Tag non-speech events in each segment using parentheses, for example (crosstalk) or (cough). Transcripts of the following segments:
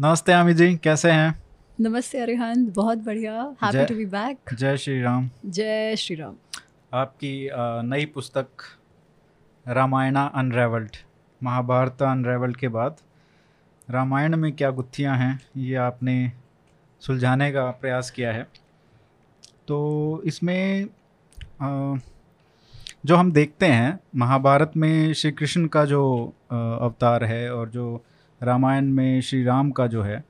नमस्ते आमी जी कैसे हैं? नमस्ते अरिहंत बहुत बढ़िया। हैप्पी टू बी बैक जय श्री राम। जय श्री राम। आपकी नई पुस्तक रामायणा अनरेवल्ड महाभारत अनरेवल्ड के बाद। रामायण में क्या गुत्थियाँ हैं ये आपने सुलझाने का प्रयास किया है। तो इसमें जो हम देखते हैं महाभारत में श्री कृष्ण का जो अवतार है और जो रामायण में श्री राम का जो है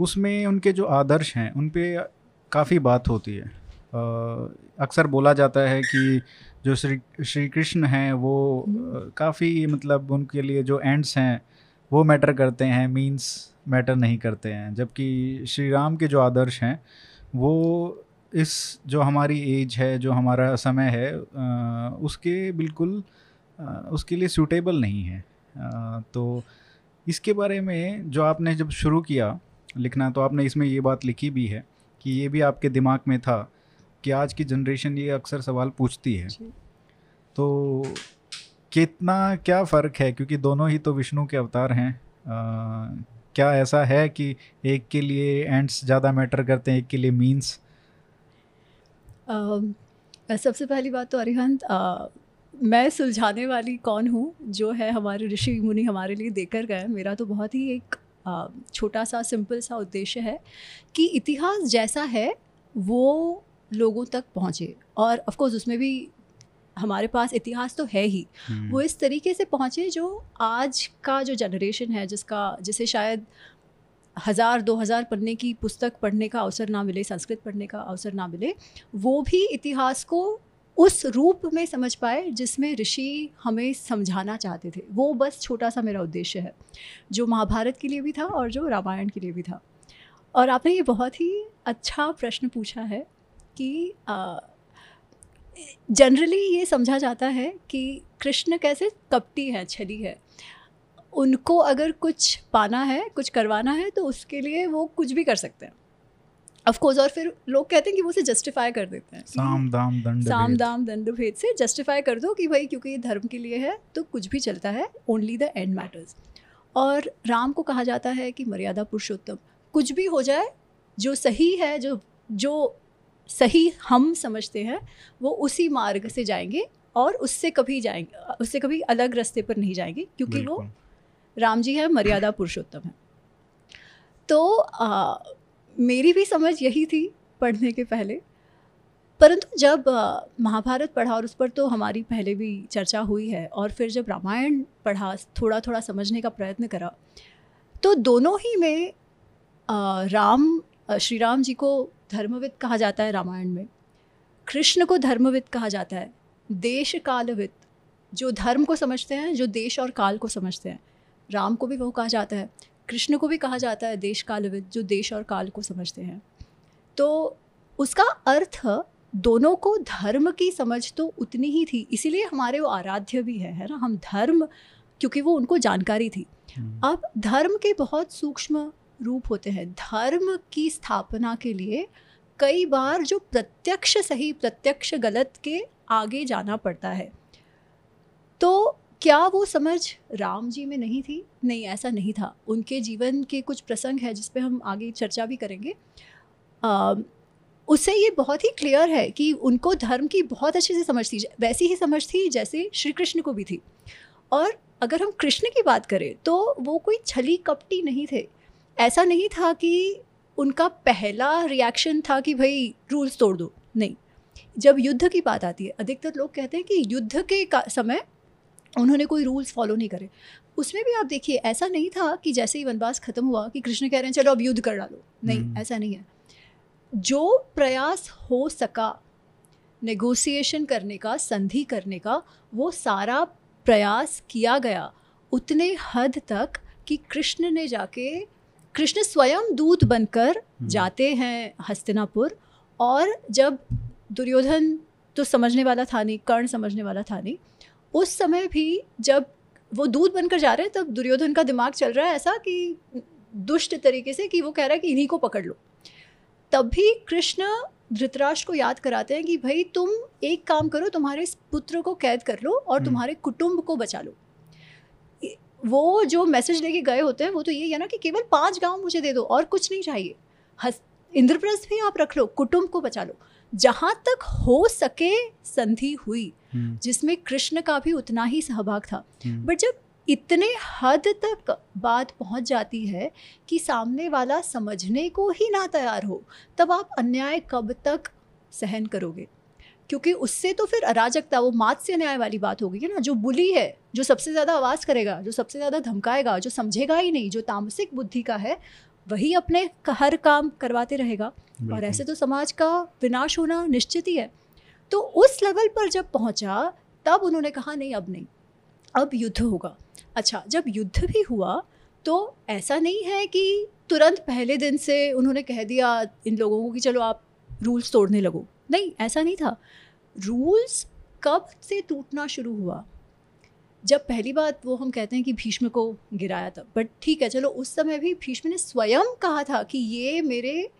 उसमें उनके जो आदर्श हैं उन पर काफ़ी बात होती है। अक्सर बोला जाता है कि जो श्री श्री कृष्ण हैं वो काफ़ी मतलब उनके लिए जो एंड्स हैं वो मैटर करते हैं मींस मैटर नहीं करते हैं। जबकि श्री राम के जो आदर्श हैं वो इस जो हमारी एज है जो हमारा समय है उसके बिल्कुल उसके लिए सूटेबल नहीं है। तो इसके बारे में जो आपने जब शुरू किया लिखना तो आपने इसमें ये बात लिखी भी है कि ये भी आपके दिमाग में था कि आज की जनरेशन ये अक्सर सवाल पूछती है। तो कितना क्या फ़र्क है? क्योंकि दोनों ही तो विष्णु के अवतार हैं। आ, क्या ऐसा है कि एक के लिए एंड्स ज़्यादा मैटर करते हैं एक के लिए मीन्स सबसे पहली बात तो अरिहंत मैं सुलझाने वाली कौन हूँ जो है हमारे ऋषि मुनि हमारे लिए देकर गए। मेरा तो बहुत ही एक छोटा सा सिंपल सा उद्देश्य है कि इतिहास जैसा है वो लोगों तक पहुँचे। और ऑफकोर्स उसमें भी हमारे पास इतिहास तो है ही। हम्म। वो इस तरीके से पहुँचे जो आज का जो जनरेशन है जिसका जिसे शायद हज़ार दो हज़ार पढ़ने की पुस्तक पढ़ने का अवसर ना मिले संस्कृत पढ़ने का अवसर ना मिले वो भी इतिहास को उस रूप में समझ पाए जिसमें ऋषि हमें समझाना चाहते थे। वो बस छोटा सा मेरा उद्देश्य है, जो महाभारत के लिए भी था और जो रामायण के लिए भी था। और आपने ये बहुत ही अच्छा प्रश्न पूछा है कि जनरली ये समझा जाता है कि कृष्ण कैसे कपटी है, छली है। उनको अगर कुछ पाना है, कुछ करवाना है तो उसके लिए वो कुछ भी कर सकते हैं। ऑफ़ कोर्स और फिर लोग कहते हैं कि वो उसे जस्टिफाई कर देते हैं। साम दाम दंड साम दाम दंड भेद से जस्टिफाई कर दो कि भाई क्योंकि ये धर्म के लिए है तो कुछ भी चलता है ओनली द एंड मैटर्स और राम को कहा जाता है कि मर्यादा पुरुषोत्तम कुछ भी हो जाए जो सही है जो जो सही हम समझते हैं वो उसी मार्ग से जाएँगे और उससे कभी जाएँगे उससे कभी अलग रास्ते पर नहीं जाएँगे क्योंकि वो राम जी है मर्यादा पुरुषोत्तम है। तो आ, मेरी भी समझ यही थी पढ़ने के पहले। परंतु जब महाभारत पढ़ा और उस पर तो हमारी पहले भी चर्चा हुई है और फिर जब रामायण पढ़ा थोड़ा थोड़ा समझने का प्रयत्न करा तो दोनों ही में राम श्री राम जी को धर्मविद कहा जाता है रामायण में। कृष्ण को धर्मविद कहा जाता है। देश कालविद जो धर्म को समझते हैं, जो देश और काल को समझते हैं, राम को भी वो कहा जाता है। कृष्ण को भी कहा जाता है देश कालविद जो देश और काल को समझते हैं। तो उसका अर्थ दोनों को धर्म की समझ तो उतनी ही थी इसीलिए हमारे वो आराध्य भी है है ना? हम धर्म क्योंकि वो उनको जानकारी थी। हम्म। अब धर्म के बहुत सूक्ष्म रूप होते हैं। धर्म की स्थापना के लिए कई बार जो प्रत्यक्ष सही प्रत्यक्ष गलत के आगे जाना पड़ता है। तो क्या वो समझ राम जी में नहीं थी? नहीं, ऐसा नहीं था। उनके जीवन के कुछ प्रसंग है जिस पे हम आगे चर्चा भी करेंगे। उससे ये बहुत ही क्लियर है कि उनको धर्म की बहुत अच्छे से समझ थी, वैसी ही समझ थी जैसे श्री कृष्ण को भी थी। और अगर हम कृष्ण की बात करें तो वो कोई छली कपटी नहीं थे। ऐसा नहीं था कि उनका पहला रिएक्शन था कि भाई रूल्स तोड़ दो। नहीं। जब युद्ध की बात आती है, अधिकतर लोग कहते हैं कि युद्ध के समय उन्होंने कोई रूल्स फॉलो नहीं करे उसमें भी आप देखिए ऐसा नहीं था कि जैसे ही वनवास खत्म हुआ कि कृष्ण कह रहे हैं चलो अब युद्ध कर डालो नहीं हम्म। ऐसा नहीं है जो प्रयास हो सका नेगोशिएशन करने का संधि करने का वो सारा प्रयास किया गया उतने हद तक कि कृष्ण ने जाके कृष्ण स्वयं दूत बनकर हम्म। जाते हैं हस्तिनापुर और जब दुर्योधन तो समझने वाला था नहीं कर्ण समझने वाला था नहीं उस समय भी जब वो दूध बनकर जा रहे हैं तब दुर्योधन का दिमाग चल रहा है ऐसा कि दुष्ट तरीके से कि वो कह रहा है कि इन्हीं को पकड़ लो। तब भी कृष्ण धृतराष्ट्र को याद कराते हैं कि भाई तुम एक काम करो तुम्हारे इस पुत्र को कैद कर लो और हम्म। तुम्हारे कुटुंब को बचा लो। वो जो मैसेज लेके गए होते हैं वो तो ये है ना कि केवल पाँच गाँव मुझे दे दो और कुछ नहीं चाहिए। हस इंद्रप्रस्थ भी आप रख लो कुटुंब को बचा लो। जहाँ तक हो सके संधि हुई हम्म, जिसमें कृष्ण का भी उतना ही सहभाग था। हम्म, बट जब इतने हद तक बात पहुँच जाती है कि सामने वाला समझने को ही ना तैयार हो तब आप अन्याय कब तक सहन करोगे? क्योंकि उससे तो फिर अराजकता वो मात्स्य न्याय वाली बात होगी है ना जो बुली है जो सबसे ज़्यादा आवाज़ करेगा जो सबसे ज़्यादा धमकाएगा जो समझेगा ही नहीं जो तामसिक बुद्धि का है वही अपने हर काम करवाते रहेगा। और ऐसे तो समाज का विनाश होना निश्चित ही है। तो उस लेवल पर जब पहुँचा तब उन्होंने कहा नहीं अब नहीं। अब युद्ध होगा। अच्छा जब युद्ध भी हुआ तो ऐसा नहीं है कि तुरंत पहले दिन से उन्होंने कह दिया इन लोगों को कि चलो आप रूल्स तोड़ने लगो। नहीं ऐसा नहीं था। रूल्स कब से टूटना शुरू हुआ? जब पहली बात वो हम कहते हैं कि भीष्म को गिराया था बट ठीक है चलो उस समय भी भीष्म ने स्वयं कहा था कि ये मेरे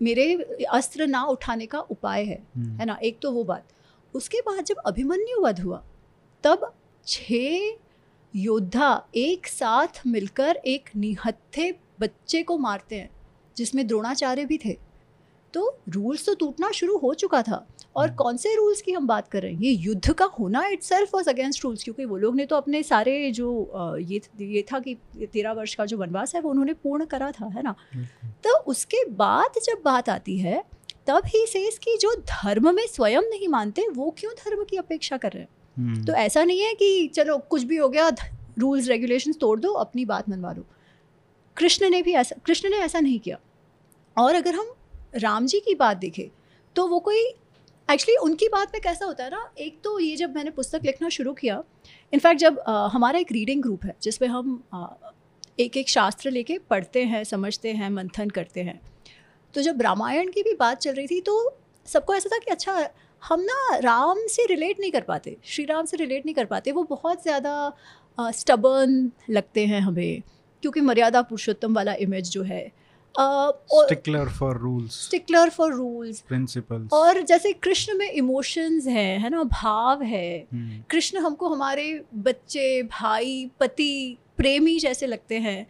मेरे अस्त्र ना उठाने का उपाय है हम्म, है ना एक तो वो बात। उसके बाद जब अभिमन्यु वध हुआ तब छः योद्धा एक साथ मिलकर एक निहत्थे बच्चे को मारते हैं जिसमें द्रोणाचार्य भी थे। तो रूल्स तो टूटना शुरू हो चुका था और हम्म। कौन से रूल्स की हम बात कर रहे हैं? ये युद्ध का होना itself was against rules क्योंकि वो लोग ने तो अपने सारे जो ये ये था कि तेरह वर्ष का जो वनवास है वो उन्होंने पूर्ण करा था है ना? तो उसके बाद जब बात आती है तब ही सेज कि जो धर्म में स्वयं नहीं मानते वो क्यों धर्म की अपेक्षा कर रहे हैं? हम्म, तो ऐसा नहीं है कि चलो कुछ भी हो गया रूल्स रेगुलेशन तोड़ दो अपनी बात मनवा लो। कृष्ण ने भी ऐसा कृष्ण ने ऐसा नहीं किया। और अगर हम राम जी की बात देखें तो वो कोई एक्चुअली उनकी बात में कैसा होता है ना एक तो ये जब मैंने पुस्तक लिखना शुरू किया इनफैक्ट जब अ, हमारा एक रीडिंग ग्रुप है जिसमें हम अ, एक एक शास्त्र लेके पढ़ते हैं समझते हैं मंथन करते हैं तो जब रामायण की भी बात चल रही थी तो सबको ऐसा था कि अच्छा हम ना राम से रिलेट नहीं कर पाते श्री राम से रिलेट नहीं कर पाते वो बहुत ज़्यादा स्टबर्न लगते हैं हमें क्योंकि मर्यादा पुरुषोत्तम वाला इमेज जो है stickler for rules stickler for rules principles और जैसे कृष्ण में इमोशंस हैं है ना भाव है। हम्म, कृष्ण हमको हमारे बच्चे भाई पति प्रेमी जैसे लगते हैं।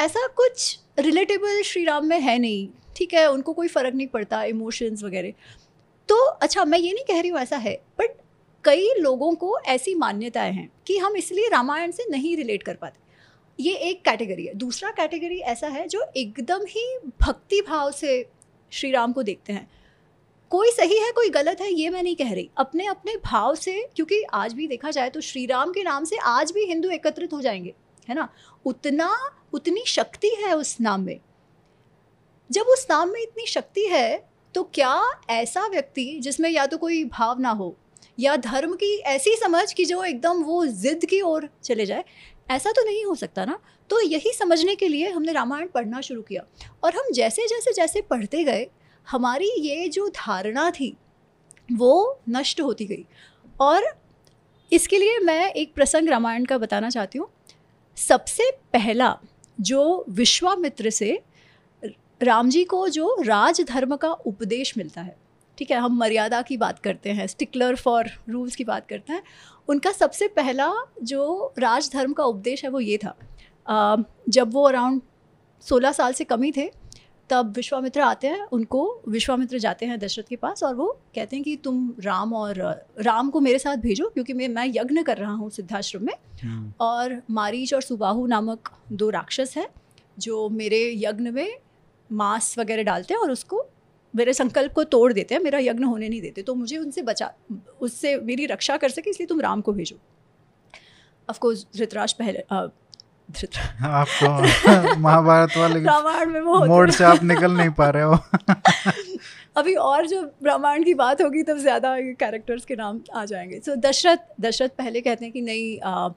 ऐसा कुछ रिलेटेबल श्री राम में है नहीं ठीक है? उनको कोई फ़र्क नहीं पड़ता इमोशंस वगैरह। तो अच्छा मैं ये नहीं कह रही हूँ ऐसा है बट कई लोगों को ऐसी मान्यताएँ हैं कि हम इसलिए रामायण से नहीं रिलेट कर पाते। ये एक कैटेगरी है। दूसरा कैटेगरी ऐसा है जो एकदम ही भक्ति भाव से श्री राम को देखते हैं। कोई सही है, कोई गलत है, ये मैं नहीं कह रही। अपने अपने भाव से, क्योंकि आज भी देखा जाए तो श्री राम के नाम से आज भी हिंदू एकत्रित हो जाएँगे, है ना? उतना, उतनी शक्ति है उस नाम में। जब उस नाम में इतनी शक्ति है तो क्या ऐसा व्यक्ति, जिसमें या तो कोई भाव ना हो, या धर्म की ऐसी समझ कि जो एकदम वो जिद की ओर चले जाए ऐसा तो नहीं हो सकता ना? तो यही समझने के लिए हमने रामायण पढ़ना शुरू किया। और हम जैसे जैसे जैसे पढ़ते गए, हमारी ये जो धारणा थी, वो नष्ट होती गई। और इसके लिए मैं एक प्रसंग रामायण का बताना चाहती हूँ। सबसे पहला जो विश्वामित्र से राम जी को जो राजधर्म का उपदेश मिलता है, ठीक है, हम मर्यादा की बात करते हैं, स्टिकलर फॉर रूल्स की बात करते हैं उनका सबसे पहला जो राजधर्म का उपदेश है वो ये था अ, जब वो अराउंड सोलह साल से कम ही थे तब विश्वामित्र आते हैं उनको विश्वामित्र जाते हैं दशरथ के पास और वो कहते हैं कि तुम राम और राम को मेरे साथ भेजो क्योंकि मैं मैं यज्ञ कर रहा हूँ सिद्धाश्रम में हम्म, और मारीच और सुबाहु नामक दो राक्षस हैं जो मेरे यज्ञ में मांस वगैरह डालते हैं और उसको मेरे संकल्प को तोड़ देते हैं मेरा यज्ञ होने नहीं देते। तो मुझे उनसे बचा उससे मेरी रक्षा कर सके इसलिए तुम राम को भेजो। ऑफकोर्स धृतराज पहले आपको (laughs) महाभारत वाले रामायण में वो मोड से आप निकल नहीं पा रहे हो। (laughs) अभी और जो रामायण की बात होगी तब ज़्यादा कैरेक्टर्स के नाम आ जाएँगे। सो so, दशरथ दशरथ पहले कहते हैं कि नहीं आ,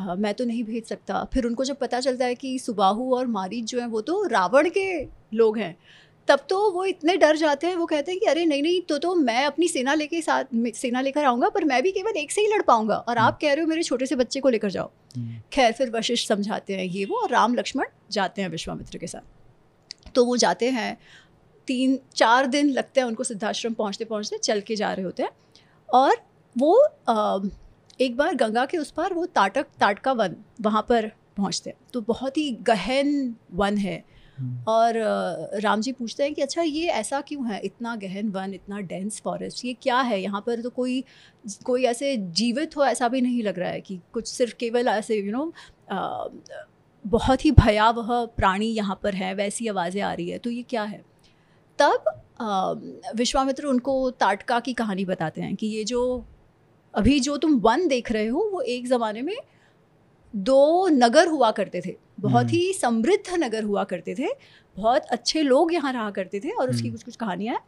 आ, मैं तो नहीं भेज सकता। फिर उनको जब पता चलता है कि सुबाहू और मारीच जो हैं वो तो रावण के लोग हैं। तब तो वो इतने डर जाते हैं वो कहते हैं कि अरे नहीं नहीं तो तो मैं अपनी सेना लेके साथ सेना लेकर आऊँगा पर मैं भी केवल एक से ही लड़ पाऊँगा और आप कह रहे हो मेरे छोटे से बच्चे को लेकर जाओ। हम्म, खैर फिर वशिष्ठ समझाते हैं ये वो और राम लक्ष्मण जाते हैं विश्वामित्र के साथ। तो वो जाते हैं तीन चार दिन लगते हैं उनको सिद्धाश्रम पहुँचते पहुँचते चल के जा रहे होते हैं और वो एक बार गंगा के उस पार वो ताटक ताटका वन वहाँ पर पहुँचते हैं। तो बहुत ही गहन वन है। हम्म, और राम जी पूछते हैं कि अच्छा ये ऐसा क्यों है? इतना गहन वन, इतना डेंस फॉरेस्ट ये क्या है? यहाँ पर तो कोई कोई ऐसे जीवित हो, ऐसा भी नहीं लग रहा है कि कुछ सिर्फ़ केवल ऐसे यू नो बहुत ही भयावह प्राणी यहाँ पर है, वैसी आवाज़ें आ रही है तो ये क्या है? तब विश्वामित्र उनको ताटका की कहानी बताते हैं कि ये जो, अभी जो तुम वन देख रहे हो, वो एक ज़माने में दो नगर हुआ करते थे। बहुत हम्म। ही समृद्ध नगर हुआ करते थे। बहुत अच्छे लोग यहाँ रहा करते थे और उसकी हम्म। कुछ कुछ कहानियाँ हैं।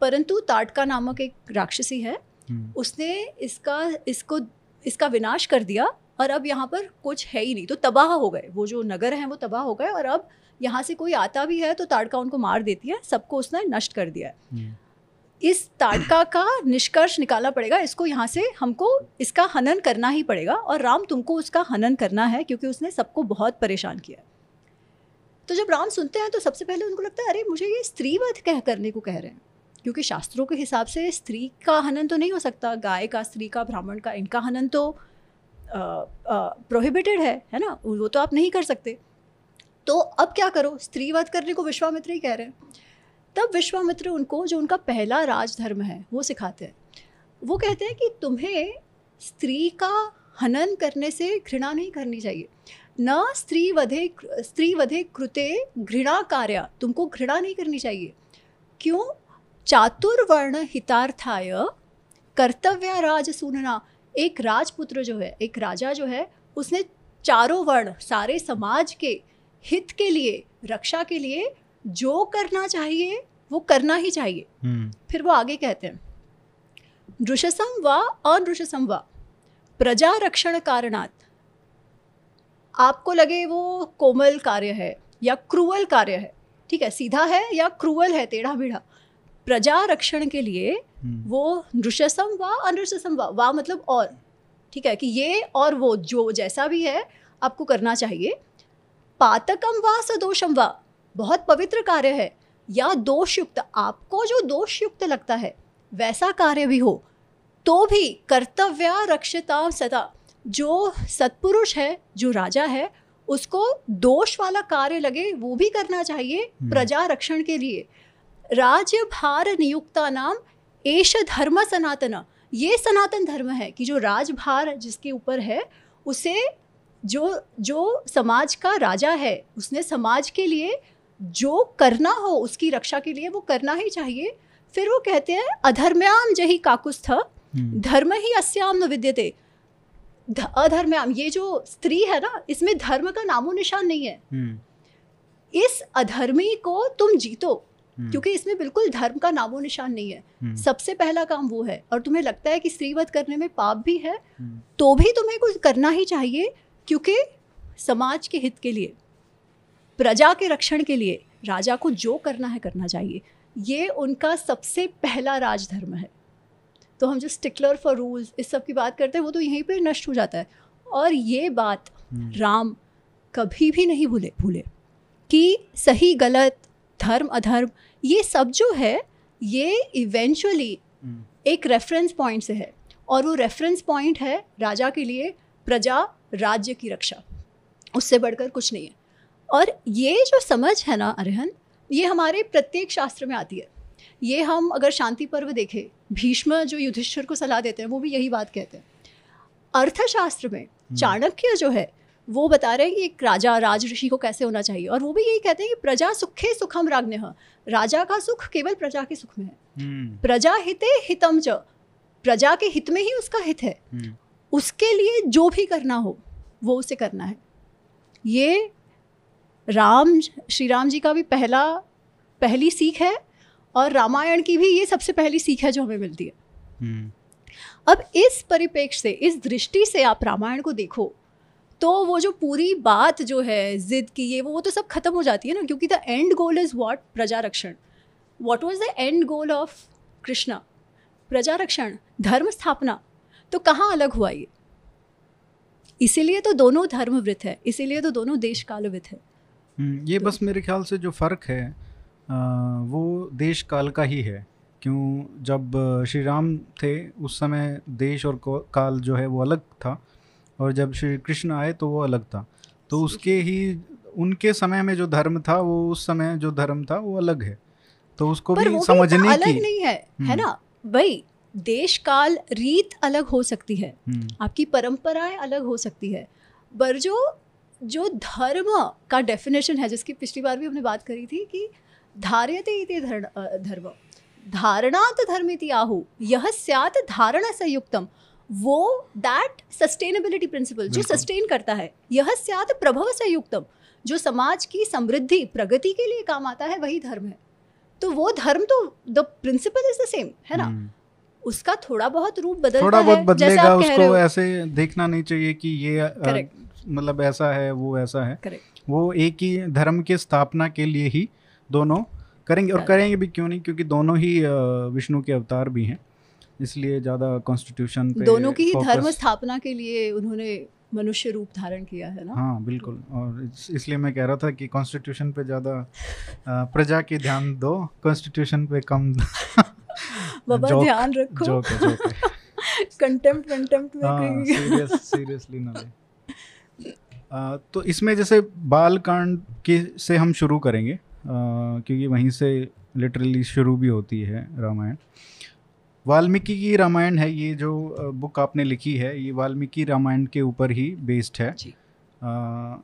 परंतु ताटका नामक एक राक्षसी है। हम्म, उसने इसका इसको इसका विनाश कर दिया और अब यहाँ पर कुछ है ही नहीं। तो तबाह हो गए। वो जो नगर हैं वो तबाह हो गए और अब यहाँ से कोई आता भी है तो ताड़का उनको मार देती है। सबको उसने नष्ट कर दिया है। इस ताड़का का निष्कर्ष निकालना पड़ेगा। इसको यहाँ से हमको इसका हनन करना ही पड़ेगा और राम तुमको उसका हनन करना है क्योंकि उसने सबको बहुत परेशान किया तो जब राम सुनते हैं तो सबसे पहले उनको लगता है, अरे, मुझे ये स्त्रीवध कह, करने को कह रहे हैं। क्योंकि शास्त्रों के हिसाब से स्त्री का हनन तो नहीं हो सकता, गाय का, स्त्री का, ब्राह्मण का, इनका हनन तो प्रोहिबिटेड है है ना? वो तो आप नहीं कर सकते। तो अब क्या करो? स्त्रीवध करने को विश्वामित्र ही कह रहे हैं। तब विश्वामित्र उनको, जो उनका पहला राजधर्म है, वो सिखाते हैं। वो कहते हैं कि तुम्हें स्त्री का हनन करने से घृणा नहीं करनी चाहिए। न स्त्री वधे स्त्री वधे कृते घृणा कार्य, तुमको घृणा नहीं करनी चाहिए। क्यों? चातुर्वर्ण हितार्थाय कर्तव्य राज सुनना एक राजपुत्र जो है, एक राजा जो है, उसने चारों वर्ण, सारे समाज के हित के लिए, रक्षा के लिए जो करना चाहिए वो करना ही चाहिए। हम्म, फिर वो आगे कहते हैं नृशसम व अनृशसम व प्रजा रक्षण कारणात आपको लगे वो कोमल कार्य है या क्रूअल कार्य है ठीक है सीधा है या क्रूअल है टेढ़ा मेढ़ा प्रजा रक्षण के लिए हम्म, वो नृशसम व अनृशसम व वा मतलब और ठीक है कि ये और वो जो जैसा भी है आपको करना चाहिए पातकम व सदोषम व बहुत पवित्र कार्य है या दोषयुक्त आपको जो दोषयुक्त लगता है वैसा कार्य भी हो तो भी कर्तव्य रक्षता सदा। जो सत्पुरुष है जो राजा है उसको दोष वाला कार्य लगे वो भी करना चाहिए हम्म। प्रजा रक्षण के लिए। राज्य भार नियुक्ता नाम एश धर्म सनातन। ये सनातन धर्म है कि जो राजभार जिसके ऊपर है उसे जो जो समाज का राजा है उसने समाज के लिए जो करना हो उसकी रक्षा के लिए वो करना ही चाहिए। फिर वो कहते हैं अधर्म्याम जही काकुस्थ हम्म, धर्म ही अस्याम न विद्यते। अधर्म्याम ये जो स्त्री है ना इसमें धर्म का नामो निशान नहीं है। हम्म, इस अधर्मी को तुम जीतो हम्म, क्योंकि इसमें बिल्कुल धर्म का नामो निशान नहीं है। सबसे पहला काम वो है और तुम्हें लगता है कि स्त्रीवध करने में पाप भी है तो भी तुम्हें कुछ करना ही चाहिए क्योंकि समाज के हित के लिए। प्रजा के रक्षण के लिए राजा को जो करना है करना चाहिए। ये उनका सबसे पहला राजधर्म है। तो हम जो स्टिकलर फॉर रूल्स इस सब की बात करते हैं वो तो यहीं पर नष्ट हो जाता है। और ये बात हम्म, राम कभी भी नहीं भूले भूले कि सही गलत धर्म अधर्म ये सब जो है ये इवेंचुअली हम्म, एक रेफरेंस पॉइंट से है। और वो रेफरेंस पॉइंट है राजा के लिए प्रजा राज्य की रक्षा। उससे बढ़कर कुछ नहीं है। और ये जो समझ है ना अरिहन ये हमारे प्रत्येक शास्त्र में आती है। ये हम अगर शांति पर्व देखें भीष्म जो युधिष्ठिर को सलाह देते हैं वो भी यही बात कहते हैं। अर्थशास्त्र में चाणक्य जो है वो बता रहे हैं कि एक राजा राज ऋषि को कैसे होना चाहिए और वो भी यही कहते हैं कि प्रजा सुखे सुखम राज्ञ राजा का सुख केवल प्रजा के सुख में है। हम्म, प्रजा हिते हितम च। प्रजा के हित में ही उसका हित है। हम्म, उसके लिए जो भी करना हो वो उसे करना है। ये राम श्री राम जी का भी पहला पहली सीख है और रामायण की भी ये सबसे पहली सीख है जो हमें मिलती है। हम्म, अब इस परिप्रेक्ष्य से इस दृष्टि से आप रामायण को देखो तो वो जो पूरी बात जो है जिद की ये वो वो तो सब खत्म हो जाती है ना क्योंकि the end goal is what प्रजा रक्षण what was the end goal of Krishna? प्रजा रक्षण धर्म स्थापना। तो कहाँ अलग हुआ ये? इसीलिए तो दोनों धर्मवृत है इसीलिए तो दोनों देश कालवित है। ये तो- बस मेरे ख्याल से जो फ़र्क है आ, वो देश काल का ही है। क्यों? जब श्री राम थे उस समय देश और काल जो है वो अलग था और जब श्री कृष्ण आए तो वो अलग था। तो उसके ही उनके समय में जो धर्म था वो उस समय जो धर्म था वो अलग है। तो उसको भी समझने इतना अलग नहीं है है हम्म। ना? वही देश काल रीत अलग हो सकती है। हम्म, आपकी परंपराएँ अलग हो सकती है। पर जो जो धर्म का डेफिनेशन है जिसकी पिछली बार भी हमने बात करी थी कि धार्यते इति धर्म धर्म। धारणात धर्मिति आहु यह स्यात धारणा संयुक्तम वो दैट सस्टेनेबिलिटी प्रिंसिपल जो सस्टेन करता है यह स्यात प्रभव संयुक्तम जो समाज की समृद्धि प्रगति के लिए काम आता है वही धर्म है। तो वो धर्म तो the principle is the same है ना? हम्म। उसका थोड़ा बहुत रूप बदलता थोड़ा बहुत है जैसे बदलेगा उसको ऐसे देखना नहीं चाहिए कि ये. मतलब ऐसा है वो ऐसा है। करेक्ट वो एक ही धर्म की स्थापना के लिए ही दोनों करेंगे और करेंगे भी क्यों नहीं? क्योंकि दोनों ही विष्णु के अवतार भी हैं। इसलिए ज़्यादा कॉन्स्टिट्यूशन पे दोनों की ही धर्म स्थापना के लिए उन्होंने मनुष्य रूप धारण किया है ना? हाँ बिल्कुल। और इस- इसलिए मैं कह रहा था कि कॉन्स्टिट्यूशन पे ज़्यादा प्रजा की ध्यान दो कॉन्स्टिट्यूशन पे कम (laughs) बाबा ध्यान रखो। जोक है जोक है। (laughs) कंटेम्प्ट कंटेम्प्ट में हाँ सीरियस सीरियसली ना आ, तो इसमें जैसे बाल कांड के से हम शुरू करेंगे आ, क्योंकि वहीं से लिटरली शुरू भी होती है रामायण। वाल्मीकि की रामायण है ये जो बुक आपने लिखी है ये वाल्मीकि रामायण के ऊपर ही बेस्ड है। जी। आ,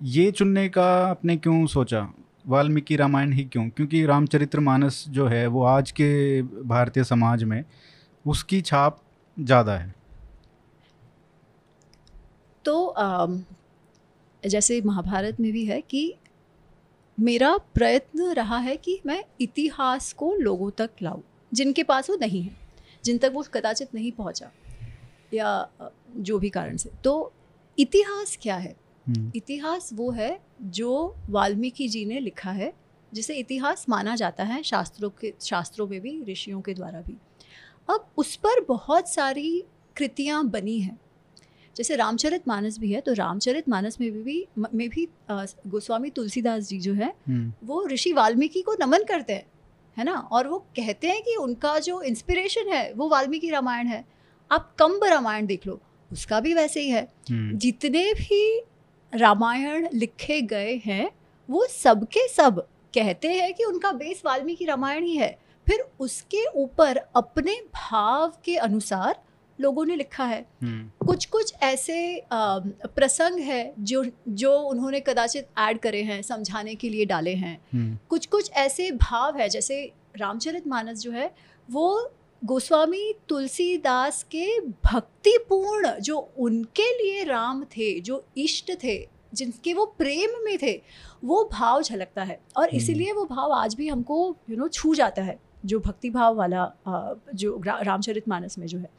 ये चुनने का आपने क्यों सोचा? वाल्मीकि रामायण ही क्यों? क्योंकि रामचरितमानस जो है वो आज के भारतीय समाज में उसकी छाप ज़्यादा है। तो जैसे महाभारत में भी है कि मेरा प्रयत्न रहा है कि मैं इतिहास को लोगों तक लाऊं जिनके पास वो नहीं है जिन तक वो कदाचित नहीं पहुँचा या जो भी कारण से। तो इतिहास क्या है? हम्म, इतिहास वो है जो वाल्मीकि जी ने लिखा है जिसे इतिहास माना जाता है शास्त्रों के शास्त्रों में भी ऋषियों के द्वारा भी। अब उस पर बहुत सारी कृतियाँ बनी हैं। जैसे रामचरित मानस भी है तो रामचरित मानस में भी में भी गोस्वामी तुलसीदास जी जो है हम्म, वो ऋषि वाल्मीकि को नमन करते हैं है ना? और वो कहते हैं कि उनका जो इंस्पिरेशन है वो वाल्मीकि रामायण है। आप कम्ब रामायण देख लो उसका भी वैसे ही है। हम्म, जितने भी रामायण लिखे गए हैं वो सबके सब कहते हैं कि उनका बेस वाल्मीकि रामायण ही है। फिर उसके ऊपर अपने भाव के अनुसार लोगों ने लिखा है। हम्म, कुछ कुछ ऐसे प्रसंग है जो जो उन्होंने कदाचित ऐड करे हैं समझाने के लिए डाले हैं। हम्म, कुछ कुछ ऐसे भाव है जैसे रामचरित मानस जो है वो गोस्वामी तुलसीदास के भक्तिपूर्ण जो उनके लिए राम थे जो इष्ट थे जिनके वो प्रेम में थे वो भाव झलकता है। और हम्म। इसीलिए वो भाव आज भी हमको यू नो छू जाता है जो भक्ति भाव वाला जो रामचरित मानस में जो है।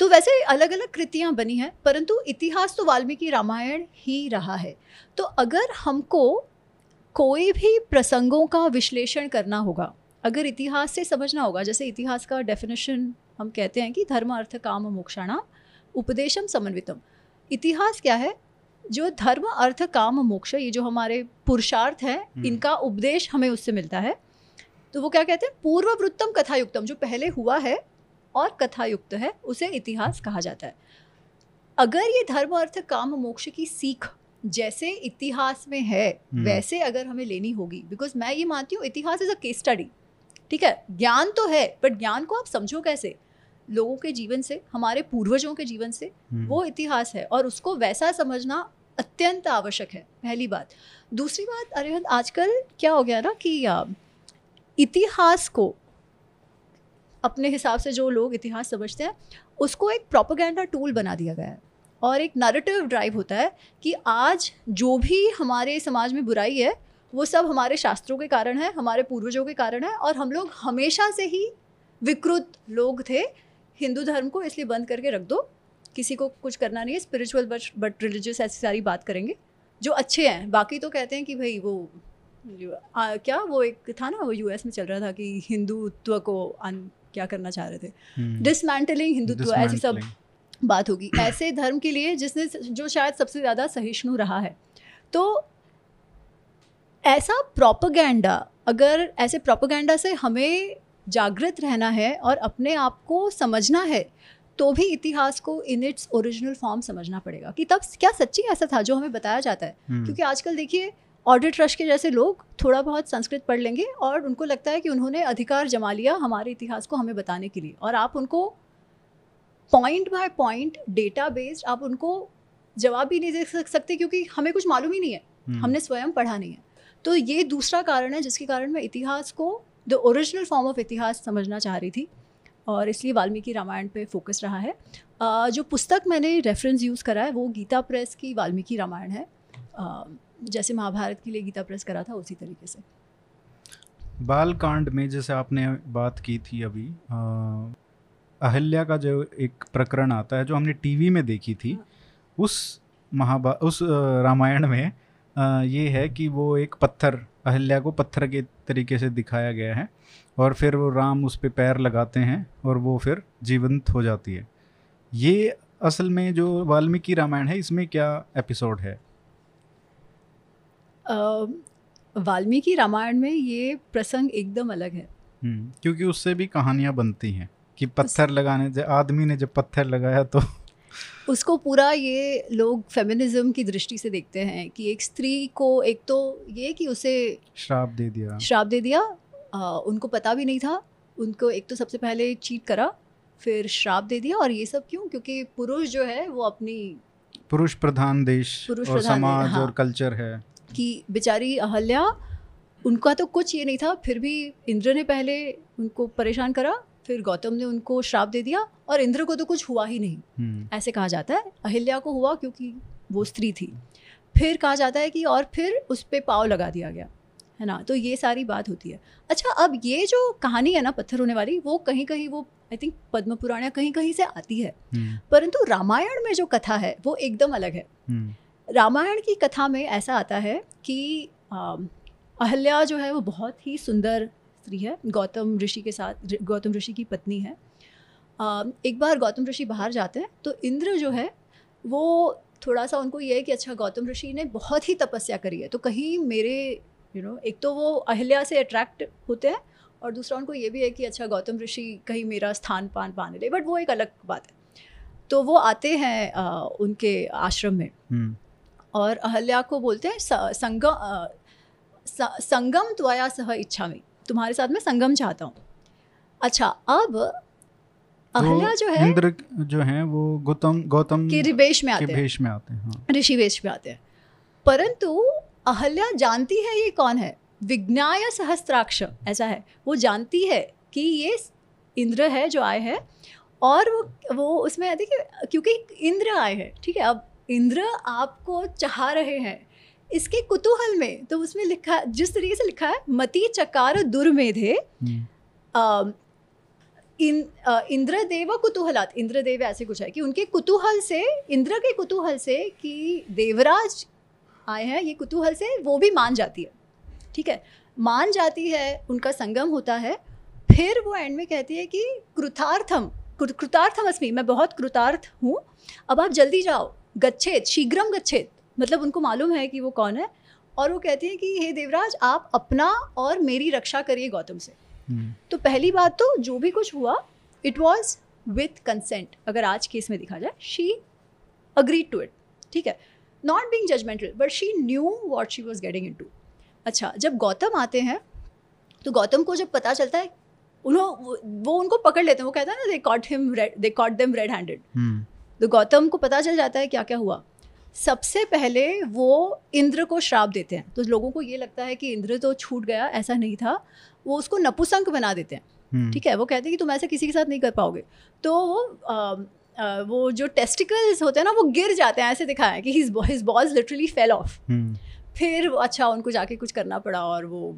तो वैसे अलग अलग कृतियाँ बनी हैं परंतु इतिहास तो वाल्मीकि रामायण ही रहा है। तो अगर हमको कोई भी प्रसंगों का विश्लेषण करना होगा अगर इतिहास से समझना होगा जैसे इतिहास का डेफिनेशन हम कहते हैं कि धर्म अर्थ काम मोक्षाणा उपदेशम समन्वितम। इतिहास क्या है? जो धर्म अर्थ काम मोक्ष ये जो हमारे पुरुषार्थ हैं हम्म। इनका उपदेश हमें उससे मिलता है। तो वो क्या कहते हैं? पूर्ववृत्तम कथायुक्तम जो पहले हुआ है और कथायुक्त है उसे इतिहास कहा जाता है। अगर ये धर्म अर्थ काम मोक्ष की सीख जैसे इतिहास में है हम्म। वैसे अगर हमें लेनी होगी बिकॉज़ मैं ये मानती हूँ इतिहास इज़ अ केस स्टडी ठीक है? ज्ञान तो है बट ज्ञान को आप समझो कैसे? लोगों के जीवन से हमारे पूर्वजों के जीवन से हम्म, वो इतिहास है और उसको वैसा समझना अत्यंत आवश्यक है पहली बात। दूसरी बात अरिहंत आजकल क्या हो गया ना कि इतिहास को अपने हिसाब से जो लोग इतिहास समझते हैं उसको एक प्रोपोगेंडा टूल बना दिया गया है। और एक नरेटिव ड्राइव होता है कि आज जो भी हमारे समाज में बुराई है वो सब हमारे शास्त्रों के कारण है हमारे पूर्वजों के कारण है और हम लोग हमेशा से ही विकृत लोग थे। हिंदू धर्म को इसलिए बंद करके रख दो। किसी को कुछ करना नहीं है स्पिरिचुअल बट बट रिलीजियस ऐसी सारी बात करेंगे जो अच्छे हैं। बाकी तो कहते हैं कि भाई वो आ, क्या वो एक था ना वो यूएस में चल रहा था कि हिंदुत्व को अन क्या करना चाह रहे थे? हम्म, डिसमेंटलिंग हिंदुत्व ऐसी सब बात होगी। ऐसे धर्म के लिए जिसने जो शायद सबसे ज़्यादा सहिष्णु रहा है। तो ऐसा प्रोपोगंडा अगर ऐसे प्रोपोगंडा से हमें जागृत रहना है और अपने आप को समझना है तो भी इतिहास को इन इट्स ओरिजिनल फॉर्म समझना पड़ेगा कि तब क्या सच्ची ऐसा था जो हमें बताया जाता है? हम्म, क्योंकि आजकल देखिए ऑडिट रश के जैसे लोग थोड़ा बहुत संस्कृत पढ़ लेंगे और उनको लगता है कि उन्होंने अधिकार जमा लिया हमारे इतिहास को हमें बताने के लिए। और आप उनको point by point data based आप उनको जवाब भी नहीं दे सकते क्योंकि हमें कुछ मालूम ही नहीं है। हम्म, हमने स्वयं पढ़ा नहीं है। तो ये दूसरा कारण है जिसके कारण मैं इतिहास को द ओरिजिनल फॉर्म ऑफ़ इतिहास समझना चाह रही थी और इसलिए वाल्मीकि रामायण पे फोकस रहा है। जो पुस्तक मैंने रेफरेंस यूज़ करा है वो गीता प्रेस की वाल्मीकि रामायण है। जैसे महाभारत के लिए गीता प्रेस करा था उसी तरीके से। बाल कांड में जैसे आपने बात की थी अभी अहिल्या का जो एक प्रकरण आता है जो हमने टीवी में देखी थी हाँ। उस महाभा उस रामायण में अ, ये है कि वो एक पत्थर अहल्या को पत्थर के तरीके से दिखाया गया है और फिर वो राम उस पर पैर लगाते हैं और वो फिर जीवंत हो जाती है। ये असल में जो वाल्मीकि रामायण है इसमें क्या एपिसोड है? वाल्मीकि रामायण में ये प्रसंग एकदम अलग है। हम्म, क्योंकि उससे भी कहानियाँ बनती हैं कि पत्थर लगाने से आदमी ने जब पत्थर लगाया तो (laughs) उसको पूरा ये लोग फेमिनिज्म की दृष्टि से देखते हैं कि एक स्त्री को एक तो ये कि उसे श्राप दे दिया। श्राप दे दिया अ, उनको पता भी नहीं था उनको एक तो सबसे पहले चीट करा फिर श्राप दे दिया और ये सब क्यों? क्योंकि पुरुष जो है वो अपनी पुरुष प्रधान देश पुरुष और प्रधान समाज हाँ। और कल्चर है। कि बेचारी अहल्या उनका तो कुछ ये नहीं था फिर भी इंद्र ने पहले उनको परेशान करा फिर गौतम ने उनको श्राप दे दिया और इंद्र को तो कुछ हुआ ही नहीं। हम्म, ऐसे कहा जाता है। अहिल्या को हुआ क्योंकि वो स्त्री थी। फिर कहा जाता है कि और फिर उस पर पाव लगा दिया गया है ना? तो ये सारी बात होती है। अच्छा अब ये जो कहानी है ना पत्थर होने वाली वो कहीं कहीं वो आई थिंक पद्म पुराण या कहीं कहीं से आती है। हम्म, परंतु रामायण में जो कथा है वो एकदम अलग है। हम्म, रामायण की कथा में ऐसा आता है कि अहल्या जो है वो बहुत ही सुंदर स्त्री है गौतम ऋषि के साथ गौतम ऋषि की पत्नी है। एक बार गौतम ऋषि बाहर जाते हैं तो इंद्र जो है वो थोड़ा सा उनको ये है कि अच्छा गौतम ऋषि ने बहुत ही तपस्या करी है तो कहीं मेरे यू नो एक तो वो अहिल्या से अट्रैक्ट होते हैं और दूसरा उनको ये भी है कि अच्छा गौतम ऋषि कहीं मेरा स्थान पान पाने ले बट वो एक अलग बात है। तो वो आते हैं अ, उनके आश्रम में। हम्म, और अहल्या को बोलते हैं संगम संगम त्वया सह इच्छा में तुम्हारे साथ मैं संगम चाहता हूँ। अच्छा अब अहल्या जो है इंद्र जो है वो गौतम गौतम कि रिवेश में आते हैं। में आते हैं हाँ। ऋषि वेश में आते हैं। परंतु अहल्या जानती है ये कौन है? विज्ञाय सहस्त्राक्ष ऐसा है। वो जानती है कि ये इंद्र है जो आए हैं और वो वो उसमें देखिए क्योंकि इंद्र आए हैं ठीक है अब इंद्र आपको चाह रहे हैं। इसके कुतूहल में तो उसमें लिखा जिस तरीके से लिखा है मति चकार दुर्मेधे। हम्म, इन इंद्रदेव कुतूहलात इंद्रदेव ऐसे कुछ है कि उनके कुतूहल से इंद्र के कुतूहल से कि देवराज आए हैं ये कुतूहल से वो भी मान जाती है। ठीक है? मान जाती है उनका संगम होता है फिर वो एंड में कहती है कि कृतार्थम कृतार्थम अस्मि मैं बहुत कृतार्थ हूँ अब आप जल्दी जाओ। गच्छेत शीघ्रम गच्छेत मतलब उनको मालूम है कि वो कौन है। और वो कहती है कि हे देवराज आप अपना और मेरी रक्षा करिए गौतम से। हम्म, तो पहली बात तो जो भी कुछ हुआ इट वॉज़ विथ कंसेंट अगर आज केस में देखा जाए शी अग्रीड टू इट ठीक है? Not being judgmental but she knew what she was getting into अच्छा जब गौतम आते हैं तो गौतम को जब पता चलता है उन्हों वो- वो उनको पकड़ लेते हैं। वो कहता है ना they caught him they caught them red handed तो गौतम को पता चल जाता है क्या क्या हुआ। सबसे पहले वो इंद्र को श्राप देते हैं। तो लोगों को ये लगता है कि इंद्र तो छूट गया ऐसा नहीं था। वो उसको नपुसंक बना देते हैं। हम्म, ठीक है वो कहते हैं कि तुम ऐसे किसी के साथ नहीं कर पाओगे। तो वो वो जो टेस्टिकल्स होते हैं ना वो गिर जाते हैं ऐसे दिखाया है कि his his balls literally fell off फिर अच्छा उनको जाके कुछ करना पड़ा और वो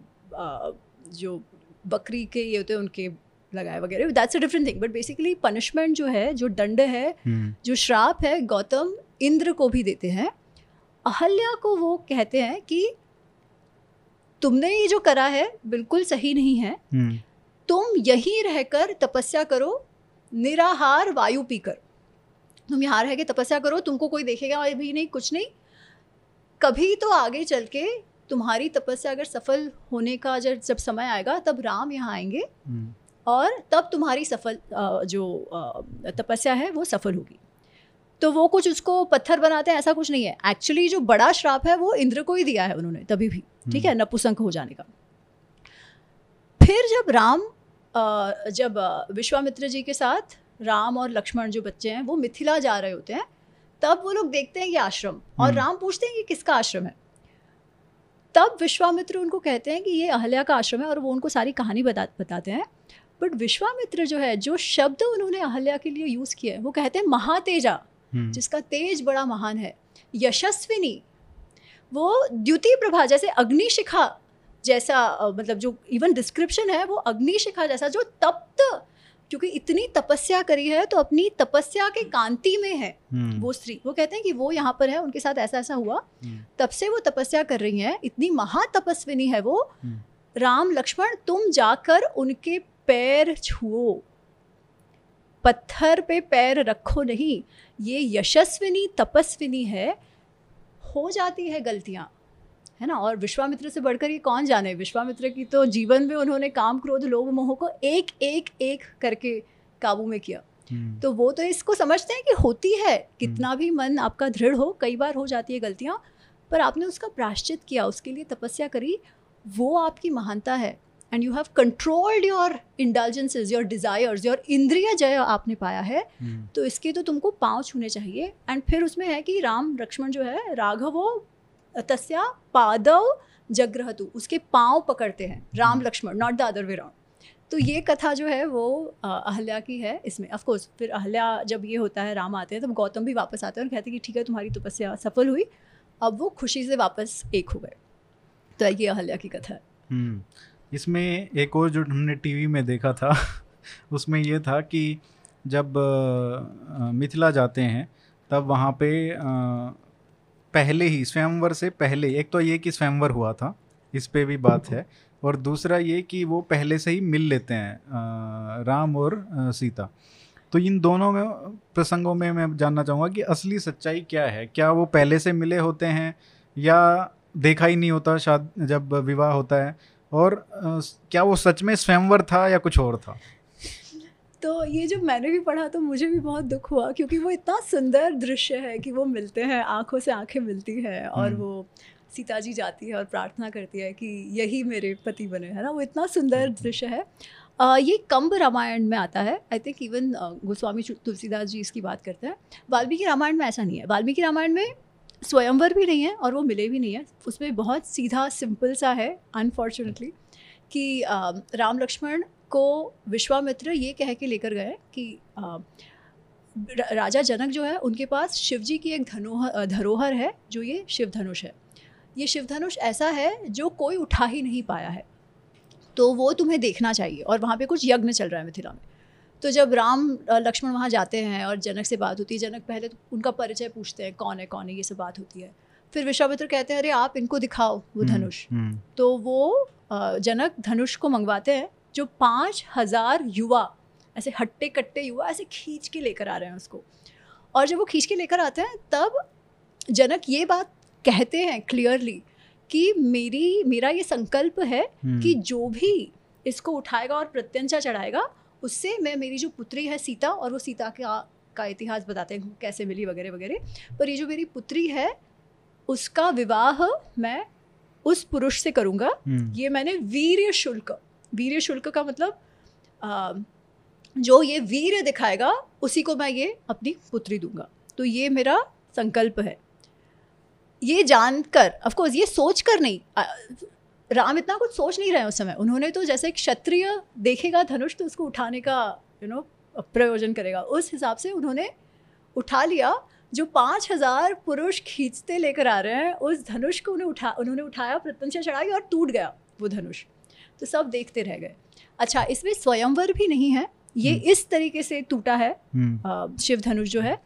जो बकरी के ये होते हैं उनके लगाए वगैरह। That's a different thing but basically punishment जो है जो दंड है हम्म, जो श्राप है गौतम इंद्र को भी देते हैं। अहल्या को वो कहते हैं कि तुमने ये जो करा है बिल्कुल सही नहीं है। हम्म, तुम यहीं रहकर तपस्या करो निराहार वायु पीकर। तुम यहाँ रह के तपस्या करो तुमको कोई देखेगा अभी नहीं कुछ नहीं। कभी तो आगे चल के तुम्हारी तपस्या अगर सफल होने का जब जब समय आएगा तब राम यहाँ आएँगे। हम्म, और तब तुम्हारी सफल जो तपस्या है वो सफल होगी। तो वो कुछ उसको पत्थर बनाते हैं ऐसा कुछ नहीं है। एक्चुअली जो बड़ा श्राप है वो इंद्र को ही दिया है उन्होंने तभी भी ठीक है नपुसंक हो जाने का। फिर जब राम जब विश्वामित्र जी के साथ राम और लक्ष्मण जो बच्चे हैं वो मिथिला जा रहे होते हैं तब वो लोग देखते हैं ये आश्रम और हम्म। राम पूछते हैं ये किसका आश्रम है? तब विश्वामित्र उनको कहते हैं कि ये अहल्या का आश्रम है और वो उनको सारी कहानी बता बताते हैं। बट विश्वामित्र जो है जो शब्द उन्होंने अहल्या के लिए यूज़ किया है वो कहते हैं महातेजा हम्म, जिसका तेज बड़ा महान है। यशस्विनी वो द्युति प्रभा जैसे अग्निशिखा जैसा मतलब जो इवन डिस्क्रिप्शन है वो अग्निशिखा जैसा जो तप्त क्योंकि इतनी तपस्या करी है तो अपनी तपस्या के कांति में है हम्म, वो स्त्री। वो कहते हैं कि वो यहाँ पर है उनके साथ ऐसा ऐसा हुआ। हम्म, तब से वो तपस्या कर रही हैं इतनी महातपस्विनी है वो। राम लक्ष्मण तुम जाकर उनके पैर छुओ। पत्थर पे पैर रखो नहीं ये यशस्विनी तपस्विनी है। हो जाती है गलतियाँ है ना? और विश्वामित्र से बढ़कर ये कौन जाने? विश्वामित्र की तो जीवन में उन्होंने काम क्रोध लोभ मोह को एक एक एक करके काबू में किया। हम्म, तो वो तो इसको समझते हैं कि होती है। कितना भी मन आपका दृढ़ हो कई बार हो जाती है गलतियाँ पर आपने उसका प्राश्चित किया उसके लिए तपस्या करी वो आपकी महानता है। And you have controlled your indulgences your desires your इंद्रिय जय आपने पाया है हम्म, तो इसके तो तुमको पाँव छूने चाहिए। एंड फिर उसमें है कि राम लक्ष्मण जो है राघवो तस्या पादव जग्रहतु उसके पाँव पकड़ते हैं Ram Lakshman not the other way round तो ये कथा जो है वो अहल्या की है इसमें। ऑफ़ कोर्स फिर अहल्या जब ये होता है राम आते हैं तब गौतम भी वापस आते हैं और कहते हैं कि ठीक है तुम्हारी तपस्या सफल हुई। अब वो खुशी से वापस एक हो गए। तो ये अहल्या की कथा है। हम्म, इसमें एक और जो हमने टीवी में देखा था, (laughs) उसमें ये था कि जब मिथिला जाते हैं, तब वहाँ पे पहले ही, स्वयंवर से पहले, एक तो ये कि स्वयंवर हुआ था, इस पे भी बात है, और दूसरा ये कि वो पहले से ही मिल लेते हैं राम और सीता। तो इन दोनों में, प्रसंगों में मैं जानना चाहूँगा कि असली सच्चाई क्या है? क्या वो पहले से मिले होते हैं, या देखा ही नहीं होता शाद, जब विवाह होता है? और क्या वो सच में स्वयंवर था या कुछ और था? तो ये जब मैंने भी पढ़ा तो मुझे भी बहुत दुख हुआ क्योंकि वो इतना सुंदर दृश्य है कि वो मिलते हैं आँखों से आँखें मिलती हैं और हम्म। वो सीता जी जाती है और प्रार्थना करती है कि यही मेरे पति बने है ना? वो इतना सुंदर दृश्य है। अ, ये कंब रामायण में आता है। I think even Goswami Tulsidas ji इसकी बात करते हैं। वाल्मीकि रामायण में ऐसा नहीं है। वाल्मीकि रामायण में स्वयंवर भी नहीं है और वो मिले भी नहीं है। उसमें बहुत सीधा सिंपल सा है अनफॉर्चुनेटली कि अ, राम लक्ष्मण को विश्वामित्र ये कह के लेकर गए कि र- राजा जनक जो है उनके पास शिव जी की एक धनोहर धरोहर है जो ये शिव धनुष है। ये शिव धनुष ऐसा है जो कोई उठा ही नहीं पाया है। तो वो तुम्हें देखना चाहिए और वहाँ पे कुछ यज्ञ चल रहा है मिथिला में। तो जब राम लक्ष्मण वहाँ जाते हैं और जनक से बात होती है जनक पहले तो उनका परिचय पूछते हैं कौन है कौन है ये सब बात होती है। फिर विश्वामित्र कहते हैं अरे आप इनको दिखाओ वो हम्म, धनुष। हम्म, तो वो जनक धनुष को मंगवाते हैं जो पाँच हज़ार युवा ऐसे हट्टे कट्टे युवा ऐसे खींच के लेकर आ रहे हैं उसको। और जब वो खींच के लेकर आते हैं तब जनक ये बात कहते हैं क्लियरली कि मेरी मेरा ये संकल्प है हम्म, कि जो भी इसको उठाएगा और प्रत्यंचा चढ़ाएगा उससे मैं मेरी जो पुत्री है सीता और वो सीता का का इतिहास बताते हैं कैसे मिली वगैरह वगैरह। पर ये जो मेरी पुत्री है उसका विवाह मैं उस पुरुष से करूँगा। हम्म, ये मैंने वीर्य शुल्क वीर्य शुल्क का मतलब आ, जो ये वीर दिखाएगा उसी को मैं ये अपनी पुत्री दूँगा। तो ये मेरा संकल्प है। ये जानकर ऑफ़ कोर्स ये सोच कर नहीं राम इतना कुछ सोच नहीं रहे हैं उस समय। उन्होंने तो जैसे एक क्षत्रिय देखेगा धनुष तो उसको उठाने का यू नो प्रयोजन करेगा। उस हिसाब से उन्होंने उठा लिया। जो पाँच हज़ार पुरुष खींचते लेकर आ रहे हैं उस धनुष को उन्हें उठा उन्होंने उठाया प्रत्यंशा चढ़ाई और टूट गया वो धनुष। तो सब देखते रह गए। अच्छा इसमें स्वयंवर भी नहीं है। ये हम्म। इस तरीके से टूटा है हम्म, शिव धनुष जो है।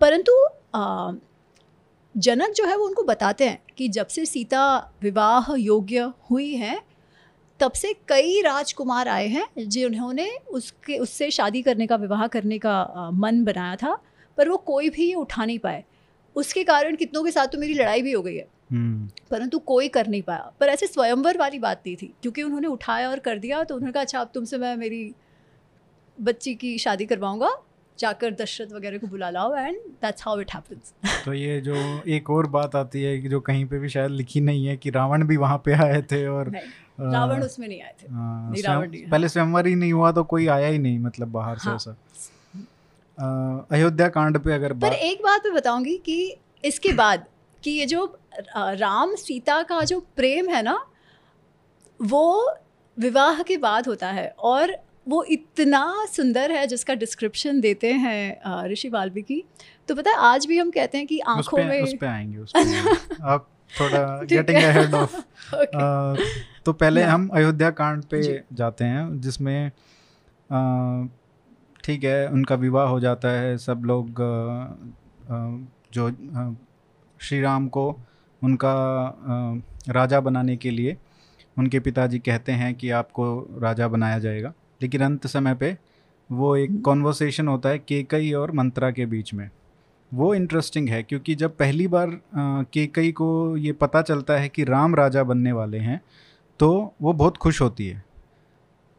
परंतु जनक जो है वो उनको बताते हैं कि जब से सीता विवाह योग्य हुई है तब से कई राजकुमार आए हैं जिन्होंने उसके उससे शादी करने का विवाह करने का मन बनाया था पर वो कोई भी ये उठा नहीं पाए। उसके कारण कितनों के साथ तो मेरी लड़ाई भी हो गई है। हम्म, परंतु कोई कर नहीं पाया। पर ऐसे स्वयंवर वाली बात नहीं थी क्योंकि उन्होंने उठाया और कर दिया तो उन्होंने कहा अच्छा अब तुमसे मैं मेरी बच्ची की शादी करवाऊँगा। जाकर दशरथ वगैरह को बुला लाओ and that's how it happens तो ये जो एक और बात आती है कि जो कहीं पे भी शायद लिखी नहीं है कि रावण भी वहाँ पे आए थे और रावण उसमें नहीं आए थे। नहीं, रावण नहीं, पहले स्वयंवर ही नहीं हुआ तो कोई आया ही नहीं मतलब बाहर से हाँ। ऐसा। अयोध्या कांड पे अगर पर एक बात मैं बताऊँगी कि इसके (clears throat) बाद कि ये जो राम सीता का जो प्रेम है ना वो विवाह के बाद होता है और वो इतना सुंदर है जिसका डिस्क्रिप्शन देते हैं ऋषि वाल्मीकि। तो पता है आज भी हम कहते हैं कि आँखों में उस पे आएँगे उस पे (laughs) आप थोड़ा गेटिंग अहेड ऑफ़ तो पहले हम अयोध्या कांड पे जाते हैं जिसमें ठीक है उनका विवाह हो जाता है सब लोग जो श्री राम को उनका राजा बनाने के लिए उनके पिताजी कहते हैं कि आपको राजा बनाया जाएगा। लेकिन अंत समय पे वो एक हम्म। कॉन्वर्सेशन होता है केकई और मंत्रा के बीच में। वो इंटरेस्टिंग है क्योंकि जब पहली बार केकई को ये पता चलता है कि राम राजा बनने वाले हैं तो वो बहुत खुश होती है।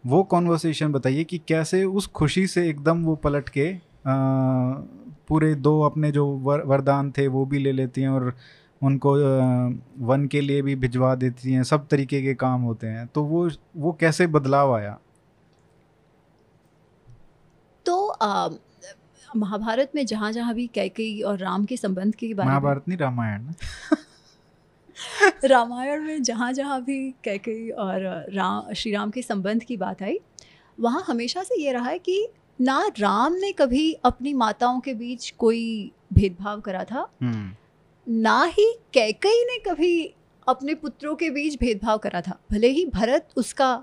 वो कॉन्वर्सेशन बताइए कि कैसे उस खुशी से एकदम वो पलट के अ, पूरे दो अपने जो वर, वरदान थे वो भी ले लेती हैं और उनको अ, वन के लिए भी भिजवा देती हैं सब तरीके के काम होते हैं। तो वो वो कैसे बदलाव आया? तो महाभारत में जहाँ जहाँ भी कैकई और राम के संबंध के बारे महाभारत नहीं रामायण? (laughs) रामायण में जहाँ जहाँ भी कैकई और राम श्री राम के संबंध की बात आई वहाँ हमेशा से ये रहा है कि ना राम ने कभी अपनी माताओं के बीच कोई भेदभाव करा था हम्म ना ही कैकई ने कभी अपने पुत्रों के बीच भेदभाव करा था भले ही भरत उसका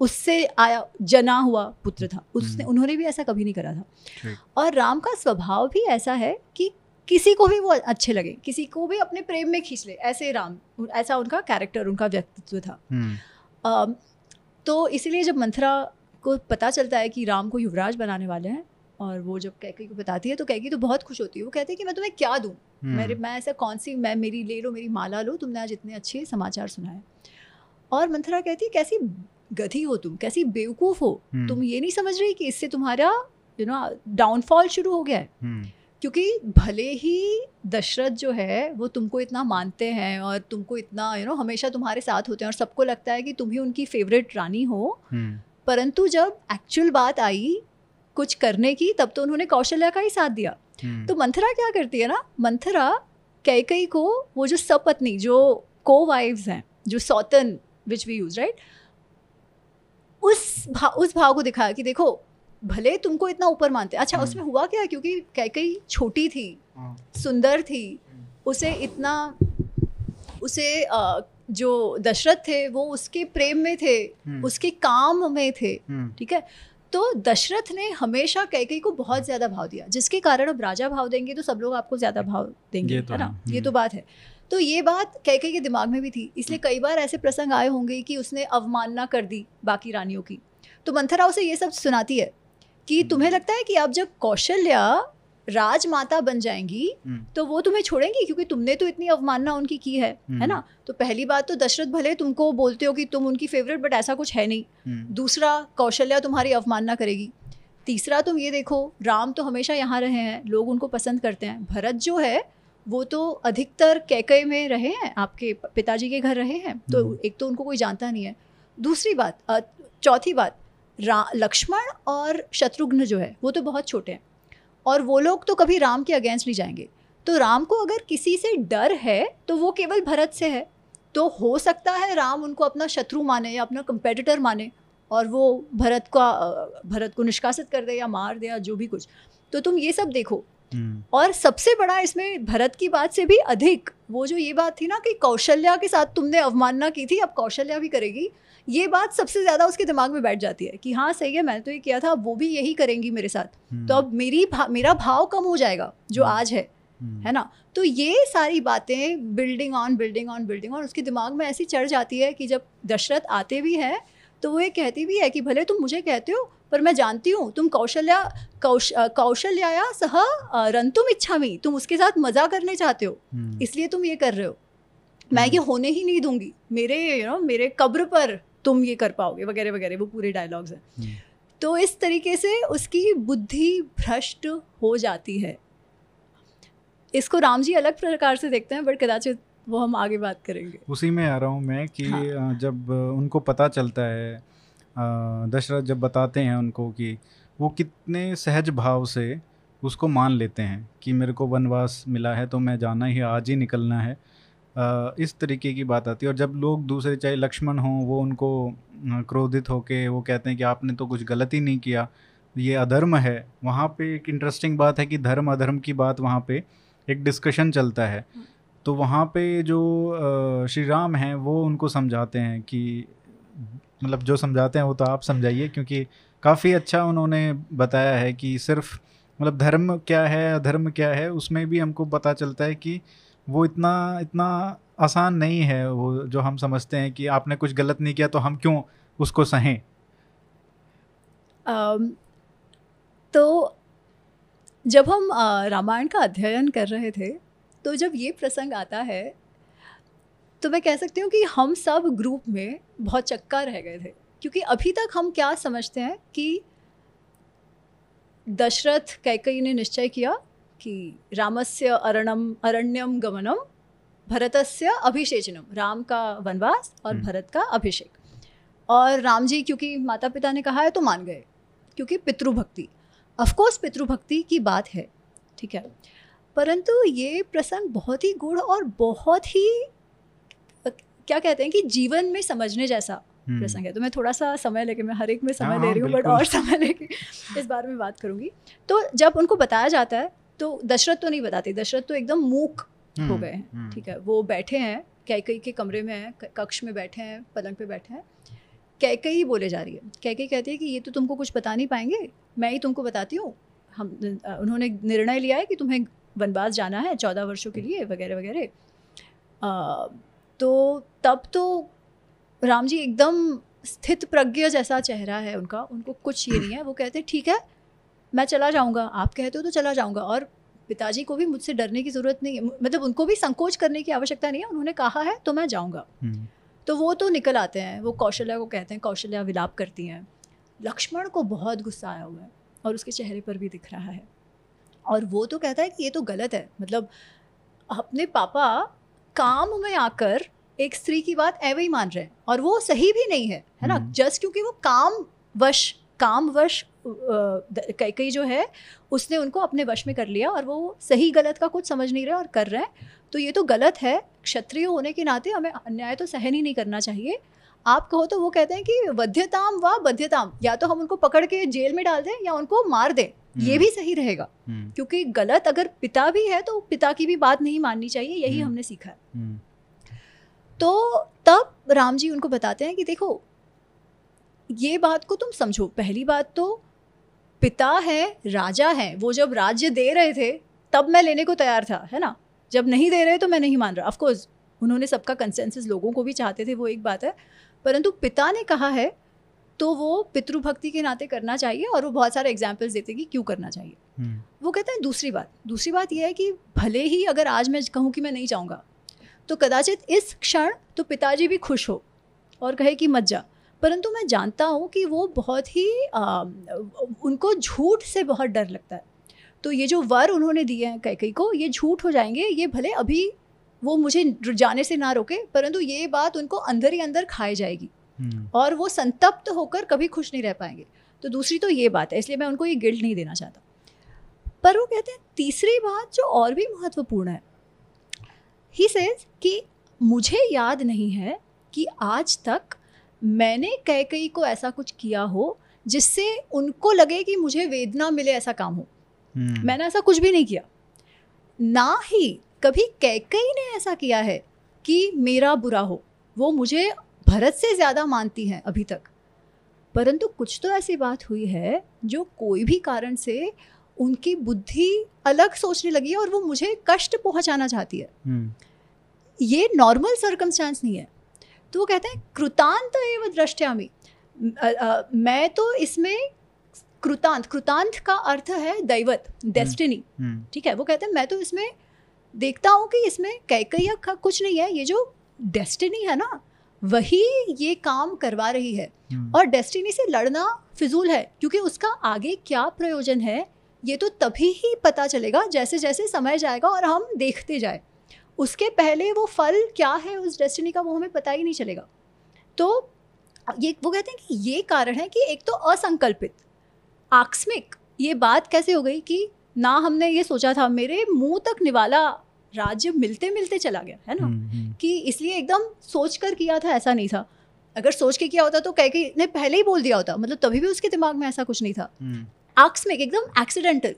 उससे आया जना हुआ पुत्र था। उसने हम्म। उन्होंने भी ऐसा कभी नहीं करा था। और राम का स्वभाव भी ऐसा है कि किसी को भी वो अच्छे लगे किसी को भी अपने प्रेम में खींच ले ऐसे राम ऐसा उनका कैरेक्टर उनका व्यक्तित्व था। हम्म। अम, तो इसीलिए जब मंथरा को पता चलता है कि राम को युवराज बनाने वाले हैं और वो जब कैकई को बताती है तो कैकई तो बहुत खुश होती है। वो कहती है कि मैं तुम्हें क्या दूँ? हम्म, मेरे मैं ऐसा कौन सी मैं मेरी ले लो मेरी माला लो तुमने आज इतने अच्छे समाचार सुनाए। और मंथरा कहती है कैसी गधी हो तुम कैसी बेवकूफ़ हो। हम्म, तुम ये नहीं समझ रही कि इससे तुम्हारा यू नो डाउनफॉल शुरू हो गया है। हम्म, क्योंकि भले ही दशरथ जो है वो तुमको इतना मानते हैं और तुमको इतना यू नो हमेशा तुम्हारे साथ होते हैं और सबको लगता है कि तुम ही उनकी फेवरेट रानी हो। हम्म, परंतु जब एक्चुअल बात आई कुछ करने की तब तो उन्होंने कौशल्या का ही साथ दिया। तो मंथरा क्या करती है ना? मंथरा कैकई को वो जो सपत्नी जो को वाइव्स हैं जो सौतन विच वी यूज़ राइट उस भा, उस भाव को दिखाया कि देखो भले तुमको इतना ऊपर मानते अच्छा हम्म। उसमें हुआ क्या? क्योंकि कैकई छोटी थी हाँ, सुंदर थी उसे इतना उसे अ, जो दशरथ थे वो उसके प्रेम में थे हम्म, उसके काम में थे हम्म, ठीक है? तो दशरथ ने हमेशा कैकई को बहुत ज़्यादा भाव दिया जिसके कारण अब राजा भाव देंगे तो सब लोग आपको ज़्यादा भाव देंगे तो है ना? ये तो हम्म। बात है। तो ये बात कैकई के दिमाग में भी थी। इसलिए कई बार ऐसे प्रसंग आए होंगे कि उसने अवमानना कर दी बाकी रानियों की। तो मंथरा उसे ये सब सुनाती है कि हम्म। तुम्हें लगता है कि अब जब कौशल्या राजमाता बन जाएँगी हम्म, तो वो तुम्हें छोड़ेंगी? क्योंकि तुमने तो इतनी अवमानना उनकी की है है हम्म। ना? तो पहली बात तो दशरथ भले तुमको बोलते हो कि तुम उनकी फेवरेट बट ऐसा कुछ है नहीं। हम्म, दूसरा कौशल्या तुम्हारी अवमानना करेगी। तीसरा तुम ये देखो राम तो हमेशा यहाँ रहे हैं लोग उनको पसंद करते हैं। भरत जो है वो तो अधिकतर कैकय में रहे हैं आपके पिताजी के घर रहे हैं तो हम्म। एक तो उनको कोई जानता नहीं है। दूसरी बात चौथी बात लक्ष्मण और शत्रुघ्न जो है वो तो बहुत छोटे हैं। और वो लोग तो कभी राम के अगेंस्ट नहीं जाएँगे। तो राम को अगर किसी से डर है तो वो केवल भरत से है। तो हो सकता है राम उनको अपना शत्रु माने या अपना कंपेटिटर माने और वो भरत का भरत को निष्कासित कर दे या मार दे या जो भी कुछ। तो तुम ये सब देखो और सबसे बड़ा इसमें भरत की बात से भी अधिक वो जो ये बात थी ना कि कौशल्या के साथ तुमने अवमानना की थी अब कौशल्या भी करेगी ये बात सबसे ज़्यादा उसके दिमाग में बैठ जाती है कि हाँ सही है मैंने तो ये किया था अब वो भी यही करेंगी मेरे साथ। हम्म, तो अब मेरी भा, मेरा भाव कम हो जाएगा जो हम्म। आज है हम्म, है ना? तो ये सारी बातें building on building on building on उसके दिमाग में ऐसी चढ़ जाती है कि जब दशरथ आते भी हैं तो वो ये कहती भी है कि भले तुम मुझे कहते हो पर मैं जानती हूँ तुम कौशल्या कौश कौशल्याया सह रंतुम इच्छामी तुम उसके साथ मज़ा करने चाहते हो। हम्म, इसलिए तुम ये कर रहे हो। मैं हम्म। ये होने ही नहीं दूँगी। मेरे यू नो मेरे कब्र पर तुम ये कर पाओगे वगैरह वगैरह वो पूरे डायलॉग्स हैं। हम्म। तो इस तरीके से उसकी बुद्धि भ्रष्ट हो जाती है। इसको राम जी अलग प्रकार से देखते हैं बट कदाचित वो हम आगे बात करेंगे। उसी में आ रहा हूँ मैं कि हाँ। जब उनको पता चलता है दशरथ जब बताते हैं उनको कि वो कितने सहज भाव से उसको मान लेते हैं कि मेरे को वनवास मिला है तो मैं जाना ही, आज ही निकलना है। इस तरीके की बात आती है और जब लोग दूसरे, चाहे लक्ष्मण हों, वो उनको क्रोधित होके वो कहते हैं कि आपने तो कुछ गलत ही नहीं किया, ये अधर्म है। वहाँ पे एक इंटरेस्टिंग बात है कि धर्म अधर्म की बात वहाँ पे एक डिस्कशन चलता है। तो वहाँ पे जो श्री राम हैं, वो उनको समझाते हैं कि मतलब जो समझाते हैं वो तो आप समझाइए क्योंकि काफ़ी अच्छा उन्होंने बताया है कि सिर्फ़ मतलब धर्म क्या है अधर्म क्या है उसमें भी हमको पता चलता है कि वो इतना इतना आसान नहीं है वो जो हम समझते हैं कि आपने कुछ गलत नहीं किया तो हम क्यों उसको सहें। अम, तो जब हम रामायण का अध्ययन कर रहे थे तो जब ये प्रसंग आता है तो मैं कह सकती हूँ कि हम सब ग्रुप में बहुत चक्का रह गए थे क्योंकि अभी तक हम क्या समझते हैं कि दशरथ कैकई ने निश्चय किया कि रामस्य अरणम अरण्यम गमनम भरतस्य अभिषेचनम राम का वनवास और हम्म। भरत का अभिषेक। और राम जी क्योंकि माता पिता ने कहा है तो मान गए क्योंकि पितृभक्ति। अफकोर्स पितृभक्ति की बात है ठीक है? परंतु ये प्रसंग बहुत ही गूढ़ और बहुत ही क्या कहते हैं कि जीवन में समझने जैसा हम्म, प्रसंग है। तो मैं थोड़ा सा समय लेके मैं हर एक में समय हाँ, ले हाँ, रही हूँ बट और समय लेके इस बारे में बात करूँगी। तो जब उनको बताया जाता है तो दशरथ तो नहीं बताते। दशरथ तो एकदम मूक हो हम्म, गए हैं हम्म, ठीक है? वो बैठे हैं कैकई के कमरे में हैं कक्ष में बैठे हैं पलंग पे बैठे हैं। कैकई बोले जा रही है। कैकई कहती है कि ये तो तुमको कुछ बता नहीं पाएँगे मैं ही तुमको बताती हूँ। हम उन्होंने निर्णय लिया है कि तुम्हें वनवास जाना है चौदह वर्षों के लिए वगैरह वगैरह। तो तब तो राम जी एकदम स्थित प्रज्ञ जैसा चेहरा है उनका उनको कुछ ये नहीं है। वो कहते ठीक है मैं चला जाऊँगा। आप कहते हो तो चला जाऊँगा। और पिताजी को भी मुझसे डरने की ज़रूरत नहीं है। मतलब उनको भी संकोच करने की आवश्यकता नहीं है। उन्होंने कहा है तो मैं जाऊँगा। हम्म, तो वो तो निकल आते हैं। वो कौशल्या को कहते हैं कौशल्या विलाप करती हैं। लक्ष्मण को बहुत गुस्सा आया हुआ है और उसके चेहरे पर भी दिख रहा है। और वो तो कहता है कि ये तो गलत है। मतलब अपने पापा काम में आकर एक स्त्री की बात ऐवे ही मान रहे हैं और वो सही भी नहीं है है ना? हम्म। जस्ट क्योंकि वो काम वश काम वश कई कई जो है उसने उनको अपने वश में कर लिया और वो सही गलत का कुछ समझ नहीं रहे और कर रहे हैं। तो ये तो गलत है क्षत्रिय होने के नाते हमें अन्याय तो सहन ही नहीं करना चाहिए। आप कहो तो वो कहते हैं कि वध्यताम व बध्यताम या तो हम उनको पकड़ के जेल में डाल दें या उनको मार दें। ये हम्म। भी सही रहेगा। हम्म, क्योंकि गलत अगर पिता भी है तो पिता की भी बात नहीं माननी चाहिए यही हम्म। हमने सीखा है। तो तब राम जी उनको बताते हैं कि देखो ये बात को तुम समझो। पहली बात तो पिता है राजा है। वो जब राज्य दे रहे थे तब मैं लेने को तैयार था है ना? जब नहीं दे रहे तो मैं नहीं मान रहा। ऑफकोर्स उन्होंने सबका कंसेंसस लोगों को भी चाहते थे वो एक बात है। परंतु पिता ने कहा है तो वो पितृभक्ति के नाते करना चाहिए और वो बहुत सारे एग्जाम्पल्स देते हैं कि क्यों करना चाहिए। हम्म, वो कहते हैं दूसरी बात दूसरी बात यह है कि भले ही अगर आज मैं कहूँ कि मैं नहीं जाऊँगा तो कदाचित इस क्षण तो पिताजी भी खुश हो और कहे कि मत जा। परंतु मैं जानता हूँ कि वो बहुत ही आ, उनको झूठ से बहुत डर लगता है। तो ये जो वर उन्होंने दिए हैं कैकई को ये झूठ हो जाएँगे ये भले अभी वो मुझे जाने से ना रोके परंतु ये बात उनको अंदर ही अंदर खाई जाएगी। और वो संतप्त होकर कभी खुश नहीं रह पाएँगे। तो दूसरी तो ये बात है इसलिए मैं उनको ये गिल्ट नहीं देना चाहता। पर वो कहते हैं तीसरी बात जो और भी महत्वपूर्ण है ही सेज कि मुझे याद नहीं है कि आज तक मैंने कैकई को ऐसा कुछ किया हो जिससे उनको लगे कि मुझे वेदना मिले ऐसा काम हो। हम्म, मैंने ऐसा कुछ भी नहीं किया। ना ही कभी कैकई ने ऐसा किया है कि मेरा बुरा हो वो मुझे भरत से ज़्यादा मानती हैं अभी तक। परंतु कुछ तो ऐसी बात हुई है जो कोई भी कारण से उनकी बुद्धि अलग सोचने लगी है और वो मुझे कष्ट पहुंचाना चाहती है। हम्म, ये नॉर्मल सर्कमस्टांस नहीं है। तो वो कहते हैं कृतांत एवं दृष्टयामी मैं तो इसमें कृतांत कृतांत का अर्थ है दैवत डेस्टिनी हम्म, ठीक है? वो कहते हैं मैं तो इसमें देखता हूँ कि इसमें कैकैया का कुछ नहीं है ये जो डेस्टिनी है ना वही ये काम करवा रही है। हम्म, और डेस्टिनी से लड़ना फिजूल है क्योंकि उसका आगे क्या प्रयोजन है ये तो तभी ही पता चलेगा जैसे जैसे समय जाएगा और हम देखते जाए। उसके पहले वो फल क्या है उस डेस्टिनी का वो हमें पता ही नहीं चलेगा। तो ये वो कहते हैं कि ये कारण है कि एक तो असंकल्पित आकस्मिक ये बात कैसे हो गई कि ना हमने ये सोचा था मेरे मुँह तक निवाला राज्य मिलते मिलते चला गया है ना? हम्म, हम्म, कि इसलिए एकदम सोच कर किया था ऐसा नहीं था। अगर सोच के किया होता तो कह के ने पहले ही बोल दिया होता मतलब तभी भी उसके दिमाग में ऐसा कुछ नहीं था। हम्म, आकस्मिक एकदम एक्सीडेंटल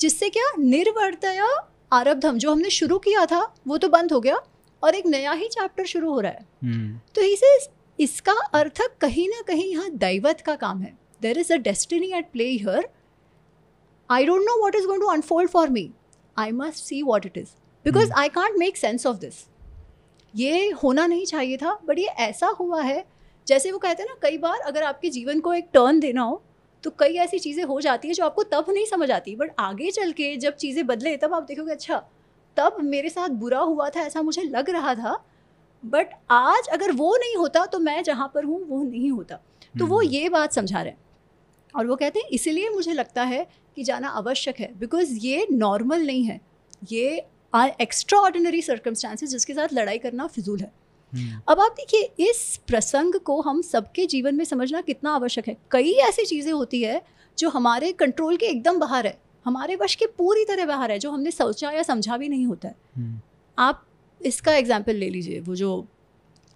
जिससे क्या निर्वर्तया आरब्धम जो हमने शुरू किया था वो तो बंद हो गया और एक नया ही चैप्टर शुरू हो रहा है। हम्म, तो ही से इसका अर्थ कहीं ना कहीं यहाँ दैवत का काम है। There is a destiny at play here I don't know what is going to unfold for me I must see what it is because I can't make sense of this ये होना नहीं चाहिए था बट ये ऐसा हुआ है जैसे वो कहते हैं ना कई बार अगर आपके जीवन को एक टर्न देना हो तो कई ऐसी चीज़ें हो जाती है जो आपको तब नहीं समझ आती बट आगे चल के जब चीज़ें बदले तब आप देखोगे अच्छा तब मेरे साथ बुरा हुआ था ऐसा मुझे लग रहा था बट आज अगर वो नहीं होता तो मैं जहाँ पर हूँ वो नहीं होता। तो वो हम्म, ये बात समझा रहे हैं। और वो कहते हैं इसीलिए मुझे लगता है कि जाना आवश्यक है बिकॉज़ ये नॉर्मल नहीं है। ये एक्स्ट्रा ऑर्डिनरी सर्कमस्टांसेस जिसके साथ लड़ाई करना फिजूल है। हम्म, अब आप देखिए इस प्रसंग को हम सबके जीवन में समझना कितना आवश्यक है। कई ऐसी चीज़ें होती है जो हमारे कंट्रोल के एकदम बाहर है। हमारे वश के पूरी तरह बाहर है जो हमने सोचा या समझा भी नहीं होता है। हम्म, आप इसका एग्ज़ाम्पल ले लीजिए वो जो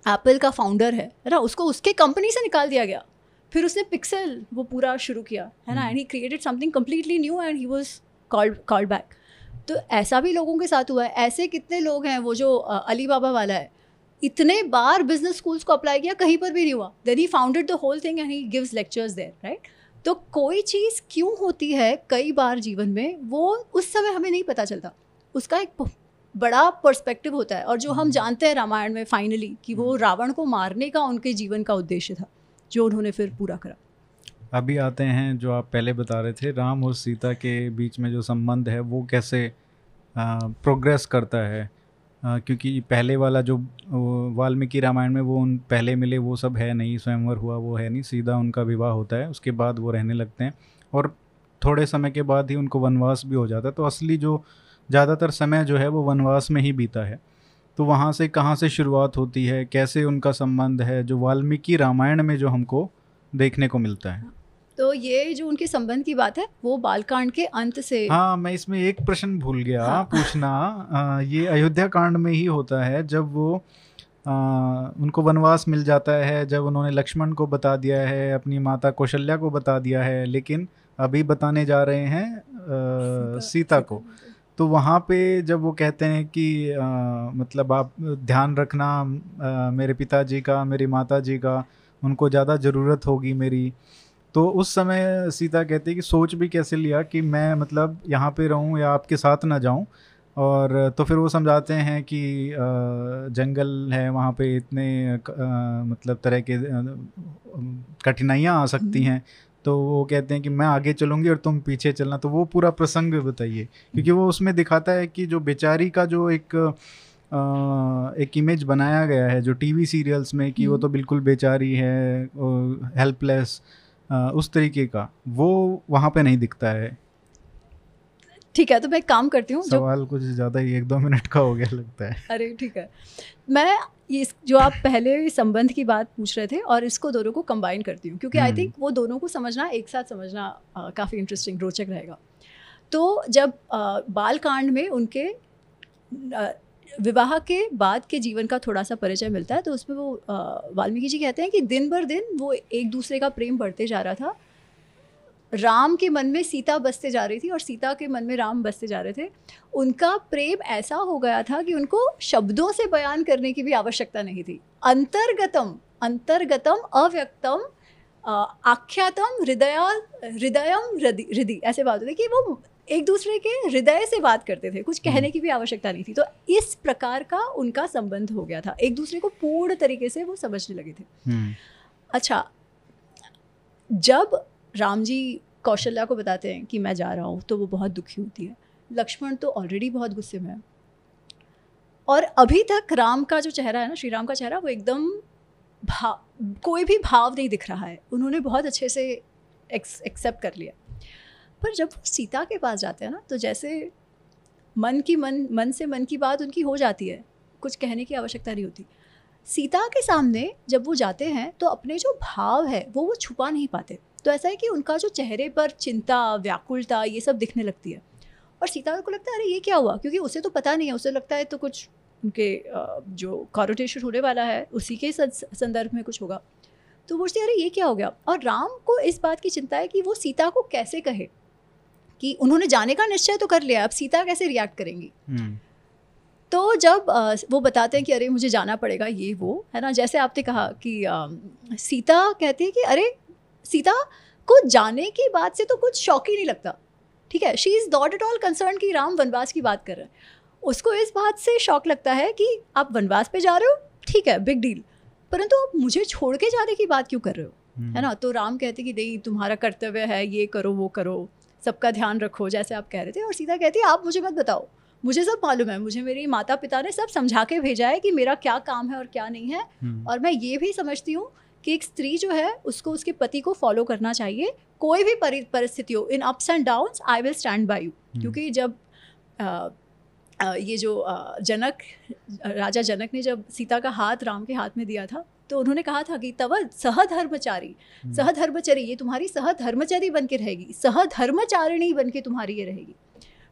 एप्पल का फाउंडर है है ना? उसको उसके कंपनी से निकाल दिया गया। फिर उसने पिक्सल वो पूरा शुरू किया है ना। And he created something completely new and he was called called back तो ऐसा भी लोगों के साथ हुआ है। ऐसे कितने लोग हैं वो जो अली बाबा वाला है इतने बार बिज़नेस स्कूल्स को अप्लाई किया कहीं पर भी नहीं हुआ। Then he founded the whole thing and he gives lectures there right तो कोई चीज़ क्यों होती है कई बार जीवन में वो उस समय हमें नहीं पता चलता। उसका एक बड़ा पर्सपेक्टिव होता है और जो हम हम्म। जानते हैं रामायण में फाइनली कि वो हम्म। रावण को मारने का उनके जीवन का उद्देश्य था जो उन्होंने फिर पूरा करा। अभी आते हैं जो आप पहले बता रहे थे राम और सीता के बीच में जो संबंध है वो कैसे प्रोग्रेस करता है? आ, क्योंकि पहले वाला जो वाल्मीकि रामायण में वो उन पहले मिले वो सब है नहीं स्वयंवर हुआ वो है नहीं सीधा उनका विवाह होता है उसके बाद वो रहने लगते हैं। और थोड़े समय के बाद ही उनको वनवास भी हो जाता है तो असली जो ज़्यादातर समय जो है वो वनवास में ही बीता है। तो वहाँ से कहाँ से शुरुआत होती है कैसे उनका संबंध है जो वाल्मीकि रामायण में जो हमको देखने को मिलता है? तो ये जो उनके संबंध की बात है वो बालकांड के अंत से हाँ मैं इसमें एक प्रश्न भूल गया हाँ। पूछना। आ, ये अयोध्या कांड में ही होता है जब वो आ, उनको वनवास मिल जाता है जब उन्होंने लक्ष्मण को बता दिया है अपनी माता कौशल्या को बता दिया है लेकिन अभी बताने जा रहे हैं आ, सीता को। तो वहाँ पे जब वो कहते हैं कि आ, मतलब आप ध्यान रखना आ, मेरे पिताजी का मेरी माता जी का उनको ज़्यादा ज़रूरत होगी मेरी तो उस समय सीता कहती है कि सोच भी कैसे लिया कि मैं मतलब यहाँ पे रहूँ या आपके साथ ना जाऊँ। और तो फिर वो समझाते हैं कि जंगल है वहाँ पे इतने मतलब तरह के कठिनाइयाँ आ सकती हैं। तो वो कहते हैं कि मैं आगे चलूँगी और तुम पीछे चलना। तो वो पूरा प्रसंग बताइए। क्योंकि वो उसमें दिखाता है कि जो बेचारी का जो एक एक इमेज बनाया गया है जो टीवी सीरियल्स में कि वो तो बिल्कुल बेचारी है हेल्पलेस उस तरीके का वो वहाँ पे नहीं दिखता है। ठीक है तो मैं एक काम करती हूँ जो सवाल कुछ ज़्यादा ही एक दो मिनट का हो गया लगता है। अरे ठीक है। मैं ये इस- जो आप पहले संबंध की बात पूछ रहे थे और इसको दोनों को कंबाइन करती हूँ क्योंकि आई हम्म। थिंक वो दोनों को समझना एक साथ समझना काफ़ी इंटरेस्टिंग रोचक रहेगा। तो जब बाल कांड में उनके विवाह के बाद के जीवन का थोड़ा सा परिचय मिलता है तो उसमें वो वाल्मीकि जी कहते हैं कि दिन भर दिन वो एक दूसरे का प्रेम बढ़ते जा रहा था। राम के मन में सीता बसते जा रही थी और सीता के मन में राम बसते जा रहे थे। उनका प्रेम ऐसा हो गया था कि उनको शब्दों से बयान करने की भी आवश्यकता नहीं थी। अंतर्गतम अंतर्गतम अव्यक्तम आख्यातम हृदय, हृदयम हृदय हृदय ऐसे बात होती कि वो एक दूसरे के हृदय से बात करते थे कुछ कहने की भी आवश्यकता नहीं थी। तो इस प्रकार का उनका संबंध हो गया था। एक दूसरे को पूर्ण तरीके से वो समझने लगे थे। हम्म, अच्छा जब राम जी कौशल्या को बताते हैं कि मैं जा रहा हूँ तो वो बहुत दुखी होती है। लक्ष्मण तो ऑलरेडी बहुत गुस्से में है। और अभी तक राम का जो चेहरा है ना श्री राम का चेहरा वो एकदम भाव कोई भी भाव नहीं दिख रहा है। उन्होंने बहुत अच्छे से एक्सेप्ट कर लिया। पर जब वो सीता के पास जाते हैं ना तो जैसे मन की मन मन से मन की बात उनकी हो जाती है, कुछ कहने की आवश्यकता नहीं होती। सीता के सामने जब वो जाते हैं तो अपने जो भाव है, वो वो छुपा नहीं पाते। तो ऐसा है कि उनका जो चेहरे पर चिंता, व्याकुलता, ये सब दिखने लगती है। और सीता को लगता है, अरे, ये क्या हुआ? क्योंकि उसे तो पता नहीं है, उसे लगता है तो कुछ उनके जो कॉरोटेशन होने वाला है, उसी के संदर्भ में कुछ होगा। तो वो अरे, ये क्या हो गया? और राम को इस बात की चिंता है कि वो सीता को कैसे कहे। कि उन्होंने जाने का निश्चय तो कर लिया अब सीता कैसे रिएक्ट करेंगी? हम्म। तो जब वो बताते हैं कि अरे मुझे जाना पड़ेगा ये वो है ना जैसे आपने कहा कि सीता कहती है कि अरे सीता को जाने की बात से तो कुछ शौक ही नहीं लगता ठीक है? She is not at all concern कि राम वनवास की बात कर रहे हैं। उसको इस बात से शौक लगता है कि आप वनवास पे जा रहे हो ठीक है बिग डील परंतु आप मुझे छोड़ के जाने की बात क्यों कर रहे हो? हम्म। है ना? तो राम कहते कि नहीं तुम्हारा कर्तव्य है ये करो वो करो। सबका ध्यान रखो जैसे आप कह रहे थे और सीता कहती है आप मुझे मत बताओ। मुझे सब मालूम है मुझे मेरी माता पिता ने सब समझा के भेजा है कि मेरा क्या काम है और क्या नहीं है। हम्म। और मैं ये भी समझती हूँ कि एक स्त्री जो है उसको उसके पति को फॉलो करना चाहिए। कोई भी परिस्थिति हो in ups and downs I will stand by you क्योंकि जब आ, आ, ये जो आ, जनक राजा जनक ने जब सीता का हाथ राम के हाथ में दिया था तो उन्होंने कहा था कि तब सहधर्मचारी। हम्म। सहधर्मचरी ये तुम्हारी सहधर्मचरी बन के रहेगी। सहधर्मचारिणी बन के तुम्हारी ये रहेगी।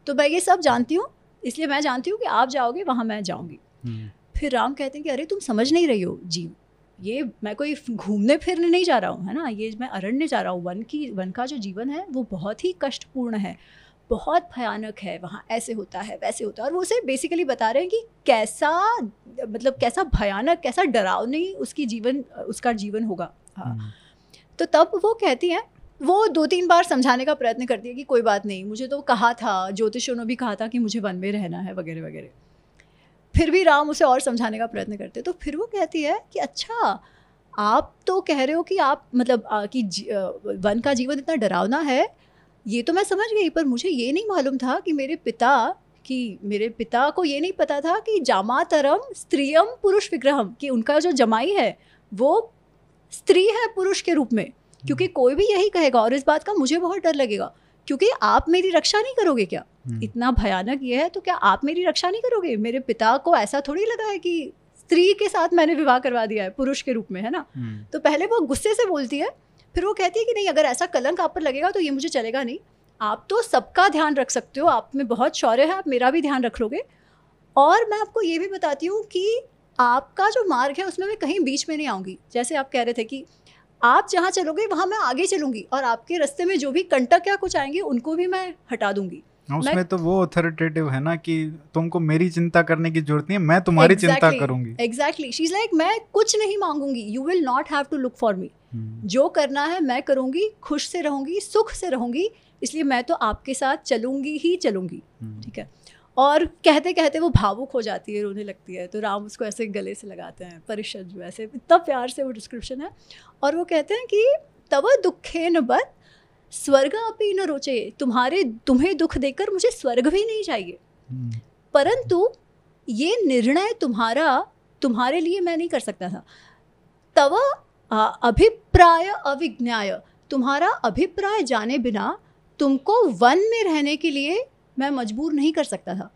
तो मैं ये सब जानती हूँ इसलिए मैं जानती हूँ कि आप जाओगे वहाँ मैं जाऊँगी। हम्म। फिर राम कहते हैं कि अरे तुम समझ नहीं रही हो जीव। ये मैं कोई घूमने फिरने नहीं जा रहा हूँ है ना? ये मैं अरण्य जा रहा हूँ। वन की वन का जो जीवन है वो बहुत ही कष्टपूर्ण है। बहुत भयानक है वहाँ ऐसे होता है वैसे होता है। और वो उसे बेसिकली बता रहे हैं कि कैसा मतलब कैसा भयानक कैसा डरावनी उसकी जीवन उसका जीवन होगा। हाँ। हम्म। तो तब वो कहती हैं वो दो तीन बार समझाने का प्रयत्न करती है कि कोई बात नहीं मुझे तो कहा था ज्योतिषों ने भी कहा था कि मुझे वन में रहना है वगैरह वगैरह। फिर भी राम उसे और समझाने का प्रयत्न करते तो फिर वो कहती है कि अच्छा आप तो कह रहे हो कि आप मतलब आ, कि वन का जीवन इतना डरावना है ये तो मैं समझ गई पर मुझे ये नहीं मालूम था कि मेरे पिता कि मेरे पिता को ये नहीं पता था कि जामातरम स्त्रियम पुरुष विग्रहम कि उनका जो जमाई है वो स्त्री है पुरुष के रूप में क्योंकि हम्म। कोई भी यही कहेगा और इस बात का मुझे बहुत डर लगेगा क्योंकि आप मेरी रक्षा नहीं करोगे क्या हम्म। इतना भयानक ये है तो क्या आप मेरी रक्षा नहीं करोगे मेरे पिता को ऐसा थोड़ी लगा है कि स्त्री के साथ मैंने विवाह करवा दिया है पुरुष के रूप में है ना हम्म। तो पहले वो गुस्से से बोलती है फिर वो कहती है कि नहीं, अगर ऐसा कलंक आप पर लगेगा तो ये मुझे चलेगा नहीं। आप तो सबका ध्यान रख सकते हो, आप में बहुत शौर्य है, आप मेरा भी ध्यान रख लोगे और मैं आपको ये भी बताती हूँ कि आपका जो मार्ग है उसमें मैं कहीं बीच में नहीं आऊँगी। जैसे आप कह रहे थे कि आप जहाँ चलोगे, वहाँ मैं आगे चलूँगी और आपके रास्ते में जो भी कंटक या कुछ आएँगे, उनको भी मैं हटा दूँगी। उसमें तो वो अथॉरिटेटिव है ना कि तुमको मेरी चिंता करने की ज़रूरत नहीं है मैं तुम्हारी exactly, चिंता करूँगी। एग्जैक्टली शी इज़ लाइक मैं कुछ नहीं मांगूँगी। You will not have to look for me जो करना है मैं करूँगी खुश से रहूँगी सुख से रहूँगी इसलिए मैं तो आपके साथ चलूँगी ही चलूँगी। हम्म। ठीक है? और कहते कहते वो भावुक हो जाती है रोने लगती है। तो राम उसको ऐसे गले से लगाते हैं परिषद जो ऐसे इतना प्यार से वो डिस्क्रिप्शन है। और वो कहते हैं कि तब दुखे न बद स्वर्ग अपी न रोचे तुम्हारे तुम्हें दुख देकर मुझे स्वर्ग भी नहीं चाहिए। हम्म। परंतु ये निर्णय तुम्हारा तुम्हारे लिए मैं नहीं कर सकता था। तव अभिप्राय अविज्ञाय तुम्हारा अभिप्राय जाने बिना तुमको वन में रहने के लिए मैं मजबूर नहीं कर सकता था।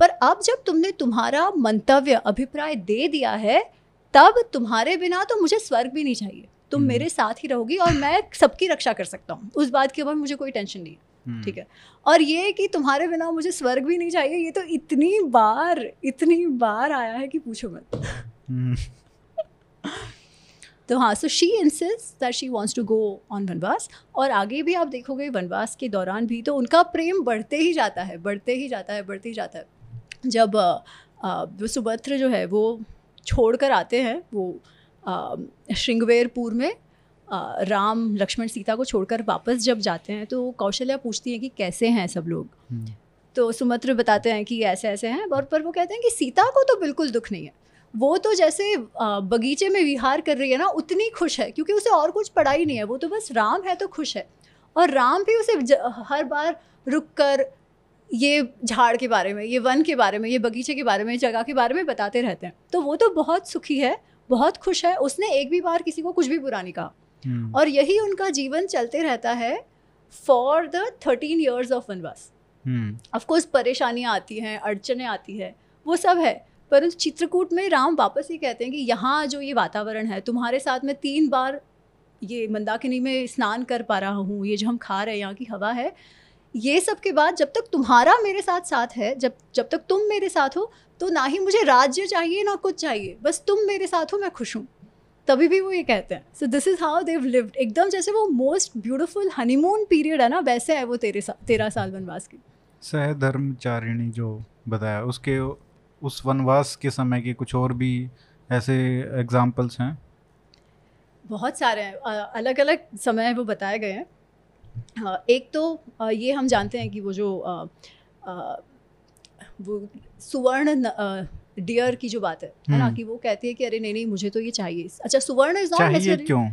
पर अब जब तुमने तुम्हारा मंतव्य अभिप्राय दे दिया है तब तुम्हारे बिना तो मुझे स्वर्ग भी नहीं चाहिए। तुम हम्म। मेरे साथ ही रहोगी और मैं सबकी रक्षा कर सकता हूँ उस बात के बाद मुझे कोई टेंशन नहीं हम्म। ठीक है और ये कि तुम्हारे बिना मुझे स्वर्ग भी नहीं चाहिए ये तो इतनी बार इतनी बार आया है कि पूछो मत हम्म। तो हाँ so she insist that she wants to go on वनवास और आगे भी आप देखोगे वनवास के दौरान भी तो उनका प्रेम बढ़ते ही जाता है बढ़ते ही जाता है बढ़ते ही जाता है जब सुभद्र जो है वो छोड़ कर आते हैं वो श्रृंगवेरपुर में राम लक्ष्मण सीता को छोड़कर वापस जब जाते हैं तो कौशल्या पूछती हैं कि कैसे हैं सब लोग? हम्म। तो सुमत्र बताते हैं कि ऐसे ऐसे हैं और पर वो कहते हैं कि सीता को तो बिल्कुल दुख नहीं है। वो तो जैसे बगीचे में विहार कर रही है ना उतनी खुश है क्योंकि उसे और कुछ पढ़ा ही नहीं है वो तो बस राम है तो खुश है। और राम भी उसे हर बार रुक कर ये झाड़ के बारे में ये वन के बारे में ये बगीचे के बारे में जगह के बारे में बताते रहते हैं। तो वो तो बहुत सुखी है बहुत खुश है। उसने एक भी बार किसी को कुछ भी बुरा नहीं कहा। हम्म, और यही उनका जीवन चलते रहता है for the thirteen years of वनवास। हम्म, ऑफकोर्स परेशानियाँ आती हैं अड़चने आती है वो सब है। परंतु चित्रकूट में राम वापस ही कहते हैं कि यहाँ जो ये वातावरण है तुम्हारे साथ में तीन बार ये मंदाकिनी में स्नान कर पा रहा हूँ ये जो हम खा रहे हैं यहाँ की हवा है ये सब के बाद जब तक तुम्हारा मेरे साथ साथ है जब जब तक तुम मेरे साथ हो तो ना ही मुझे राज्य चाहिए ना कुछ चाहिए। बस तुम मेरे साथ हो मैं खुश हूँ। तभी भी वो ये कहते हैं। So this is how they lived एकदम जैसे वो मोस्ट ब्यूटिफुल हनीमून पीरियड है ना वैसे है वो तेरे सा, तेरह साल वनवास की। सहधर्मचारिणी जो बताया उसके उस वनवास के समय के कुछ और भी ऐसे एग्जाम्पल्स हैं? बहुत सारे हैं। अलग अलग समय वो बताए गए हैं। एक तो ये हम जानते हैं कि वो जो वो सुवर्ण डियर की जो बात है है ना हम्म। कि वो कहती है कि अरे नहीं नहीं मुझे तो ये चाहिए। अच्छा सुवर्ण इज़ नॉट चाहिए क्यों?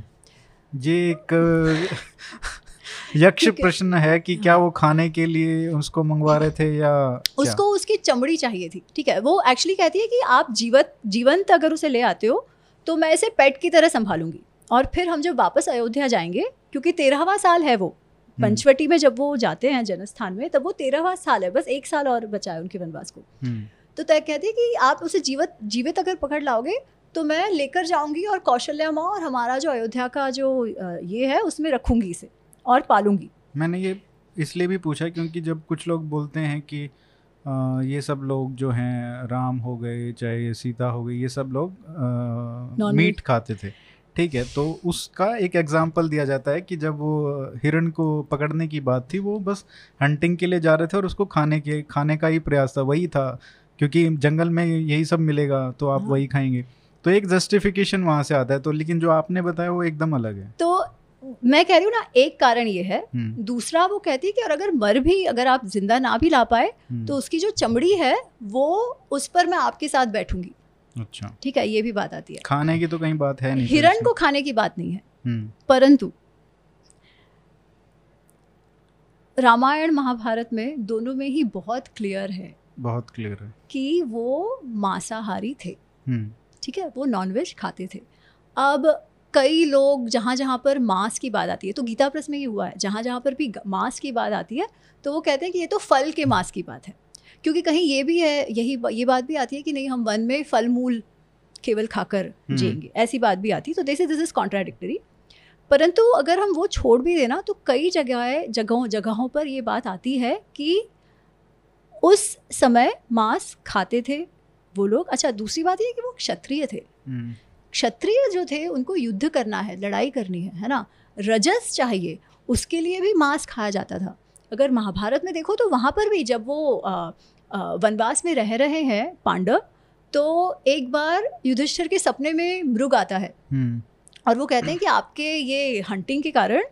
ये एक (laughs) यक्ष प्रश्न है कि क्या वो खाने के लिए उसको मंगवा रहे थे या उसको क्या? उसको चमड़ी चाहिए थी ठीक है? वो एक्चुअली कहती है कि आप जीवत जीवंत अगर उसे ले आते हो तो मैं इसे पेट की तरह संभालूँगी। और फिर हम जब वापस अयोध्या जाएँगे क्योंकि तेरहवा साल है वो पंचवटी में जब वो जाते हैं जनस्थान में तब वो तेरहवा साल है बस एक साल और बचा है उनके वनवास को। हम्म, तो तय कहती है कि आप उसे जीवित जीवित अगर पकड़ लाओगे तो मैं लेकर जाऊँगी और कौशल्या माँ और हमारा जो अयोध्या का जो ये है उसमें रखूँगी इसे और पालूँगी। मैंने ये इसलिए भी पूछा क्योंकि जब कुछ लोग बोलते हैं कि अ, ये सब लोग जो हैं राम हो गए चाहे सीता हो गई ये सब लोग Non-veg। मीट खाते थे। ठीक है तो उसका एक एग्ज़ाम्पल दिया जाता है कि जब वो हिरण को पकड़ने की बात थी वो बस हंटिंग के लिए जा रहे थे और उसको खाने के खाने का ही प्रयास था वही था क्योंकि जंगल में यही सब मिलेगा तो आप हाँ। वही खाएँगे। तो एक जस्टिफिकेशन वहाँ से आता है तो लेकिन जो आपने बताया वो एकदम अलग है। तो मैं कह रही हूँ ना एक कारण ये है। हम्म, दूसरा वो कहती है कि और अगर मर भी अगर आप ज़िंदा ना भी ला पाए हम्म, तो उसकी जो चमड़ी है वो उस पर मैं आपके साथ बैठूँगी। अच्छा। ठीक है ये भी बात आती है। खाने की तो कहीं बात है नहीं हिरण को खाने की बात नहीं है। हम्म, परंतु रामायण महाभारत में दोनों में ही बहुत क्लियर है बहुत क्लियर है। कि वो मांसाहारी थे। हम्म, ठीक है वो नॉनवेज खाते थे। अब कई लोग जहाँ जहाँ पर मांस की बात आती है तो गीता प्रेस में ये हुआ है जहाँ जहाँ पर भी मांस की बात आती है तो वो कहते हैं कि ये तो फल के मांस की बात है। क्योंकि कहीं ये भी है यही ये बात भी आती है कि नहीं हम वन में फल मूल केवल खाकर हम्म। जिएँगे। ऐसी बात भी आती है। तो this is this is contradictory परंतु अगर हम वो छोड़ भी देना तो कई जगह जगहों जगहों पर ये बात आती है कि उस समय मांस खाते थे वो लोग। अच्छा दूसरी बात ये कि वो क्षत्रिय थे। हम्म, क्षत्रिय जो थे उनको युद्ध करना है लड़ाई करनी है है ना? रजस चाहिए उसके लिए भी मांस खाया जाता था। अगर महाभारत में देखो तो वहाँ पर भी जब वो वनवास में रह रहे हैं पांडव तो एक बार युधिष्ठिर के सपने में मृग आता है। हम्म, और वो कहते हैं कि आपके ये हंटिंग के कारण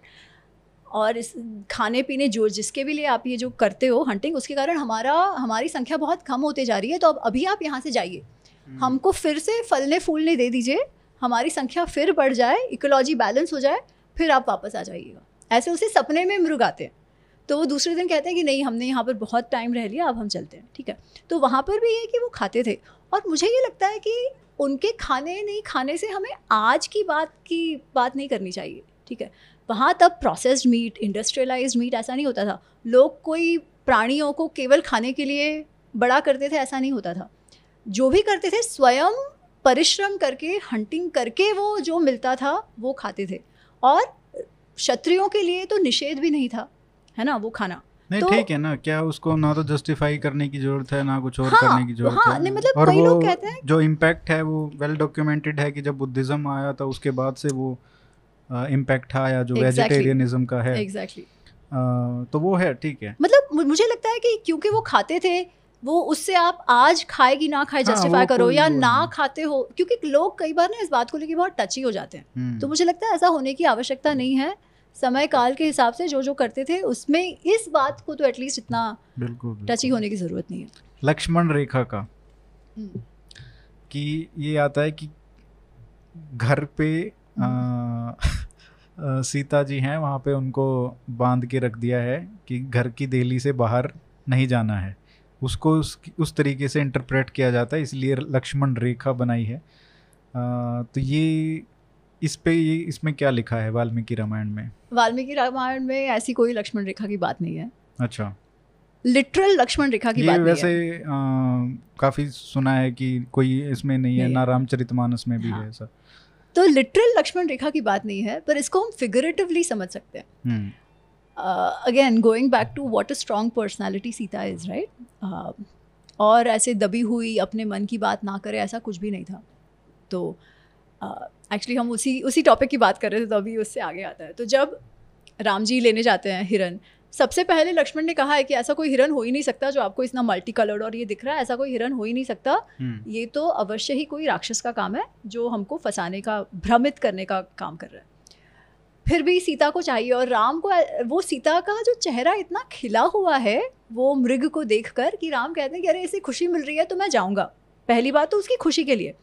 और इस खाने पीने जो जिसके भी लिए आप ये जो करते हो हंटिंग उसके कारण हमारा हमारी संख्या बहुत कम होते जा रही है तो अब अभी आप यहाँ से जाइए। हम्म। हमको फिर से फलने फूलने दे दीजिए हमारी संख्या फिर बढ़ जाए इकोलॉजी बैलेंस हो जाए फिर आप वापस आ जाइएगा। ऐसे उसे सपने में मृग आते हैं। तो वो दूसरे दिन कहते हैं कि नहीं, हमने यहाँ पर बहुत टाइम रह लिया, अब हम चलते हैं, ठीक है? तो वहाँ पर भी ये कि वो खाते थे। और मुझे ये लगता है कि उनके खाने नहीं, खाने से हमें आज की बात की बात नहीं करनी चाहिए, ठीक है? वहाँ तब प्रोसेस्ड मीट इंडस्ट्रियलाइज्ड मीट ऐसा नहीं होता था। लोग कोई प्राणियों को केवल खाने के लिए बड़ा करते थे, ऐसा नहीं होता था। जो भी करते थे, स्वयं परिश्रम करके हंटिंग करके वो जो मिलता था, वो खाते थे। और क्षत्रियों के लिए तो निषेध भी नहीं था। है ना वो खाना। नहीं ठीक तो- ठीक है ना क्या उसको ना तो जस्टिफाई करने की ज़रूरत है ना कुछ और हाँ, करने की ज़रूरत हाँ, है? नहीं, मतलब और वो लोग कहते हैं जो इम्पैक्ट है वो वेल well डॉक्यूमेंटेड है कि जब बुद्धिज्म आया था उसके बाद से वो इम्पैक्ट आया जो वेजिटेरियनिज्म Exactly. का है। एग्जैक्टली अ, तो वो है ठीक है। मतलब मुझे लगता है कि क्योंकि वो खाते थे वो उससे आप आज खाएगी ना खाए हाँ, जस्टिफाई वो करो या ना खाते हो क्योंकि लोग कई बार ना इस बात को लेके बहुत टची हो जाते हैं। हम्म, तो मुझे लगता है ऐसा होने की आवश्यकता नहीं है। समय काल के हिसाब से जो जो करते थे उसमें इस बात को तो एटलीस्ट इतना बिल्कुल टची होने की ज़रूरत नहीं है। लक्ष्मण रेखा का। हम्म, कि ये आता है कि घर पे अ, अ, सीता जी हैं वहाँ पे उनको बाँध के रख दिया है कि घर की देली से बाहर नहीं जाना है। उसको उस उस तरीके से इंटरप्रेट किया जाता है इसलिए लक्ष्मण रेखा बनाई है। आ, तो ये इस पे ये इसमें क्या लिखा है वाल्मीकि रामायण में? वाल्मीकि रामायण में ऐसी कोई लक्ष्मण रेखा की बात नहीं है। अच्छा। लिटरल लक्ष्मण रेखा की ये बात वैसे नहीं है। आ, काफ़ी सुना है कि कोई इसमें नहीं है नहीं। ना रामचरितमानस में भी हाँ। है। ऐसा। तो लिटरल लक्ष्मण रेखा की बात नहीं है पर इसको हम फिगरेटिवली समझ सकते हैं। Again going back to what a strong personality Sita is right और ऐसे दबी हुई अपने मन की बात ना करे ऐसा कुछ भी नहीं था। तो एक्चुअली हम उसी उसी टॉपिक की बात कर रहे थे तो अभी उससे आगे आता है। तो जब राम जी लेने जाते हैं हिरन सबसे पहले लक्ष्मण ने कहा है कि ऐसा कोई हिरन हो ही नहीं सकता जो आपको इतना मल्टी कलर्ड और ये दिख रहा है ऐसा कोई हिरन हो ही नहीं सकता। हम्म, ये तो अवश्य ही कोई राक्षस का काम है जो हमको फंसाने का भ्रमित करने का काम कर रहा है। फिर भी सीता को चाहिए और राम को वो सीता का जो चेहरा इतना खिला हुआ है वो मृग को देखकर कि राम कहते हैं कि अरे इसे खुशी मिल रही है तो मैं जाऊँगा। पहली बात तो उसकी खुशी के लिए।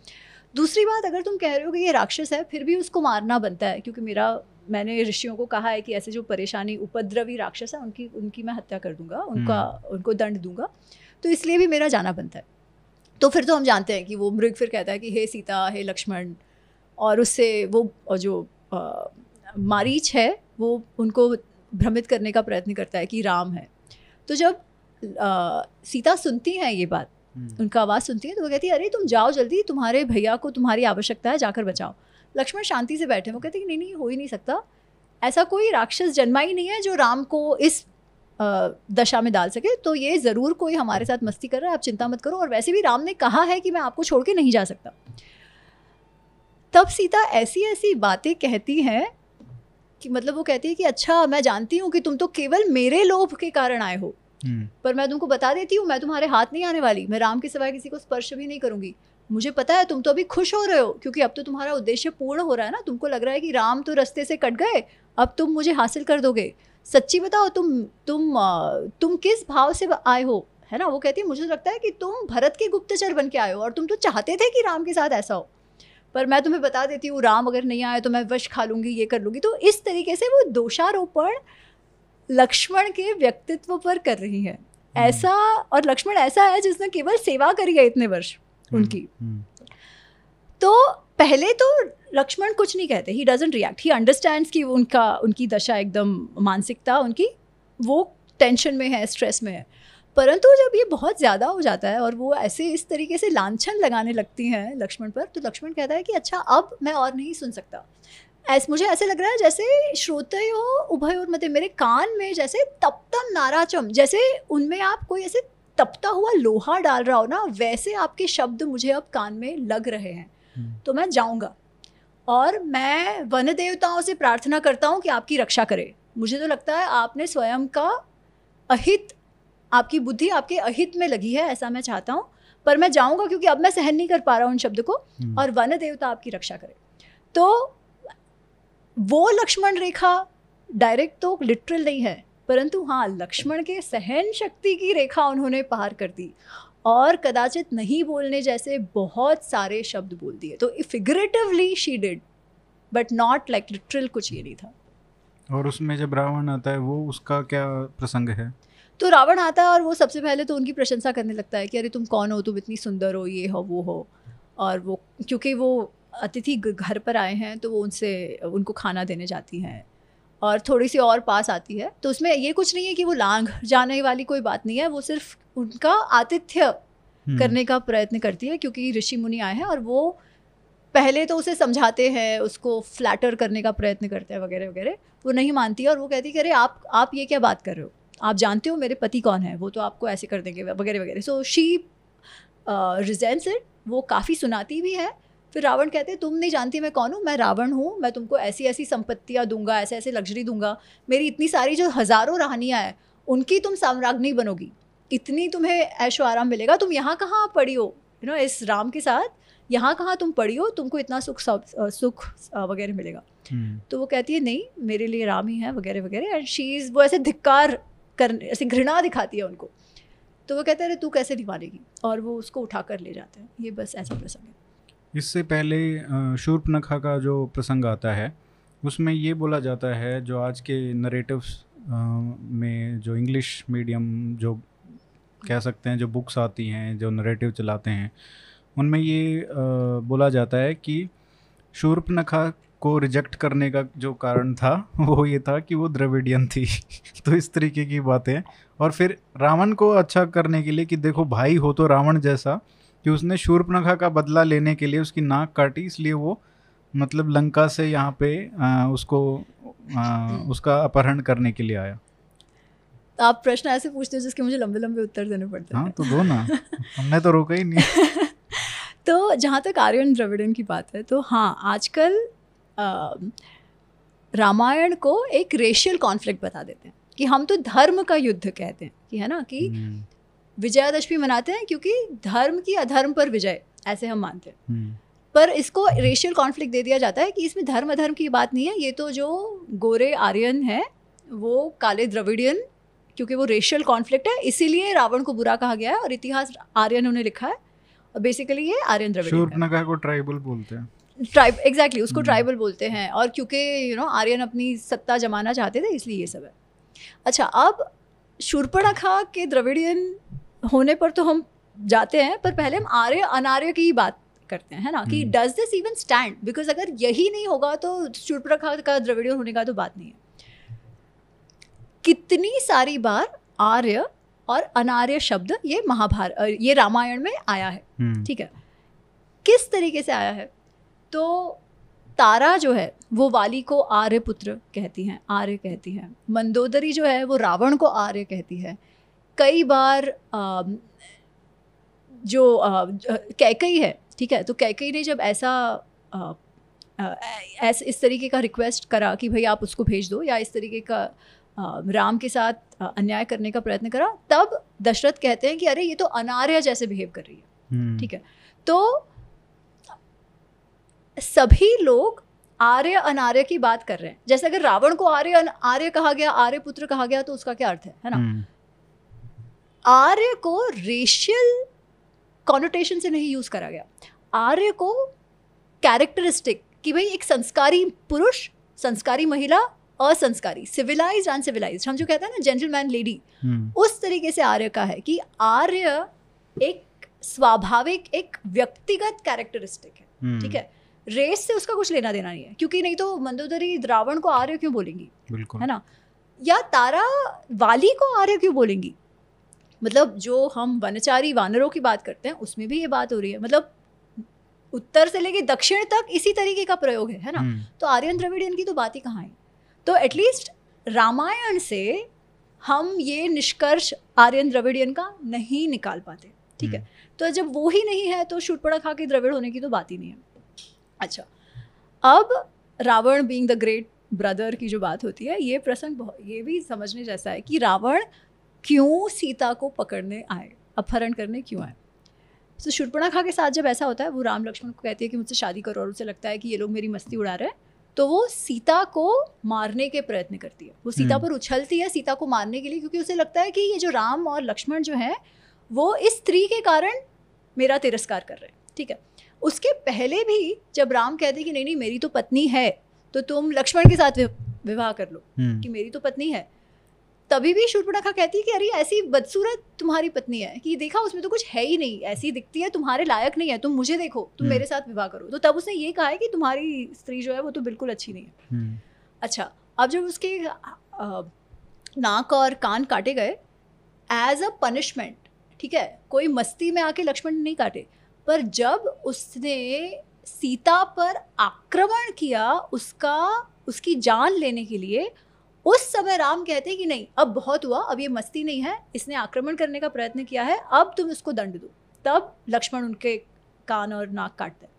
दूसरी बात अगर तुम कह रहे हो कि ये राक्षस है फिर भी उसको मारना बनता है क्योंकि मेरा मैंने ऋषियों को कहा है कि ऐसे जो परेशानी उपद्रवी राक्षस है उनकी उनकी मैं हत्या कर दूँगा उनका उनको दंड दूँगा तो इसलिए भी मेरा जाना बनता है। तो फिर तो हम जानते हैं कि वो मृग फिर कहता है कि हे सीता हे लक्ष्मण। और उससे वो और जो अ, मारीच है वो उनको भ्रमित करने का प्रयत्न करता है कि राम है। तो जब अ, सीता सुनती हैं ये बात हम्म, उनका आवाज़ सुनती है तो वो कहती है अरे तुम जाओ जल्दी तुम्हारे भैया को तुम्हारी आवश्यकता है जाकर बचाओ। लक्ष्मण शांति से बैठे वो कहते हैं नहीं नहीं हो ही नहीं सकता। ऐसा कोई राक्षस जन्मा ही नहीं है जो राम को इस दशा में डाल सके तो ये ज़रूर कोई हमारे साथ मस्ती कर रहा है आप चिंता मत करो। और वैसे भी राम ने कहा है कि मैं आपको छोड़ के नहीं जा सकता। तब सीता ऐसी ऐसी बातें कहती हैं कि मतलब वो कहती है कि अच्छा मैं जानती हूँ कि तुम तो केवल मेरे लोभ के कारण आए हो हम्म, पर मैं तुमको बता देती हूँ, मैं तुम्हारे हाथ नहीं आने वाली। मैं राम के सिवाय किसी को स्पर्श भी नहीं करूँगी। मुझे पता है तुम तो अभी खुश हो रहे हो, क्योंकि अब तो तुम्हारा उद्देश्य पूर्ण हो रहा है ना। तुमको लग रहा है कि राम तो रास्ते से कट गए, अब तुम मुझे हासिल कर दोगे। सच्ची बताओ, तुम तुम तुम किस भाव से आए हो, है ना? वो कहती है, मुझे लगता है कि तुम भरत के गुप्तचर बन के आए हो, और तुम तो चाहते थे कि राम के साथ ऐसा हो। पर मैं तुम्हें बता देती हूँ, राम अगर नहीं आए तो मैं वश खा लूँगी, ये कर लूँगी। तो इस तरीके से वो दोषारोपण लक्ष्मण के व्यक्तित्व पर कर रही है। ऐसा और लक्ष्मण ऐसा है जिसने केवल सेवा करी है इतने वर्ष हम्म, उनकी। हम्म, तो पहले तो लक्ष्मण कुछ नहीं कहते। He doesn't react he understands कि उनका उनकी दशा एकदम मानसिकता उनकी वो टेंशन में है स्ट्रेस में है। परंतु जब ये बहुत ज़्यादा हो जाता है और वो ऐसे इस तरीके से लांछन लगाने लगती हैं लक्ष्मण पर तो लक्ष्मण कहता है कि अच्छा अब मैं और नहीं सुन सकता। ऐस मुझे ऐसे लग रहा है जैसे श्रोतयो उभय और मते मेरे कान में जैसे तप्तम नाराचम जैसे उनमें आप कोई ऐसे तपता हुआ लोहा डाल रहा हो ना वैसे आपके शब्द मुझे अब कान में लग रहे हैं। हम्म, तो मैं जाऊँगा। और मैं वन देवताओं से प्रार्थना करता हूँ कि आपकी रक्षा करे। मुझे तो लगता है आपने स्वयं का अहित आपकी बुद्धि आपके अहित में लगी है ऐसा मैं चाहता हूँ। पर मैं जाऊँगा क्योंकि अब मैं सहन नहीं कर पा रहा हूँ उन शब्द को। हम्म, और वन देवता आपकी रक्षा करे। तो वो लक्ष्मण रेखा डायरेक्ट तो लिटरल नहीं है परंतु हाँ लक्ष्मण के सहन शक्ति की रेखा उन्होंने पार कर दी और कदाचित नहीं बोलने जैसे बहुत सारे शब्द बोल दिए। तो figuratively she did but not like literal कुछ ये नहीं था। और उसमें जब रावण आता है वो उसका क्या प्रसंग है? तो रावण आता है और वो सबसे पहले तो उनकी प्रशंसा करने लगता है कि अरे तुम कौन हो? तुम इतनी सुंदर हो ये हो वो हो। और वो क्योंकि वो अतिथि घर पर आए हैं तो वो उनसे उनको खाना देने जाती हैं और थोड़ी सी और पास आती है। तो उसमें ये कुछ नहीं है कि वो लांग जाने वाली कोई बात नहीं है वो सिर्फ़ उनका आतिथ्य हम्म, करने का प्रयत्न करती है क्योंकि ऋषि मुनि आए हैं और वो पहले तो उसे समझाते हैं उसको फ्लैटर करने का प्रयत्न करते हैं वगैरह वगैरह। वो नहीं मानती है और वो कहती है अरे आप आप ये क्या बात कर रहे हो? आप जानते हो मेरे पति कौन है? वो तो आपको ऐसे कर देंगे वगैरह वगैरह। सो शी रिजेंट्स इट वो काफ़ी सुनाती भी है फिर रावण कहते हैं तुम नहीं जानती मैं कौन हूँ? मैं रावण हूँ मैं तुमको ऐसी ऐसी संपत्तियाँ दूँगा ऐसे ऐसे लग्जरी दूँगा। मेरी इतनी सारी जो हज़ारों राहनियाँ हैं उनकी तुम साम्राज्ञी बनोगी। इतनी तुम्हें ऐशो आराम मिलेगा। तुम यहाँ कहाँ पड़ी हो? यू नो इस राम के साथ यहाँ कहाँ तुम पड़ी हो? तुमको इतना सुख सुख वगैरह मिलेगा। हम्म, तो वो कहती है नहीं मेरे लिए राम ही है वगैरह वगैरह। एंड शी इज़ वो ऐसे धिक्कार कर ऐसे घृणा दिखाती है उनको। तो वो कहते हैं अरे तू कैसे नहीं मानेगी? और वो उसको उठा कर ले जाते हैं। ये बस ऐसा प्रसंग है। इससे पहले शूर्पणखा का जो प्रसंग आता है, उसमें ये बोला जाता है, जो आज के नरेटिव्स में जो इंग्लिश मीडियम जो कह सकते हैं, जो बुक्स आती हैं, जो नरेटिव चलाते हैं, उनमें ये बोला जाता है कि शूर्पनखा को रिजेक्ट करने का जो कारण था, (laughs) वो ये था कि वो द्रविडियन थी। (laughs) तो इस तरीके की बातें और फिर रावण को अच्छा करने के लिए कि देखो भाई हो तो रावण जैसा कि उसने शूर्पनखा का बदला लेने के लिए उसकी नाक काटी इसलिए वो मतलब लंका से यहाँ पे आ, उसको आ, उसका अपहरण करने के लिए आया। आप प्रश्न ऐसे पूछते हो जिसके मुझे लंबे लंबे उत्तर देने पड़ते हैं हाँ। तो दो ना। (laughs) हमने तो रोका ही नहीं। (laughs) तो जहाँ तक आर्यन द्रविड़न की बात है तो हाँ आजकल रामायण को एक रेशियल कॉन्फ्लिक्ट बता देते हैं कि हम तो धर्म का युद्ध कहते हैं कि है ना कि हम्म। विजयादशमी मनाते हैं क्योंकि धर्म की अधर्म पर विजय ऐसे हम मानते हैं। हम्म। पर इसको रेशियल कॉन्फ्लिक्ट दे दिया जाता है कि इसमें धर्म अधर्म की बात नहीं है ये तो जो गोरे आर्यन है वो काले द्रविडियन क्योंकि वो रेशियल कॉन्फ्लिक्ट है इसीलिए रावण को बुरा कहा गया है और इतिहास आर्यन उन्हें लिखा है। और बेसिकली ये आर्यन द्रविडियन को ट्राइबल बोलते हैं। ट्राइब एग्जैक्टली उसको ट्राइबल हम्म। बोलते हैं और क्योंकि यू नो आर्यन अपनी सत्ता जमाना चाहते थे इसलिए ये सब है। अच्छा अब शूर्पणखा के द्रविडियन होने पर तो हम जाते हैं पर पहले हम आर्य अनार्य की ही बात करते हैं है ना? कि does this even stand because अगर यही नहीं होगा तो शूर्पणखा का द्रविड़ होने का तो बात नहीं है। कितनी सारी बार आर्य और अनार्य शब्द ये महाभारत ये रामायण में आया है हम्म। ठीक है? किस तरीके से आया है? तो तारा जो है वो वाली को आर्य पुत्र कहती हैं आर्य कहती हैं। मंदोदरी जो है वो रावण को आर्य कहती है। कई बार आ, जो कैकई है ठीक है? तो कैकई ने जब ऐसा ऐसे इस तरीके का रिक्वेस्ट करा कि भाई आप उसको भेज दो या इस तरीके का आ, राम के साथ अन्याय करने का प्रयत्न करा तब दशरथ कहते हैं कि अरे ये तो अनार्य जैसे बिहेव कर रही है। हम्म। ठीक है? तो सभी लोग आर्य अनार्य की बात कर रहे हैं। जैसे अगर रावण को आर्य आर्य कहा गया आर्य पुत्र कहा गया तो उसका क्या अर्थ है है ना? हम्म। आर्य को रेशियल कॉनोटेशन से नहीं यूज़ करा गया। आर्य को कैरेक्टरिस्टिक कि भाई एक संस्कारी पुरुष संस्कारी महिला असंस्कारी सिविलाइज अनसिविलाइज हम जो कहते हैं ना जेंटलमैन लेडी उस तरीके से आर्य का है कि आर्य एक स्वाभाविक एक व्यक्तिगत कैरेक्टरिस्टिक है हम्म। ठीक है? रेस से उसका कुछ लेना देना नहीं है क्योंकि नहीं तो मंदोदरी रावण को आर्य क्यों बोलेंगी? है ना? या तारा वाली को आर्य क्यों बोलेंगी? मतलब जो हम वनचारी वानरों की बात करते हैं उसमें भी ये बात हो रही है। मतलब उत्तर से लेके दक्षिण तक इसी तरीके का प्रयोग है है ना? हम्म। तो आर्यन द्रविडियन की तो बात ही कहाँ है? तो एटलीस्ट रामायण से हम ये निष्कर्ष आर्यन द्रविडियन का नहीं निकाल पाते ठीक है? हम्म। तो जब वो ही नहीं है तो शुटपड़ा खा के द्रविड़ होने की तो बात ही नहीं है। अच्छा अब Ravan being the great brother की जो बात होती है ये प्रसंग बहुत ये भी समझने जैसा है कि रावण क्यों सीता को पकड़ने आए अपहरण करने क्यों आए तो शुरपणा खा के साथ जब ऐसा होता है वो राम लक्ष्मण को कहती है कि मुझसे शादी करो और उसे लगता है कि ये लोग मेरी मस्ती उड़ा रहे हैं तो वो सीता को मारने के प्रयत्न करती है वो सीता हम्म। पर उछलती है सीता को मारने के लिए क्योंकि उसे लगता है कि ये जो राम और लक्ष्मण जो है वो इस स्त्री के कारण मेरा तिरस्कार कर रहे हैं ठीक है उसके पहले भी जब राम कहते कि नहीं नहीं मेरी तो पत्नी है तो तुम लक्ष्मण के साथ विवाह कर लो हम्म। कि मेरी तो पत्नी है तभी भी शूर्पणखा कहती है कि अरे ऐसी बदसूरत तुम्हारी पत्नी है कि देखा उसमें तो कुछ है ही नहीं ऐसी दिखती है तुम्हारे लायक नहीं है तुम मुझे देखो तुम हम्म। मेरे साथ विवाह करो तो तब उसने ये कहा है कि तुम्हारी स्त्री जो है वो तो बिल्कुल अच्छी नहीं है हम्म। अच्छा अब जब उसके नाक और कान काटे गए एज अ पनिशमेंट ठीक है कोई मस्ती में आके लक्ष्मण नहीं काटे पर जब उसने सीता पर आक्रमण किया उसका उसकी जान लेने के लिए उस समय राम कहते कि नहीं अब बहुत हुआ अब ये मस्ती नहीं है इसने आक्रमण करने का प्रयत्न किया है अब तुम इसको दंड दो। तब लक्ष्मण उनके कान और नाक काटते हैं।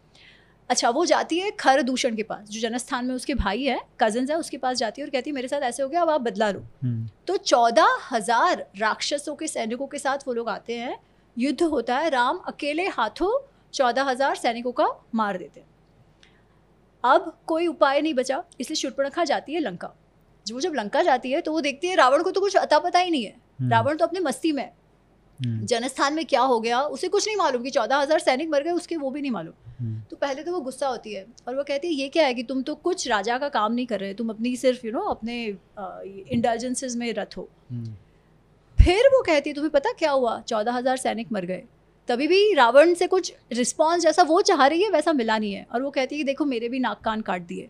अच्छा वो जाती है खर दूषण के पास जो जनस्थान में उसके भाई है कज़न है उसके पास जाती है और कहती है मेरे साथ ऐसे हो गया अब आप बदला लो। हम्म। तो चौदह हज़ार राक्षसों के सैनिकों के साथ वो लोग आते हैं युद्ध होता है राम अकेले हाथों चौदह हज़ार सैनिकों का मार देते हैं। अब कोई उपाय नहीं बचा इसलिए शुर्पणखा जाती है लंका। वो जब लंका जाती है तो वो देखती है रावण को तो कुछ अता पता ही नहीं है। हम्म। रावण तो अपने मस्ती में हम्म। जनस्थान में क्या हो गया उसे कुछ नहीं मालूम कि चौदह हज़ार सैनिक मर गए उसके वो भी नहीं मालूम। हम्म। तो पहले तो वो गुस्सा होती है और वो कहती है ये क्या है कि तुम तो कुछ राजा का काम नहीं कर रहे तुम अपनी सिर्फ़ यू नो अपने इंटेलिजेंसेज में रथ हो। फिर वो कहती है तुम्हें पता क्या हुआ? चौदह हज़ार सैनिक मर गए। तभी भी रावण से कुछ रिस्पॉन्स जैसा वो चाह रही है वैसा मिला नहीं है। और वो कहती है कि देखो मेरे भी नाक कान काट दिए।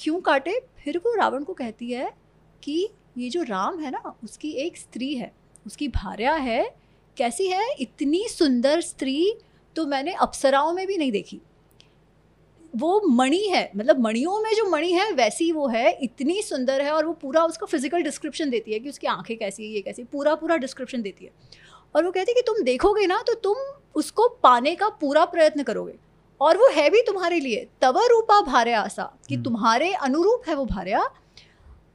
क्यों काटे? फिर वो रावण को कहती है कि ये जो राम है ना, उसकी एक स्त्री है, उसकी भार्या है, कैसी है? इतनी सुंदर स्त्री तो मैंने अप्सराओं में भी नहीं देखी। वो मणि है मतलब मणियों में जो मणि है, वैसी वो है, इतनी सुंदर है और वो पूरा उसका फ़िज़िकल डिस्क्रिप्शन देती है कि उसकी आँखें कैसी है, ये कैसी पूरा पूरा डिस्क्रिप्शन देती है। और वो कहती है कि तुम देखोगे ना तो तुम उसको पाने का पूरा प्रयत्न करोगे। और वो है भी तुम्हारे लिए। तव रूपा भार्य आशा कि हम्म। तुम्हारे अनुरूप है वो भार्या।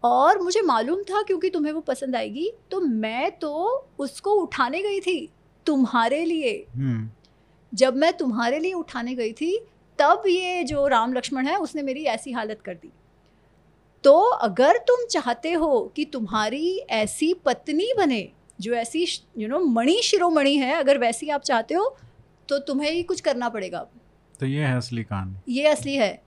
और मुझे मालूम था क्योंकि तुम्हें वो पसंद आएगी तो मैं तो उसको उठाने गई थी तुम्हारे लिए। हम्म। जब मैं तुम्हारे लिए उठाने गई थी तब ये जो राम लक्ष्मण है उसने मेरी ऐसी हालत कर दी। तो अगर तुम चाहते हो कि तुम्हारी ऐसी पत्नी बने जो ऐसी यू नो मणि शिरोमणि है अगर वैसी आप चाहते हो तो तुम्हें ही कुछ करना पड़ेगा। तो ये है असली कहानी ये असली है।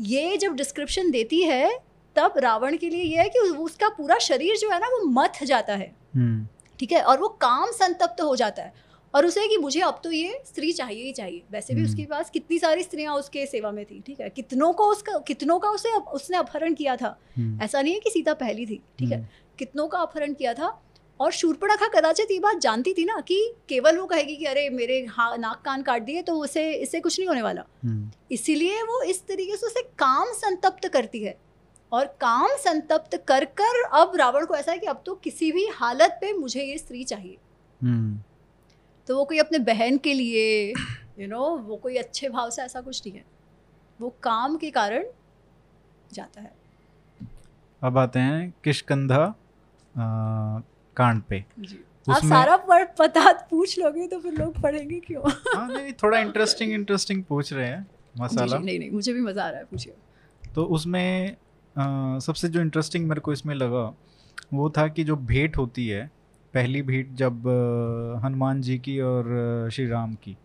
ये जब डिस्क्रिप्शन देती है तब रावण के लिए ये है कि उसका पूरा शरीर जो है ना वो मथ जाता है। हम्म। ठीक है? और वो काम संतप्त हो जाता है। और उसे कि मुझे अब तो ये स्त्री चाहिए ही चाहिए। वैसे भी हम्म। उसके पास कितनी सारी स्त्रियाँ उसके सेवा में थी ठीक है? कितनों को उसका कितनों का उसे उसने अपहरण किया था। हम्म, ऐसा नहीं है कि सीता पहली थी ठीक है? कितनों का अपहरण किया था और शूर्पणखा कदाचित ये बात जानती थी ना कि केवल वो कहेगी कि अरे मेरे हाँ नाक कान काट दिए तो उसे इससे कुछ नहीं होने वाला। हम्म, इसीलिए वो इस तरीके से उसे काम संतप्त करती है। और काम संतप्त कर कर अब रावण को ऐसा है कि अब तो किसी भी हालत पे मुझे ये स्त्री चाहिए। हम्म, तो वो कोई अपने बहन के लिए यू you नो know, वो कोई अच्छे भाव से ऐसा कुछ नहीं है। वो काम के कारण जाता है। अब आते हैं किशकंधा कांड पे। आप सारा पढ़ पता पूछ लोगे तो फिर लोग पढ़ेंगे क्यों? (laughs) हाँ नहीं थोड़ा इंटरेस्टिंग इंटरेस्टिंग पूछ रहे हैं मसाला। नहीं नहीं मुझे भी मज़ा आ रहा है पूछिए। तो उसमें आ, सबसे जो इंटरेस्टिंग मेरे को इसमें लगा वो था कि जो भेंट होती है पहली भेंट जब हनुमान जी की और श्री राम की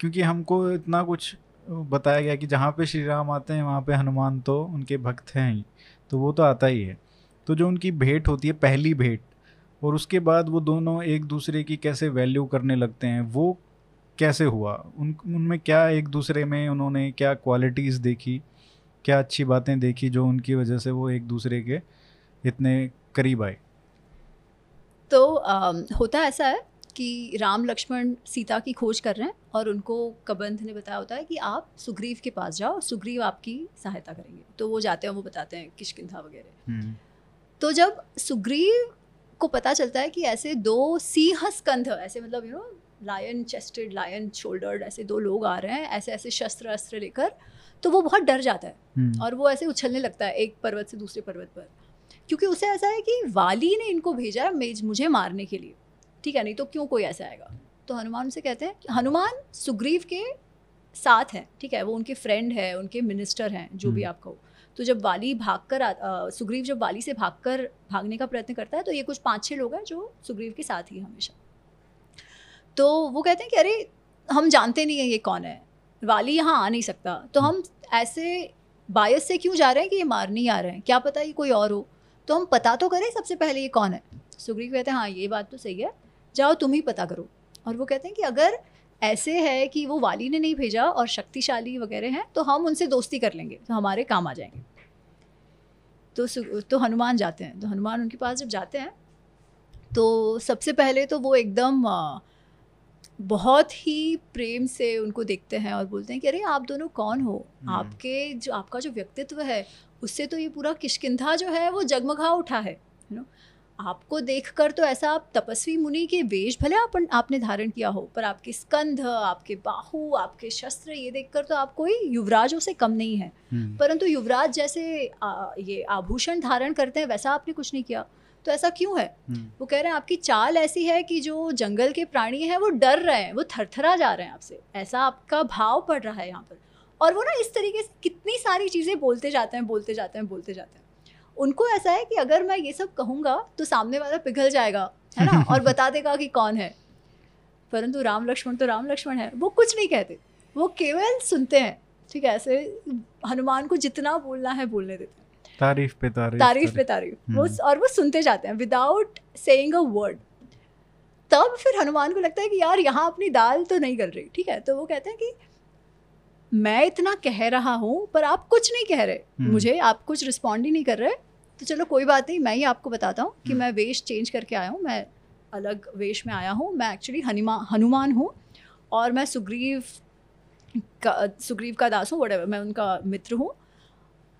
क्योंकि हमको इतना कुछ बताया गया कि जहाँ पे श्री राम आते हैं वहाँ पे हनुमान तो उनके भक्त हैं ही तो वो तो आता ही है। तो जो उनकी भेंट होती है पहली भेंट और उसके बाद वो दोनों एक दूसरे की कैसे वैल्यू करने लगते हैं वो कैसे हुआ? उन उनमें क्या एक दूसरे में उन्होंने क्या क्वालिटीज़ देखी क्या अच्छी बातें देखी जो उनकी वजह से वो एक दूसरे के इतने करीब आए? तो अम, होता ऐसा है कि राम लक्ष्मण सीता की खोज कर रहे हैं और उनको कबंध ने बताया होता है कि आप सुग्रीव के पास जाओ सुग्रीव आपकी सहायता करेंगे। तो वो जाते हैं वो बताते हैं किशकिंधा वगैरह। हम्म, तो जब सुग्रीव को पता चलता है कि ऐसे दो सिंह स्कंध ऐसे मतलब you know lion chested lion shouldered ऐसे दो लोग आ रहे हैं ऐसे ऐसे शस्त्र अस्त्र लेकर तो वो बहुत डर जाता है हम्म, और वो ऐसे उछलने लगता है एक पर्वत से दूसरे पर्वत पर। क्योंकि उसे ऐसा है कि वाली ने इनको भेजा है मेज- मुझे मारने के लिए। ठीक है नहीं तो क्यों कोई ऐसा आएगा? तो हनुमान से कहते हैं कि हनुमान सुग्रीव के साथ हैं ठीक है वो उनके फ्रेंड है उनके मिनिस्टर हैं जो भी हम्म। आप कहो तो जब वाली भागकर आ- अ, सुग्रीव जब वाली से भागकर भागने का प्रयत्न करता है तो ये कुछ पाँच छः लोग हैं जो सुग्रीव के साथ ही हमेशा। तो वो कहते हैं कि अरे हम जानते नहीं हैं ये कौन है। वाली यहाँ आ नहीं सकता। तो हम ऐसे बायस से क्यों जा रहे हैं कि ये मारने ही आ रहे हैं? क्या पता ये कोई और हो? तो हम पता तो करें सबसे पहले ये कौन है? सुग्रीव कहते हैं हाँ ये बात तो सही है। जाओ तुम ही पता करो। और वो कहते हैं कि अगर ऐसे है कि वो वाली ने नहीं भेजा और शक्तिशाली वगैरह हैं तो हम उनसे दोस्ती कर लेंगे तो हमारे काम आ जाएँगे। तो तो हनुमान जाते हैं। तो हनुमान उनके पास जब जाते हैं तो सबसे पहले तो वो एकदम बहुत ही प्रेम से उनको देखते हैं और बोलते हैं कि अरे आप दोनों कौन हो? हम्म। आपके जो आपका जो व्यक्तित्व है उससे तो ये पूरा किशकिंधा जो है वो जगमगा उठा है। आपको देखकर तो ऐसा आप तपस्वी मुनि के वेश भले आप आपने धारण किया हो पर आपके स्कंध आपके बाहु आपके शस्त्र ये देखकर तो आप कोई युवराजों से कम नहीं है। हम्म, परंतु युवराज जैसे आ, ये आभूषण धारण करते हैं वैसा आपने कुछ नहीं किया। तो ऐसा क्यों है? हम्म, वो कह रहे हैं आपकी चाल ऐसी है कि जो जंगल के प्राणी हैं वो डर रहे हैं वो थरथरा जा रहे हैं आपसे। ऐसा आपका भाव पड़ रहा है यहाँ पर। और वो ना इस तरीके से कितनी सारी चीज़ें बोलते जाते हैं बोलते जाते हैं बोलते जाते हैं। उनको ऐसा है कि अगर मैं ये सब कहूँगा तो सामने वाला पिघल जाएगा है ना? और बता देगा कि कौन है। परंतु राम लक्ष्मण तो राम लक्ष्मण है। वो कुछ नहीं कहते। वो केवल सुनते हैं ठीक है? ऐसे हनुमान को जितना बोलना है बोलने देते हैं। तारीफ़ पे तारीफ़ तारीफ़ पे तारीफ़। वो हम्म। और वो सुनते जाते हैं विदाउट सेइंग अ वर्ड तब फिर हनुमान को लगता है कि यार यहाँ अपनी दाल तो नहीं गल रही ठीक है? तो वो कहते हैं कि मैं इतना कह रहा हूँ पर आप कुछ नहीं कह रहे। हम्म। मुझे आप कुछ रिस्पॉन्ड ही नहीं कर रहे। तो चलो कोई बात नहीं मैं ही आपको बताता हूँ कि हम्म। मैं वेश चेंज करके आया हूँ। मैं अलग वेश में आया हूँ। मैं एक्चुअली हनुमा हनुमान हूँ और मैं सुग्रीव का सुग्रीव का दास हूँ whatever मैं उनका मित्र हूँ।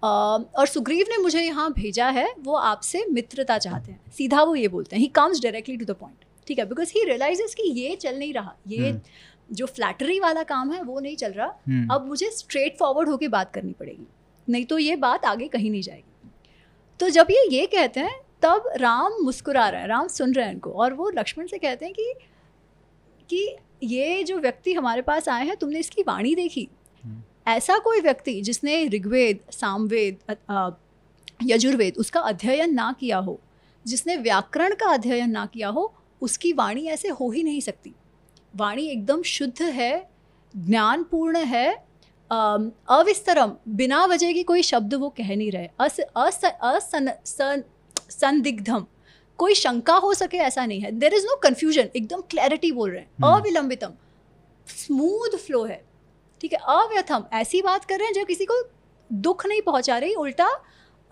और सुग्रीव ने मुझे यहाँ भेजा है वो आपसे मित्रता चाहते हैं। सीधा वो ये बोलते हैं he comes directly to the point ठीक है? बिकॉज़ ही रियलाइजेस कि ये चल नहीं रहा ये हम्म। जो फ्लैटरी वाला काम है वो नहीं चल रहा। हम्म, अब मुझे स्ट्रेट फॉरवर्ड होके बात करनी पड़ेगी। नहीं तो ये बात आगे कहीं नहीं जाएगी। तो जब ये ये कहते हैं तब राम मुस्कुरा रहे हैं राम सुन रहे हैं इनको और वो लक्ष्मण से कहते हैं कि कि ये जो व्यक्ति हमारे पास आए हैं तुमने इसकी वाणी देखी? हम्म। ऐसा कोई व्यक्ति जिसने ऋग्वेद सामवेद यजुर्वेद उसका अध्ययन ना किया हो जिसने व्याकरण का अध्ययन ना किया हो उसकी वाणी ऐसे हो ही नहीं सकती। वाणी एकदम शुद्ध है ज्ञानपूर्ण है अविस्तरम बिना वजह की कोई शब्द वो कह नहीं रहे। अस अस असन सन संदिग्धम कोई शंका हो सके ऐसा नहीं है। देर इज़ नो कन्फ्यूज़न एकदम क्लैरिटी बोल रहे हैं। हम्म। अविलंबितम स्मूथ फ्लो है। ठीक है अव्यथम ऐसी बात कर रहे हैं जो किसी को दुख नहीं पहुँचा रही उल्टा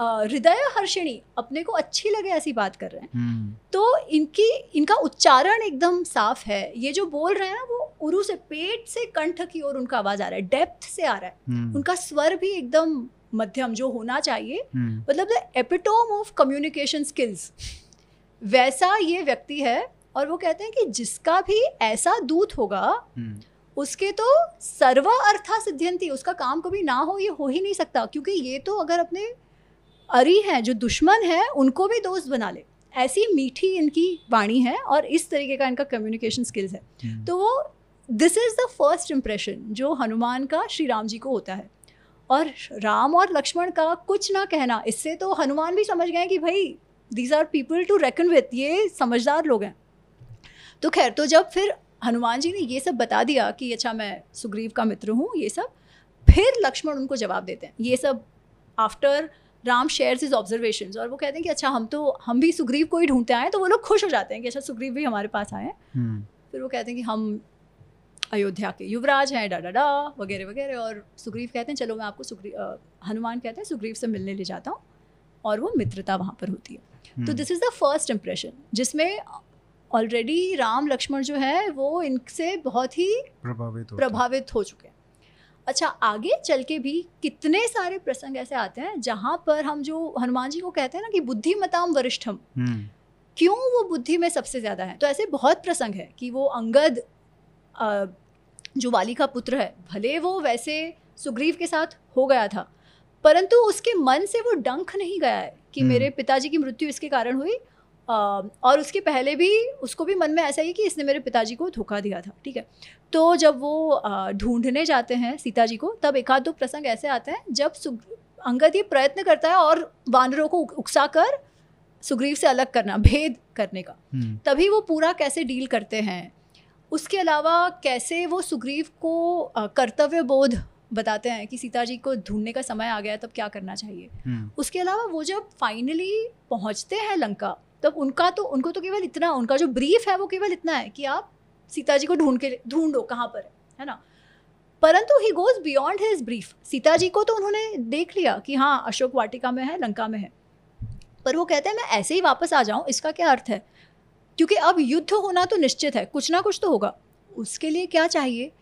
हृदय हर्षिणी अपने को अच्छी लगे ऐसी बात कर रहे हैं। हम्म, तो इनकी इनका उच्चारण एकदम साफ़ है। ये जो बोल रहे हैं ना वो उरु से पेट से कंठ की ओर उनका आवाज़ आ रहा है डेप्थ से आ रहा है। हम्म, उनका स्वर भी एकदम मध्यम जो होना चाहिए। हम्म, मतलब the epitome of communication skills वैसा ये व्यक्ति है और वो कहते हैं कि जिसका भी ऐसा दूत होगा उसके तो सर्व अर्था सिद्ध्यंती उसका काम कभी ना हो ये हो ही नहीं सकता। क्योंकि ये तो अगर अपने अरी हैं जो दुश्मन हैं उनको भी दोस्त बना ले। ऐसी मीठी इनकी वाणी है और इस तरीके का इनका कम्युनिकेशन स्किल्स है। हम्म, तो वो this is the first impression जो हनुमान का श्री राम जी को होता है। और राम और लक्ष्मण का कुछ ना कहना इससे तो हनुमान भी समझ गए कि भाई these are people to reckon with ये समझदार लोग हैं। तो खैर तो जब फिर हनुमान जी ने ये सब बता दिया कि अच्छा मैं सुग्रीव का मित्र हूँ ये सब फिर लक्ष्मण उनको जवाब देते हैं। ये सब after Ram shares his observation और वो कहते हैं कि अच्छा हम तो हम भी सुग्रीव को ही ढूंढते आए तो वो लोग खुश हो जाते हैं कि अच्छा सुग्रीव भी हमारे पास आए हम्म, फिर वो कहते हैं कि हम अयोध्या के युवराज हैं डा डा डा वगैरह वगैरह और सुग्रीव कहते हैं चलो मैं आपको सुग्रीव हनुमान कहते हैं सुग्रीव से मिलने ले जाता हूँ और वो मित्रता वहाँ पर होती है। तो हम्म, this is the first impression जिसमें ऑलरेडी राम लक्ष्मण जो है वो इनसे बहुत ही प्रभावित प्रभावित हो चुके हैं। अच्छा आगे चल के भी कितने सारे प्रसंग ऐसे आते हैं जहाँ पर हम जो हनुमान जी को कहते हैं ना कि बुद्धिमताम वरिष्ठम हम्म, क्यों वो बुद्धि में सबसे ज़्यादा है? तो ऐसे बहुत प्रसंग है कि वो अंगद जो वाली का पुत्र है भले वो वैसे सुग्रीव के साथ हो गया था परंतु उसके मन से वो डंक नहीं गया है कि हम्म। मेरे पिताजी की मृत्यु इसके कारण हुई और उसके पहले भी उसको भी मन में ऐसा ही कि इसने मेरे पिताजी को धोखा दिया था ठीक है? तो जब वो ढूँढने जाते हैं सीता जी को तब एक आध दो प्रसंग ऐसे आते हैं जब अंगद ये प्रयत्न करता है और वानरों को उकसा कर सुग्रीव से अलग करना भेद करने का। हम्म, तभी वो पूरा कैसे डील करते हैं? उसके अलावा कैसे वो सुग्रीव को कर्तव्य बोध बताते हैं कि सीता जी को ढूँढने का समय आ गया तब क्या करना चाहिए? हम्म, उसके अलावा वो जब फाइनली पहुँचते हैं लंका तब उनका तो उनको तो केवल इतना, उनका जो ब्रीफ है वो केवल इतना है कि आप सीता जी को ढूंढ के, ढूंढो कहाँ पर है है ना? परंतु he goes beyond his brief Sita ji को तो उन्होंने देख लिया कि हाँ अशोक वाटिका में है, लंका में है। पर वो कहते हैं, मैं ऐसे ही वापस आ जाऊँ, इसका क्या अर्थ है? क्योंकि अब युद्ध होना तो निश्चित है, कुछ ना कुछ तो होगा। उसके लिए क्या चाहिए?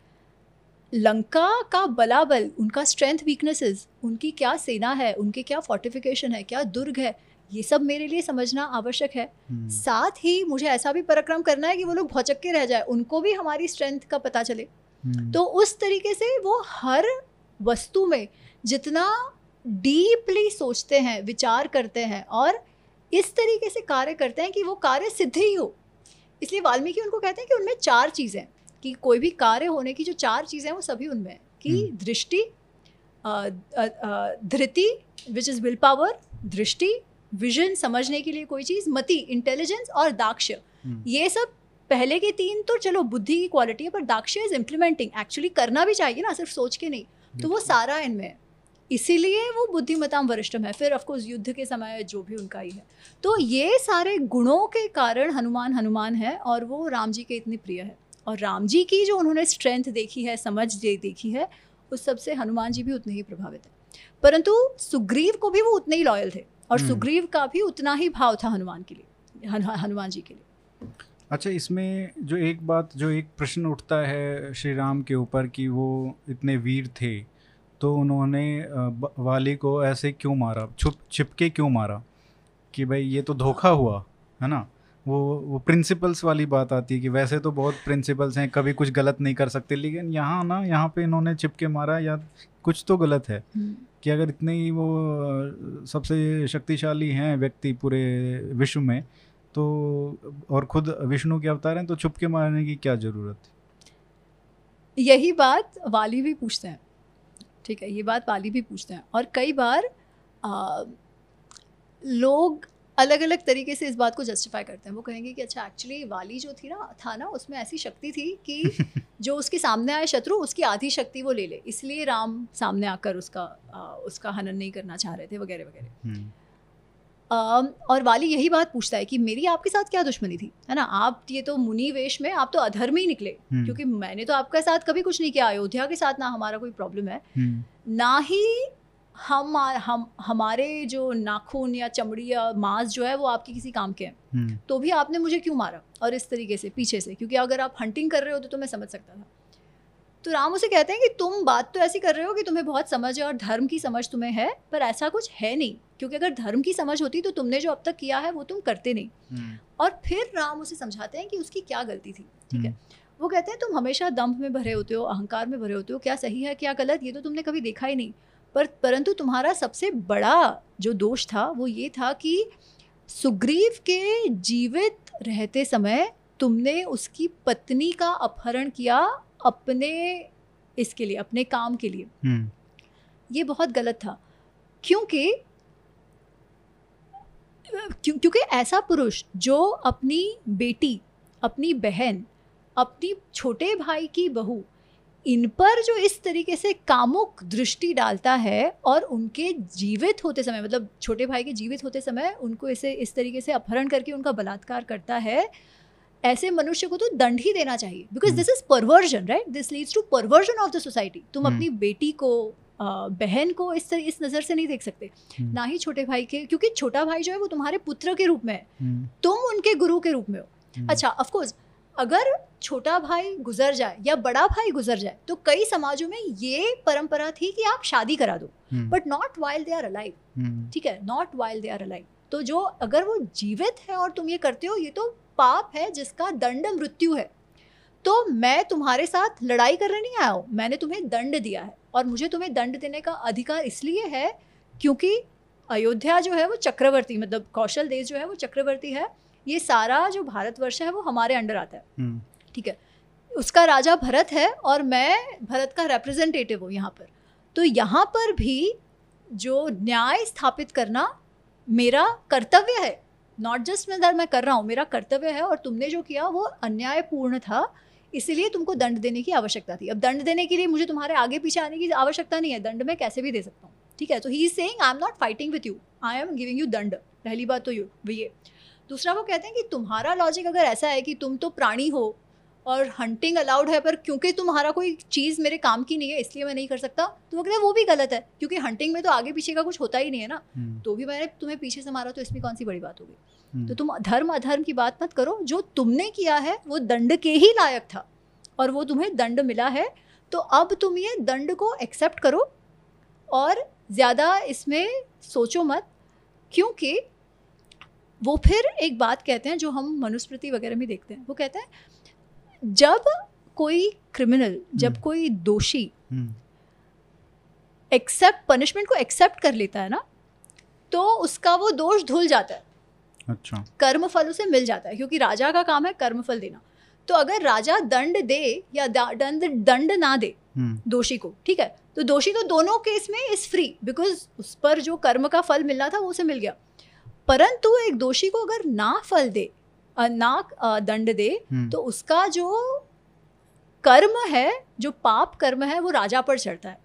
लंका का बलाबल, उनका स्ट्रेंथ वीकनेसेस उनकी क्या सेना है, उनके क्या फोर्टिफिकेशन है, क्या दुर्ग है ये सब मेरे लिए समझना आवश्यक है। हम्म, साथ ही मुझे ऐसा भी पराक्रम करना है कि वो लोग भौचक के रह जाए उनको भी हमारी स्ट्रेंथ का पता चले। हम्म, तो उस तरीके से वो हर वस्तु में जितना डीपली सोचते हैं विचार करते हैं और इस तरीके से कार्य करते हैं कि वो कार्य सिद्ध ही हो। इसलिए वाल्मीकि उनको कहते हैं कि उनमें चार चीज़ें कि कोई भी कार्य होने की जो चार चीज़ें हैं वो सभी उनमें हैं कि हम्म। दृष्टि धृति विच इज़ विल पावर दृष्टि विजन समझने के लिए कोई चीज़ मति इंटेलिजेंस और दाक्ष्य। हम्म, ये सब पहले के तीन तो चलो बुद्धि की क्वालिटी है पर दाक्ष्य इज़ इम्प्लीमेंटिंग एक्चुअली करना भी चाहिए ना सिर्फ़ सोच के नहीं। तो वो सारा इनमें है। इसीलिए वो बुद्धिमताम वरिष्ठम है। फिर ऑफकोर्स युद्ध के समय जो भी उनका ही है। तो ये सारे गुणों के कारण हनुमान हनुमान है और वो राम जी के इतने प्रिय है। और राम जी की जो उन्होंने स्ट्रेंथ देखी है समझ देखी है उस सबसे हनुमान जी भी उतने ही प्रभावित है। परंतु सुग्रीव को भी वो उतने ही लॉयल थे। और हम्म। सुग्रीव का भी उतना ही भाव था हनुमान के लिए हनुमान जी के लिए। अच्छा इसमें जो एक बात जो एक प्रश्न उठता है श्री राम के ऊपर कि वो इतने वीर थे तो उन्होंने वाली को ऐसे क्यों मारा? छुप छिपके क्यों मारा? कि भाई ये तो धोखा हुआ है ना? वो वो प्रिंसिपल्स वाली बात आती है कि वैसे तो बहुत प्रिंसिपल्स हैं कभी कुछ गलत नहीं कर सकते लेकिन यहाँ ना यहाँ पे इन्होंने छिपके मारा या कुछ तो गलत है कि अगर इतने ही वो सबसे शक्तिशाली हैं व्यक्ति पूरे विश्व में तो और खुद विष्णु के अवतार हैं तो छुप के मारने की क्या ज़रूरत? है यही बात वाली भी पूछते हैं। ठीक है ये बात वाली भी पूछते हैं। और कई बार आ, लोग अलग अलग तरीके से इस बात को जस्टिफाई करते हैं। वो कहेंगे कि अच्छा एक्चुअली वाली जो थी ना था ना उसमें ऐसी शक्ति थी कि (laughs) जो उसके सामने आए शत्रु उसकी आधी शक्ति वो ले ले। इसलिए राम सामने आकर उसका आ, उसका हनन नहीं करना चाह रहे थे वगैरह वगैरह। हम्म, और वाली यही बात पूछता है कि मेरी आपके साथ क्या दुश्मनी थी? है ना? आप ये तो मुनि वेश में आप तो अधर्म ही निकले। हम्म, क्योंकि मैंने तो आपके साथ कभी कुछ नहीं किया। अयोध्या के साथ ना हमारा कोई प्रॉब्लम है। हम्म, ना ही हम हम हमारे जो नाखून या चमड़ी या मांस जो है वो आपके किसी काम के हैं। हम्म, तो भी आपने मुझे क्यों मारा? और इस तरीके से पीछे से क्योंकि अगर आप हंटिंग कर रहे हो तो मैं समझ सकता था। तो राम उसे कहते हैं कि तुम बात तो ऐसी कर रहे हो कि तुम्हें बहुत समझ है और धर्म की समझ तुम्हें है पर ऐसा कुछ है नहीं। क्योंकि अगर धर्म की समझ होती तो तुमने जो अब तक किया है वो तुम करते नहीं। हम्म, और फिर राम उसे समझाते हैं कि उसकी क्या गलती थी ठीक है? हम्म, वो कहते हैं तुम हमेशा दम्भ में भरे होते हो अहंकार में भरे होते हो क्या सही है क्या गलत? ये तो तुमने कभी देखा ही नहीं। पर परंतु तुम्हारा सबसे बड़ा जो दोष था वो ये था कि सुग्रीव के जीवित रहते समय तुमने उसकी पत्नी का अपहरण किया अपने इसके लिए अपने काम के लिए। हम्म, ये बहुत गलत था क्योंकि क्यों, क्योंकि ऐसा पुरुष जो अपनी बेटी अपनी बहन अपनी छोटे भाई की बहू इन पर जो इस तरीके से कामुक दृष्टि डालता है और उनके जीवित होते समय मतलब छोटे भाई के जीवित होते समय उनको इसे इस तरीके से अपहरण करके उनका बलात्कार करता है ऐसे मनुष्य को तो दंड ही देना चाहिए। Because. This is perversion right this leads to perversion of the society तुम हम्म। अपनी बेटी को बहन को इस इस नज़र से नहीं देख सकते। हम्म, ना ही छोटे भाई के क्योंकि छोटा भाई जो है वो तुम्हारे पुत्र के रूप में है। हम्म, तुम उनके गुरु के रूप में हो। अच्छा ऑफ़ कोर्स अगर छोटा भाई गुजर जाए या बड़ा भाई गुजर जाए तो कई समाजों में ये परंपरा थी कि आप शादी करा दो। But not while they are alive ठीक है? Not while they are alive तो जो अगर वो जीवित है और तुम ये करते हो ये तो पाप है जिसका दंड मृत्यु है। तो मैं तुम्हारे साथ लड़ाई करने नहीं आया हूँ। मैंने तुम्हें दंड दिया है। और मुझे तुम्हें दंड देने का अधिकार इसलिए है क्योंकि अयोध्या जो है वो चक्रवर्ती मतलब कौशल देश जो है वो चक्रवर्ती है। ये सारा जो भारतवर्ष है वो हमारे अंडर आता है। हम्म, ठीक है? उसका राजा भरत है और मैं भरत का रिप्रेजेंटेटिव हूँ यहाँ पर। तो यहाँ पर भी जो न्याय स्थापित करना मेरा कर्तव्य है नॉट जस्ट मैं मैं कर रहा हूँ मेरा कर्तव्य है और तुमने जो किया वो अन्यायपूर्ण था इसीलिए तुमको दंड देने की आवश्यकता थी। अब दंड देने के लिए मुझे तुम्हारे आगे पीछे आने की आवश्यकता नहीं है दंड मैं कैसे भी दे सकता हूँ। ठीक है? तो he is saying I am not fighting with you I am giving you दंड। पहली बात तो यू ये दूसरा वो कहते हैं कि तुम्हारा लॉजिक अगर ऐसा है कि तुम तो प्राणी हो और हंटिंग अलाउड है पर क्योंकि तुम्हारा कोई चीज़ मेरे काम की नहीं है इसलिए मैं नहीं कर सकता तो वो कहते हैं वो भी गलत है क्योंकि हंटिंग में तो आगे पीछे का कुछ होता ही नहीं है ना। हम्म, तो भी मैंने तुम्हें पीछे से मारा तो इसमें कौन सी बड़ी बात होगी? हम्म, तो तुम धर्म अधर्म की बात मत करो जो तुमने किया है वो दंड के ही लायक था और वो तुम्हें दंड मिला है। तो अब तुम ये दंड को एक्सेप्ट करो और ज़्यादा इसमें सोचो मत क्योंकि वो फिर एक बात कहते हैं जो हम मनुस्मृति वगैरह में देखते हैं। वो कहते हैं जब कोई क्रिमिनल जब हम्म। कोई दोषी हम्म, एक्सेप्ट पनिशमेंट को एक्सेप्ट कर लेता है ना तो उसका वो दोष धुल जाता है। अच्छा। कर्म फल उसे मिल जाता है क्योंकि राजा का काम है कर्म फल देना। तो अगर राजा दंड दे या दंड दंड ना दे हम्म, दोषी को ठीक है? तो दोषी तो दोनों केस में इज़ फ्री बिकॉज़ उस पर जो कर्म का फल मिलना था वो उसे मिल गया। परंतु एक दोषी को अगर ना फल दे ना दंड दे हम्म, तो उसका जो कर्म है जो पाप कर्म है वो राजा पर चढ़ता है।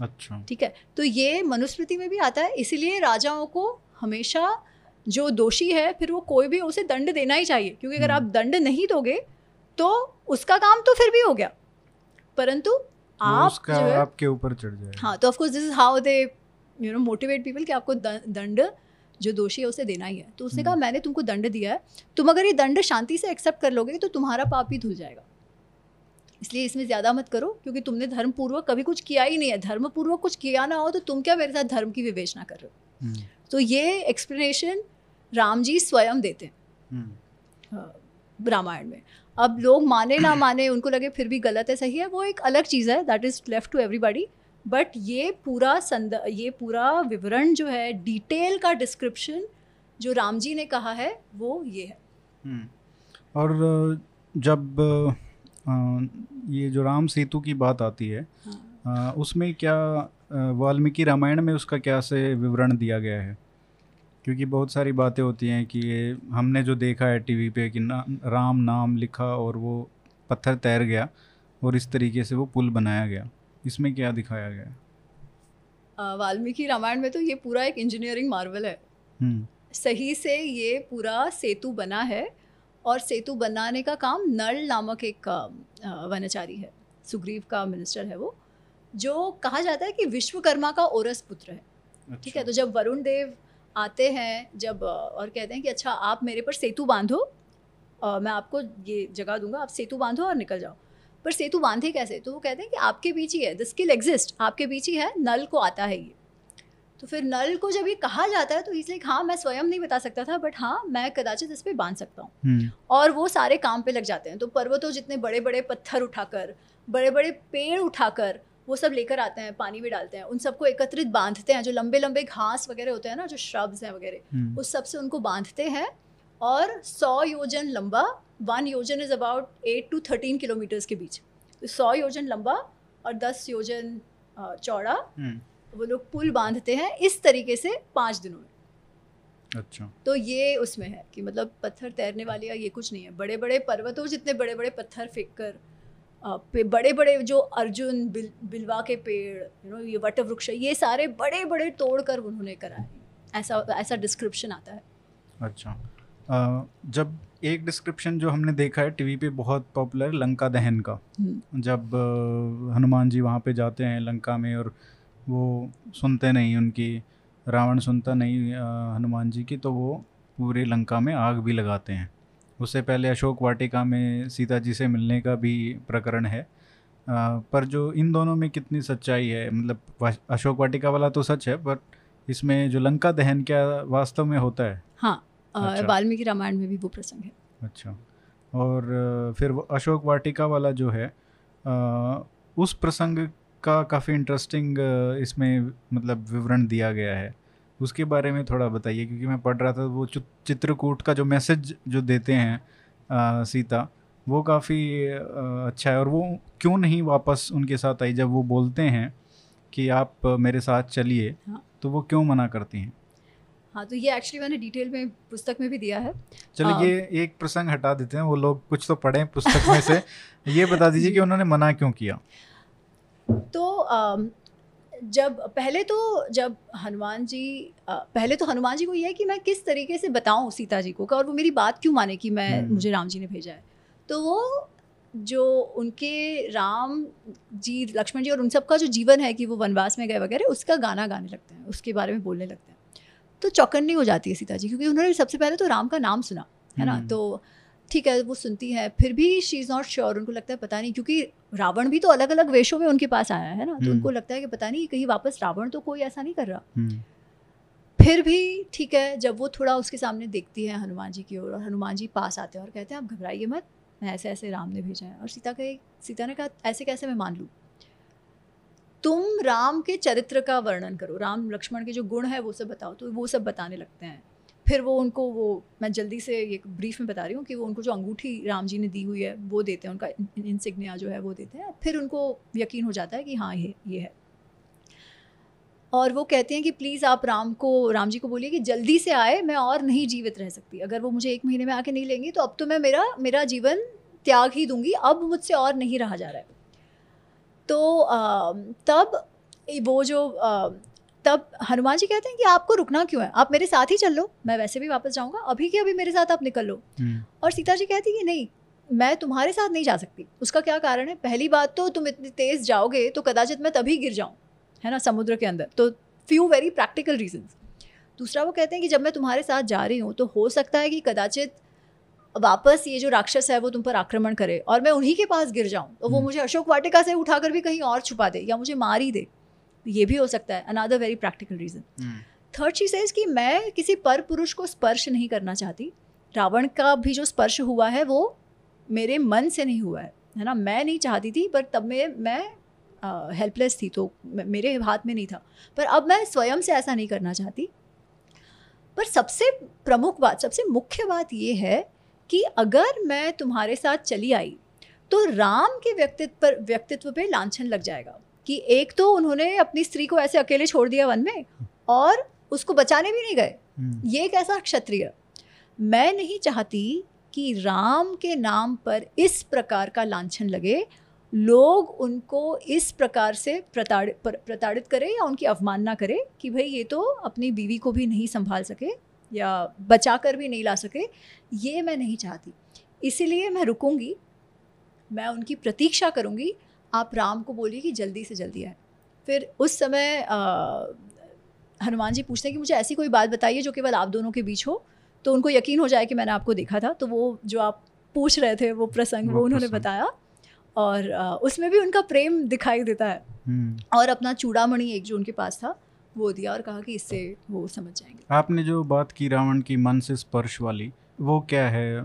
अच्छा। ठीक है? तो ये मनुस्मृति में भी आता है इसीलिए राजाओं को हमेशा जो दोषी है फिर वो कोई भी उसे दंड देना ही चाहिए क्योंकि अगर आप हम्म। दंड नहीं दोगे तो उसका काम तो फिर भी हो गया। परंतु आप जो है आपके ऊपर चढ़ जाएगा। हाँ तो of course this is how they you know motivate people कि आपको दंड जो दोषी है उसे देना ही है। तो उसने कहा हम्म। मैंने तुमको दंड दिया है। तुम अगर ये दंड शांति से एक्सेप्ट कर लोगे तो तुम्हारा पाप भी धुल जाएगा। इसलिए इसमें ज़्यादा मत करो क्योंकि तुमने धर्म पूर्वक कभी कुछ किया ही नहीं है। धर्म पूर्वक कुछ किया ना हो तो तुम क्या मेरे साथ धर्म की विवेचना कर रहे हो? हम्म, तो ये एक्सप्लेनेशन राम जी स्वयं देते हैं। हम्म, रामायण में। अब लोग माने ना माने उनको लगे फिर भी गलत है सही है। वो एक अलग चीज़ है that is left to everybody but ये पूरा संद ये पूरा विवरण जो है डिटेल का डिस्क्रिप्शन जो राम जी ने कहा है वो ये है हम्म। और जब ये जो राम सेतु की बात आती है हाँ। उसमें क्या वाल्मीकि रामायण में उसका क्या से विवरण दिया गया है क्योंकि बहुत सारी बातें होती हैं कि ये हमने जो देखा है टीवी पे कि ना, राम नाम लिखा और वो पत्थर तैर गया और इस तरीके से वो पुल बनाया गया इसमें क्या दिखाया गया? वाल्मीकि रामायण में तो ये पूरा एक इंजीनियरिंग मार्वल है। हम्म, सही से ये पूरा सेतु बना है और सेतु बनाने का काम नल नामक एक वनचारी है सुग्रीव का मिनिस्टर है वो जो कहा जाता है कि विश्वकर्मा का ओरस पुत्र है। अच्छा। ठीक है अच्छा, तो जब वरुण देव आते हैं जब और कहते हैं कि अच्छा आप मेरे पर सेतु बांधो मैं आपको ये जगह दूँगा आप सेतु बांधो और निकल जाओ। पर सेतु बांधे कैसे? तो वो कहते हैं कि आपके बीच ही है द स्किल एग्जिस्ट आपके बीच ही है नल को आता है ये। तो फिर नल को जब ये कहा जाता है तो इसलिए हाँ मैं स्वयं नहीं बता सकता था बट हाँ मैं कदाचित इस पर बाँध सकता हूँ। हम्म, और वो सारे काम पे लग जाते हैं। तो पर्वतों जितने बड़े बड़े पत्थर उठाकर बड़े बड़े पेड़ उठाकर वो सब लेकर आते हैं पानी में डालते हैं। उन सबको एकत्रित बांधते हैं जो लंबे लंबे घास वगैरह होते हैं ना जो श्रब्स हैं वगैरह हम्म, उस सबसे उनको बांधते हैं। और सौ योजन लंबा वन योजन is about eight to thirteen kilometers के बीच। तो सौ योजन लंबा और दस योजन चौड़ा। हम्म, वो लोग पुल बांधते हैं इस तरीके से पाँच दिनों में। अच्छा। तो ये उसमें है कि मतलब पत्थर तैरने वाले या ये कुछ नहीं है। बड़े बड़े पर्वतों जितने बड़े बड़े पत्थर फेंक कर बड़े बड़े जो अर्जुन बिल बिलवा के पेड़ यू नो ये वट वृक्ष ये सारे बड़े बड़े तोड़ कर उन्होंने करा है ऐसा ऐसा डिस्क्रिप्शन आता है। अच्छा। अ, जब एक डिस्क्रिप्शन जो हमने देखा है टीवी पे बहुत पॉपुलर लंका दहन का। हम्म, जब हनुमान जी वहाँ पे जाते हैं लंका में और वो सुनते नहीं उनकी रावण सुनता नहीं हनुमान जी की तो वो पूरे लंका में आग भी लगाते हैं। उससे पहले अशोक वाटिका में सीता जी से मिलने का भी प्रकरण है। अ, पर जो इन दोनों में कितनी सच्चाई है मतलब अशोक वाटिका वाला तो सच है पर इसमें जो लंका दहन क्या वास्तव में होता है? हाँ अच्छा। वाल्मीकि रामायण में भी वो प्रसंग है। अच्छा। और फिर अशोक वाटिका वाला जो है उस प्रसंग का काफ़ी इंटरेस्टिंग इसमें मतलब विवरण दिया गया है। उसके बारे में थोड़ा बताइए क्योंकि मैं पढ़ रहा था वो चित्रकूट का जो मैसेज जो देते हैं अ, सीता वो काफ़ी अच्छा है। और वो क्यों नहीं वापस उनके साथ आई? जब वो बोलते हैं कि आप मेरे साथ चलिए हाँ। तो वो क्यों मना करती हैं? हाँ तो ये एक्चुअली मैंने डिटेल में पुस्तक में भी दिया है चलिए हाँ। ये एक प्रसंग हटा देते हैं वो लोग कुछ तो पढ़े पुस्तक में से ये बता दीजिए कि उन्होंने मना क्यों किया तो अम, जब पहले तो जब हनुमान जी अ, पहले तो हनुमान जी को ये है कि मैं किस तरीके से बताऊँ सीता जी को और वो मेरी बात क्यों माने कि मैं हम्म। मुझे राम जी ने भेजा है तो वो जो उनके राम जी लक्ष्मण जी और उन सब का जो जीवन है कि वो वनवास में गए वगैरह उसका गाना गाने लगते हैं उसके बारे में बोलने लगते हैं तो चौकन्नी हो जाती है सीता जी क्योंकि उन्होंने सबसे पहले तो राम का नाम सुना है ना? हम्म। तो ठीक है वो सुनती है फिर भी शी इज़ नॉट श्योर उनको लगता है पता नहीं क्योंकि रावण भी तो अलग अलग वेशों में उनके पास आया है ना? तो हम्म। उनको लगता है कि पता नहीं कहीं वापस रावण तो कोई ऐसा नहीं कर रहा। हम्म, फिर भी ठीक है जब वो थोड़ा उसके सामने देखती है हनुमान जी की ओर और हनुमान जी पास आते हैं और कहते हैं आप घबराइए मत मैं ऐसे ऐसे राम ने भेजा है। और सीता कहे सीता ने कहा ऐसे कैसे मैं मान लूँ? तुम राम के चरित्र का वर्णन करो। राम, लक्ष्मण के जो गुण है, वो सब बताओ। तो वो सब बताने लगते हैं। फिर वो उनको वो, मैं जल्दी से ये ब्रीफ में बता रही हूँ कि वो उनको जो अंगूठी राम जी ने दी हुई है, वो देते हैं। उनका इंसिग्निया जो है, वो देते हैं। फिर उनको यकीन हो जाता है कि हाँ ये ये है। और वो कहते हैं कि प्लीज़ आप राम को, राम जी को बोलिए कि जल्दी से आए, मैं और नहीं जीवित रह सकती। अगर वो मुझे एक महीने में आके नहीं लेंगे तो अब तो मैं मेरा मेरा जीवन त्याग ही दूँगी। अब मुझसे और नहीं रहा जा रहा है। तो अ, तब वो जो आ, तब हनुमान जी कहते हैं कि आपको रुकना क्यों है? आप मेरे साथ ही चल लो मैं वैसे भी वापस जाऊँगा अभी के अभी मेरे साथ आप निकल लो। हम्म, और सीता जी कहती है कि नहीं मैं तुम्हारे साथ नहीं जा सकती। उसका क्या कारण है? पहली बात तो तुम इतनी तेज जाओगे तो कदाचित मैं तभी गिर जाऊँ है ना समुद्र के अंदर। तो फ्यू वेरी प्रैक्टिकल रीजंस दूसरा वो कहते हैं कि जब मैं तुम्हारे साथ जा रही हूँ तो हो सकता है कि कदाचित वापस ये जो राक्षस है वो तुम पर आक्रमण करे और मैं उन्हीं के पास गिर जाऊँ तो वो हम्म। मुझे अशोक वाटिका से उठाकर भी कहीं और छुपा दे या मुझे मार ही दे। ये भी हो सकता है another very practical reason third चीज़ है कि मैं किसी पर पुरुष को स्पर्श नहीं करना चाहती। रावण का भी जो स्पर्श हुआ है वो मेरे मन से नहीं हुआ है है ना? मैं नहीं चाहती थी पर तब में मैं हेल्पलेस थी तो मेरे हाथ में नहीं था। पर अब मैं स्वयं से ऐसा नहीं करना चाहती। पर सबसे प्रमुख बात सबसे मुख्य बात ये है कि अगर मैं तुम्हारे साथ चली आई तो राम के व्यक्तित्व पर व्यक्तित्व पे लांछन लग जाएगा कि एक तो उन्होंने अपनी स्त्री को ऐसे अकेले छोड़ दिया वन में और उसको बचाने भी नहीं गए। हम्म, ये एक ऐसा क्षत्रिय? मैं नहीं चाहती कि राम के नाम पर इस प्रकार का लांछन लगे। लोग उनको इस प्रकार से प्रताड़ित प्रताड़ित करें या उनकी अवमानना करें कि भाई ये तो अपनी बीवी को भी नहीं संभाल सके। या बचा कर भी नहीं ला सके ये मैं नहीं चाहती। इसीलिए मैं रुकूँगी मैं उनकी प्रतीक्षा करूँगी आप राम को बोलिए कि जल्दी से जल्दी आए। फिर उस समय हनुमान जी पूछते हैं कि मुझे ऐसी कोई बात बताइए जो केवल आप दोनों के बीच हो। तो उनको यकीन हो जाए कि मैंने आपको देखा था। तो वो जो आप पूछ रहे थे वो प्रसंग वो, वो उन्होंने। बताया। और उसमें भी उनका प्रेम दिखाई देता है। हम्म। और अपना चूड़ामणि एक जो उनके पास था वो दिया और कहा कि इससे वो समझ जाएँगे। आपने जो बात की रावण की मन से स्पर्श वाली वो क्या है?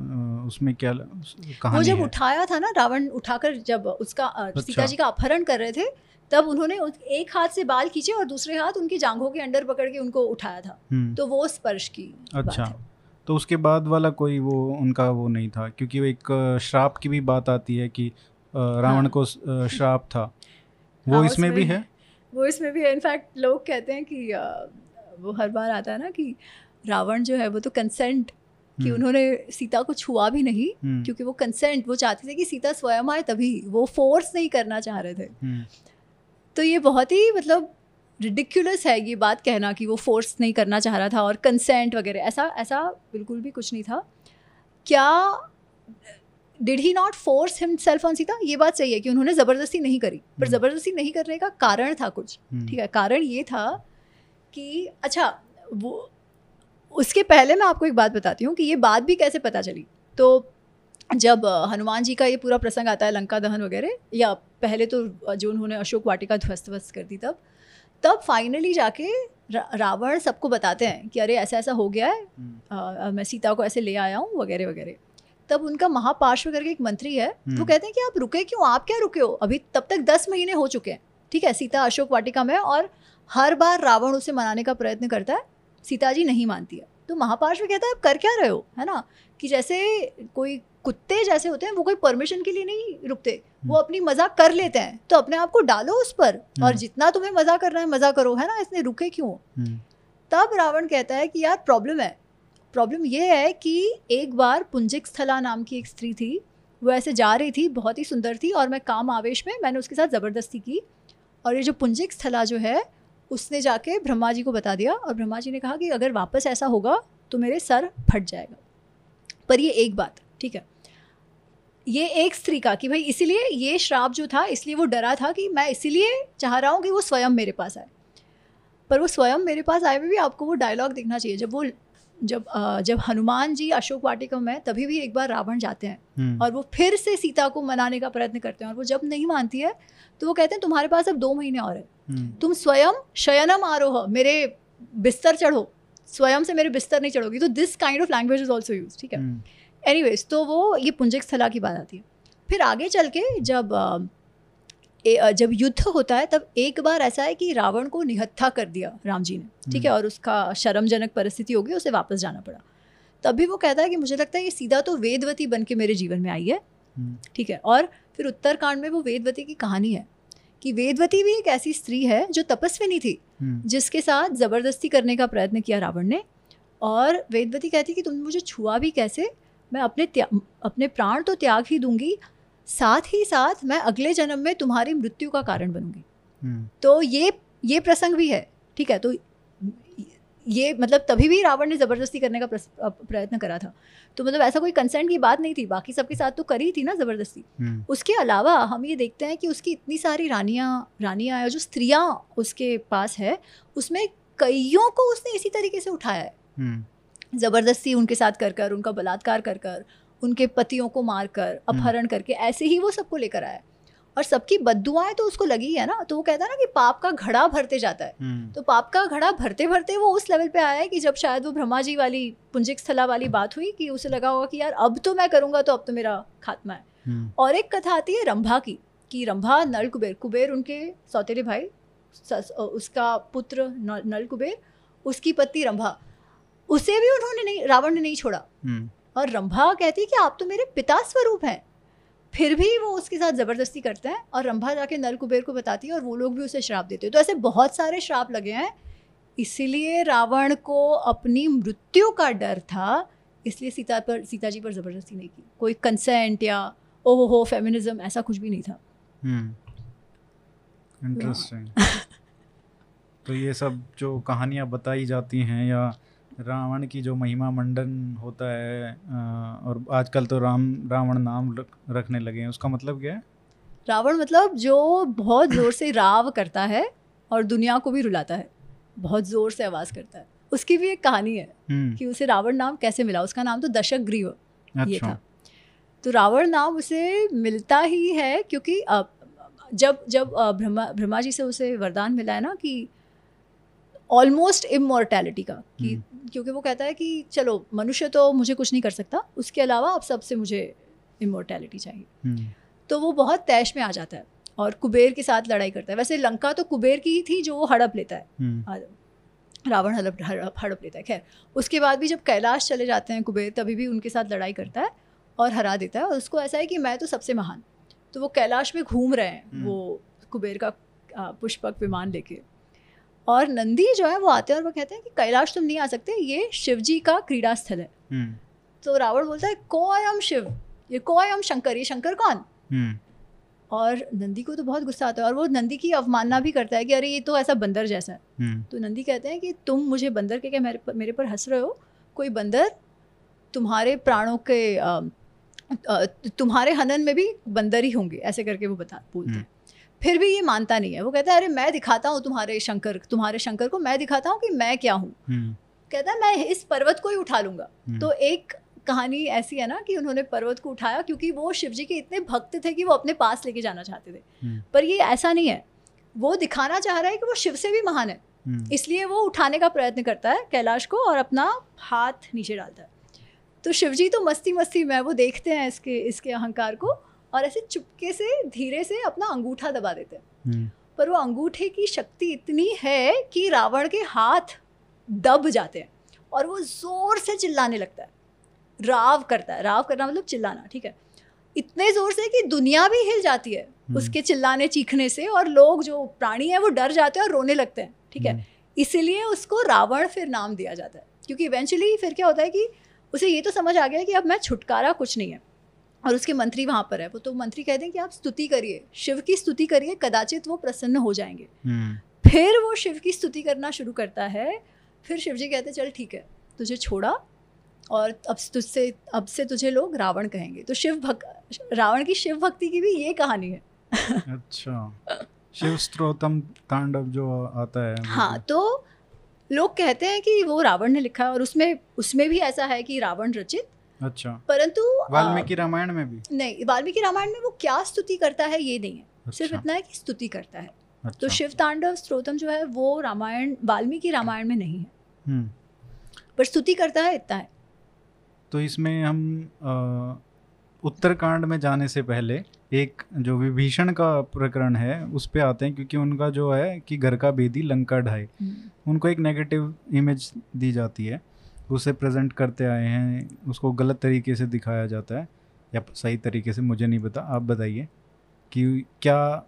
उसमें क्या वो जब है? उठाया था ना रावण उठाकर जब उसका अच्छा। सीता जी का अपहरण कर रहे थे तब उन्होंने एक हाथ से बाल खींचे और दूसरे हाथ उनकी जांघों के अंडर पकड़ के उनको उठाया था। हम्म, तो वो स्पर्श की अच्छा। तो उसके बाद वाला कोई वो उनका वो नहीं था क्योंकि वो एक श्राप की भी बात आती है कि रावण हाँ। को श्राप था। वो हाँ, इसमें भी है? वो इसमें भी है इनफैक्ट लोग कहते हैं कि वो हर बार आता है ना कि रावण जो है वो तो कंसेंट कि हम्म, उन्होंने सीता को छुआ भी नहीं हम्म, क्योंकि वो कंसेंट वो चाहते थे कि सीता स्वयं आए तभी वो फोर्स नहीं करना चाह रहे थे। हम्म, तो ये बहुत ही मतलब रिडिक्यूलस है ये बात कहना कि वो फोर्स नहीं करना चाह रहा था और कंसेंट वगैरह ऐसा ऐसा बिल्कुल भी कुछ नहीं था। क्या did he not force himself on Sita ये बात सही है कि उन्होंने ज़बरदस्ती नहीं करी। पर हम्म। ज़बरदस्ती नहीं करने का कारण था कुछ। हम्म, ठीक है कारण ये था कि अच्छा वो उसके पहले मैं आपको एक बात बताती हूँ कि ये बात भी कैसे पता चली? तो जब हनुमान जी का ये पूरा प्रसंग आता है लंका दहन वगैरह या पहले तो जो उन्होंने अशोक वाटिका ध्वस्त वस्त कर दी तब तब फाइनली जाके रावण सबको बताते हैं कि अरे ऐसा ऐसा हो गया है हम्म, अ, अ, मैं सीता को ऐसे ले आया हूँ वगैरह वगैरह। तब उनका महापार्श्व करके एक मंत्री है वो हम्म। कहते हैं कि आप रुके क्यों? आप क्या रुके हो? अभी तब तक दस महीने हो चुके हैं। ठीक है सीता अशोक वाटिका में और हर बार रावण उसे मनाने का प्रयत्न करता है सीता जी नहीं मानती है। तो महापार्श्व कहता है आप कर क्या रहे हो? है ना? कि जैसे कोई कुत्ते जैसे होते हैं वो कोई परमिशन के लिए नहीं रुकते। वो हम्म। अपनी मज़ा कर लेते हैं। तो अपने आप को डालो उस पर और हम्म। जितना तुम्हें मज़ा करना है मज़ा करो। है ना? इसने रुके क्यों? तब रावण कहता है कि यार प्रॉब्लम है। प्रॉब्लम ये है कि एक बार पुंजिक स्थला नाम की एक स्त्री थी, वो ऐसे जा रही थी, बहुत ही सुंदर थी और मैं काम आवेश में, मैंने उसके साथ ज़बरदस्ती की। और ये जो पुंजिक स्थला जो है, उसने जाके ब्रह्मा जी को बता दिया और ब्रह्मा जी ने कहा कि अगर वापस ऐसा होगा तो मेरे सर फट जाएगा। पर ये एक बात, ठीक है? ये एक स्त्री का कि भाई इसीलिए ये श्राप जो था, इसलिए वो डरा था कि मैं इसीलिए चाह रहा हूँ कि वो स्वयं मेरे पास आए। पर वो स्वयं मेरे पास आए हुए भी आपको वो डायलॉग देखना चाहिए, जब वो जब जब हनुमान जी अशोक वाटिका में तभी भी एक बार रावण जाते हैं। हम्म, और वो फिर से सीता को मनाने का प्रयत्न करते हैं। और वो जब नहीं मानती है तो वो कहते हैं तुम्हारे पास अब दो महीने और है। हम्म, तुम स्वयं शयनम आरोह मेरे बिस्तर चढ़ो। स्वयं से मेरे बिस्तर नहीं चढ़ोगी। तो this kind of language is also use ठीक है? हम्म, एनीवेज तो वो ये पुंजिक स्थला की बात आती है। फिर आगे चल के जब जब युद्ध होता है तब एक बार ऐसा है कि रावण को निहत्था कर दिया राम जी ने ठीक है और उसका शर्मजनक परिस्थिति हो गई उसे वापस जाना पड़ा। तभी वो कहता है कि मुझे लगता है ये सीधा तो वेदवती बन के मेरे जीवन में आई है हम्म, ठीक है और फिर उत्तरकांड में वो वेदवती की कहानी है कि वेदवती भी एक ऐसी स्त्री है जो तपस्विनी थी हम्म, जिसके साथ ज़बरदस्ती करने का प्रयत्न किया रावण ने और वेदवती कहती कि तुमने मुझे छुआ भी कैसे? मैं अपने अपने प्राण तो त्याग ही दूँगी साथ ही साथ मैं अगले जन्म में तुम्हारी मृत्यु का कारण बनूँगी। हम्म, तो ये ये प्रसंग भी है ठीक है? तो ये मतलब तभी भी रावण ने ज़बरदस्ती करने का प्रयत्न करा था। तो मतलब ऐसा कोई कंसेंट की बात नहीं थी बाकी सबके साथ तो करी थी ना ज़बरदस्ती। हम्म, उसके अलावा हम ये देखते हैं कि उसकी इतनी सारी रानियाँ रानियाँ जो स्त्रियाँ उसके पास है उसमें कईयों को उसने इसी तरीके से उठाया है। हम्म, ज़बरदस्ती उनके साथ कर कर उनका बलात्कार कर कर उनके पतियों को मार कर अपहरण करके ऐसे ही वो सबको लेकर आया। और सबकी बदुआएँ तो उसको लगी है ना तो वो कहता है ना कि पाप का घड़ा भरते जाता है। हम्म, तो पाप का घड़ा भरते भरते वो उस लेवल पे आया है कि जब शायद वो ब्रह्मा जी वाली पुंजिक स्थला वाली बात हुई कि उसे लगा होगा कि यार अब तो मैं करूँगा तो अब तो मेरा खात्मा है। हम्म, और एक कथा आती है रंभा की कि रंभा नल कुबेर कुबेर उनके सौतेले भाई उसका पुत्र नल कुबेर उसकी पत्नी रंभा उसे भी उन्होंने नहीं रावण ने नहीं छोड़ा। हम्म, और रंभा कहती है कि आप तो मेरे पिता स्वरूप हैं। फिर भी वो उसके साथ ज़बरदस्ती करते हैं और रंभा जाके नल कुबेर को बताती है और वो लोग भी उसे श्राप देते हैं। तो ऐसे बहुत सारे श्राप लगे हैं। इसीलिए रावण को अपनी मृत्यु का डर था इसलिए सीता पर सीता जी पर ज़बरदस्ती नहीं की। कोई कंसेंट या ओहो हो फेमिनिज्म ऐसा कुछ भी नहीं था। हम्म। इंटरेस्टिंग (laughs) तो ये सब जो कहानियाँ बताई जाती हैं या रावण की जो महिमा मंडन होता है और आजकल तो राम रावण नाम रख, रखने लगे हैं उसका मतलब क्या है? रावण मतलब जो बहुत ज़ोर से राव करता है और दुनिया को भी रुलाता है बहुत ज़ोर से आवाज़ करता है। उसकी भी एक कहानी है हम्म, कि उसे रावण नाम कैसे मिला उसका नाम तो दशक ग्रीव अच्छा। ये था। तो रावण नाम उसे मिलता ही है क्योंकि जब जब ब्रह्मा ब्रह्मा जी से उसे वरदान मिला है ना कि ऑलमोस्ट इमोर्टैलिटी का कि क्योंकि वो कहता है कि चलो मनुष्य तो मुझे कुछ नहीं कर सकता उसके अलावा अब सबसे मुझे इमोर्टैलिटी चाहिए। हम्म, तो वो बहुत तैश में आ जाता है और कुबेर के साथ लड़ाई करता है। वैसे लंका तो कुबेर की ही थी जो वो हड़प लेता है। हम्म, रावण हड़प हड़प हड़प लेता है खैर। उसके बाद भी जब कैलाश चले जाते हैं कुबेर तभी भी उनके साथ लड़ाई करता है और हरा देता है। और उसको ऐसा है कि मैं तो सबसे महान तो वो कैलाश में घूम रहे हैं। वो कुबेर का पुष्पक विमान लेके। और नंदी जो है वो आते हैं और वो कहते हैं कि कैलाश तुम नहीं आ सकते ये शिव जी का क्रीड़ा स्थल है। हम्म, तो रावण बोलता है को शिव? ये को शंकर? ये शंकर कौन? हम्म, और नंदी को तो बहुत गुस्सा आता है और वो नंदी की अवमानना भी करता है कि अरे ये तो ऐसा बंदर जैसा है। हम्म, तो नंदी कहते हैं कि तुम मुझे बंदर के क्या मेरे पर मेरे पर हंस रहे हो? कोई बंदर तुम्हारे प्राणों के तुम्हारे हनन में भी बंदर ही होंगे। ऐसे करके वो बता बोलते हैं। फिर भी ये मानता नहीं है। वो कहता है अरे मैं दिखाता हूँ तुम्हारे शंकर तुम्हारे शंकर को मैं दिखाता हूँ कि मैं क्या हूँ। हम्म, कहता है मैं इस पर्वत को ही उठा लूँगा। हम्म, तो एक कहानी ऐसी है ना कि उन्होंने पर्वत को उठाया क्योंकि वो शिव जी के इतने भक्त थे कि वो अपने पास लेके जाना चाहते थे। हम्म, पर ये ऐसा नहीं है। वो दिखाना चाह रहा है कि वो शिव से भी महान है। इसलिए वो उठाने का प्रयत्न करता है कैलाश को और अपना हाथ नीचे डालता है। तो शिवजी तो मस्ती मस्ती में वो देखते हैं इसके इसके अहंकार को। और ऐसे चुपके से धीरे से अपना अंगूठा दबा देते हैं। हम्म, पर वो अंगूठे की शक्ति इतनी है कि रावण के हाथ दब जाते हैं और वो ज़ोर से चिल्लाने लगता है। राव करता है। राव करना मतलब चिल्लाना ठीक है? इतने ज़ोर से कि दुनिया भी हिल जाती है हम्म। उसके चिल्लाने चीखने से और लोग जो प्राणी हैं वो डर जाते हैं और रोने लगते हैं ठीक है? हम्म, इसीलिए उसको रावण फिर नाम दिया जाता है। क्योंकि इवेंचुअली फिर क्या होता है कि उसे ये तो समझ आ गया कि अब मैं छुटकारा कुछ नहीं है। और उसके मंत्री वहाँ पर है। वो तो मंत्री कहते हैं कि आप स्तुति करिए शिव की स्तुति करिए कदाचित वो प्रसन्न हो जाएँगे। हम्म, फिर वो शिव की स्तुति करना शुरू करता है फिर शिव जी कहते चल ठीक है तुझे छोड़ा और अब तुझसे अब से तुझे लोग रावण कहेंगे। तो शिव भक्त रावण की शिव भक्ति की भी ये कहानी है। अच्छा। शिव स्त्रोतम तांडव जो आता है। हाँ तो लोग कहते हैं कि वो रावण ने लिखा है और उसमें उसमें भी ऐसा है कि रावण रचित अच्छा। परंतु वाल्मीकि रामायण में भी? नहीं वाल्मीकि रामायण में वो क्या स्तुति करता है ये नहीं है। अच्छा। सिर्फ़ इतना है कि स्तुति करता है। अच्छा। तो शिव तांडव स्त्रोतम जो है वो रामायण वाल्मीकि रामायण में नहीं है। हम्म, पर स्तुति करता है इतना है। तो इसमें हम उत्तरकांड में जाने से पहले एक जो विभीषण का प्रकरण है उस पे आते हैं क्योंकि उनका जो है कि घर का बेदी लंका ढाए उनको एक नेगेटिव इमेज दी जाती है। उसे प्रेजेंट करते आए हैं, उसको गलत तरीके से दिखाया जाता है, या सही तरीके से, मुझे नहीं पता, आप बताइए कि क्या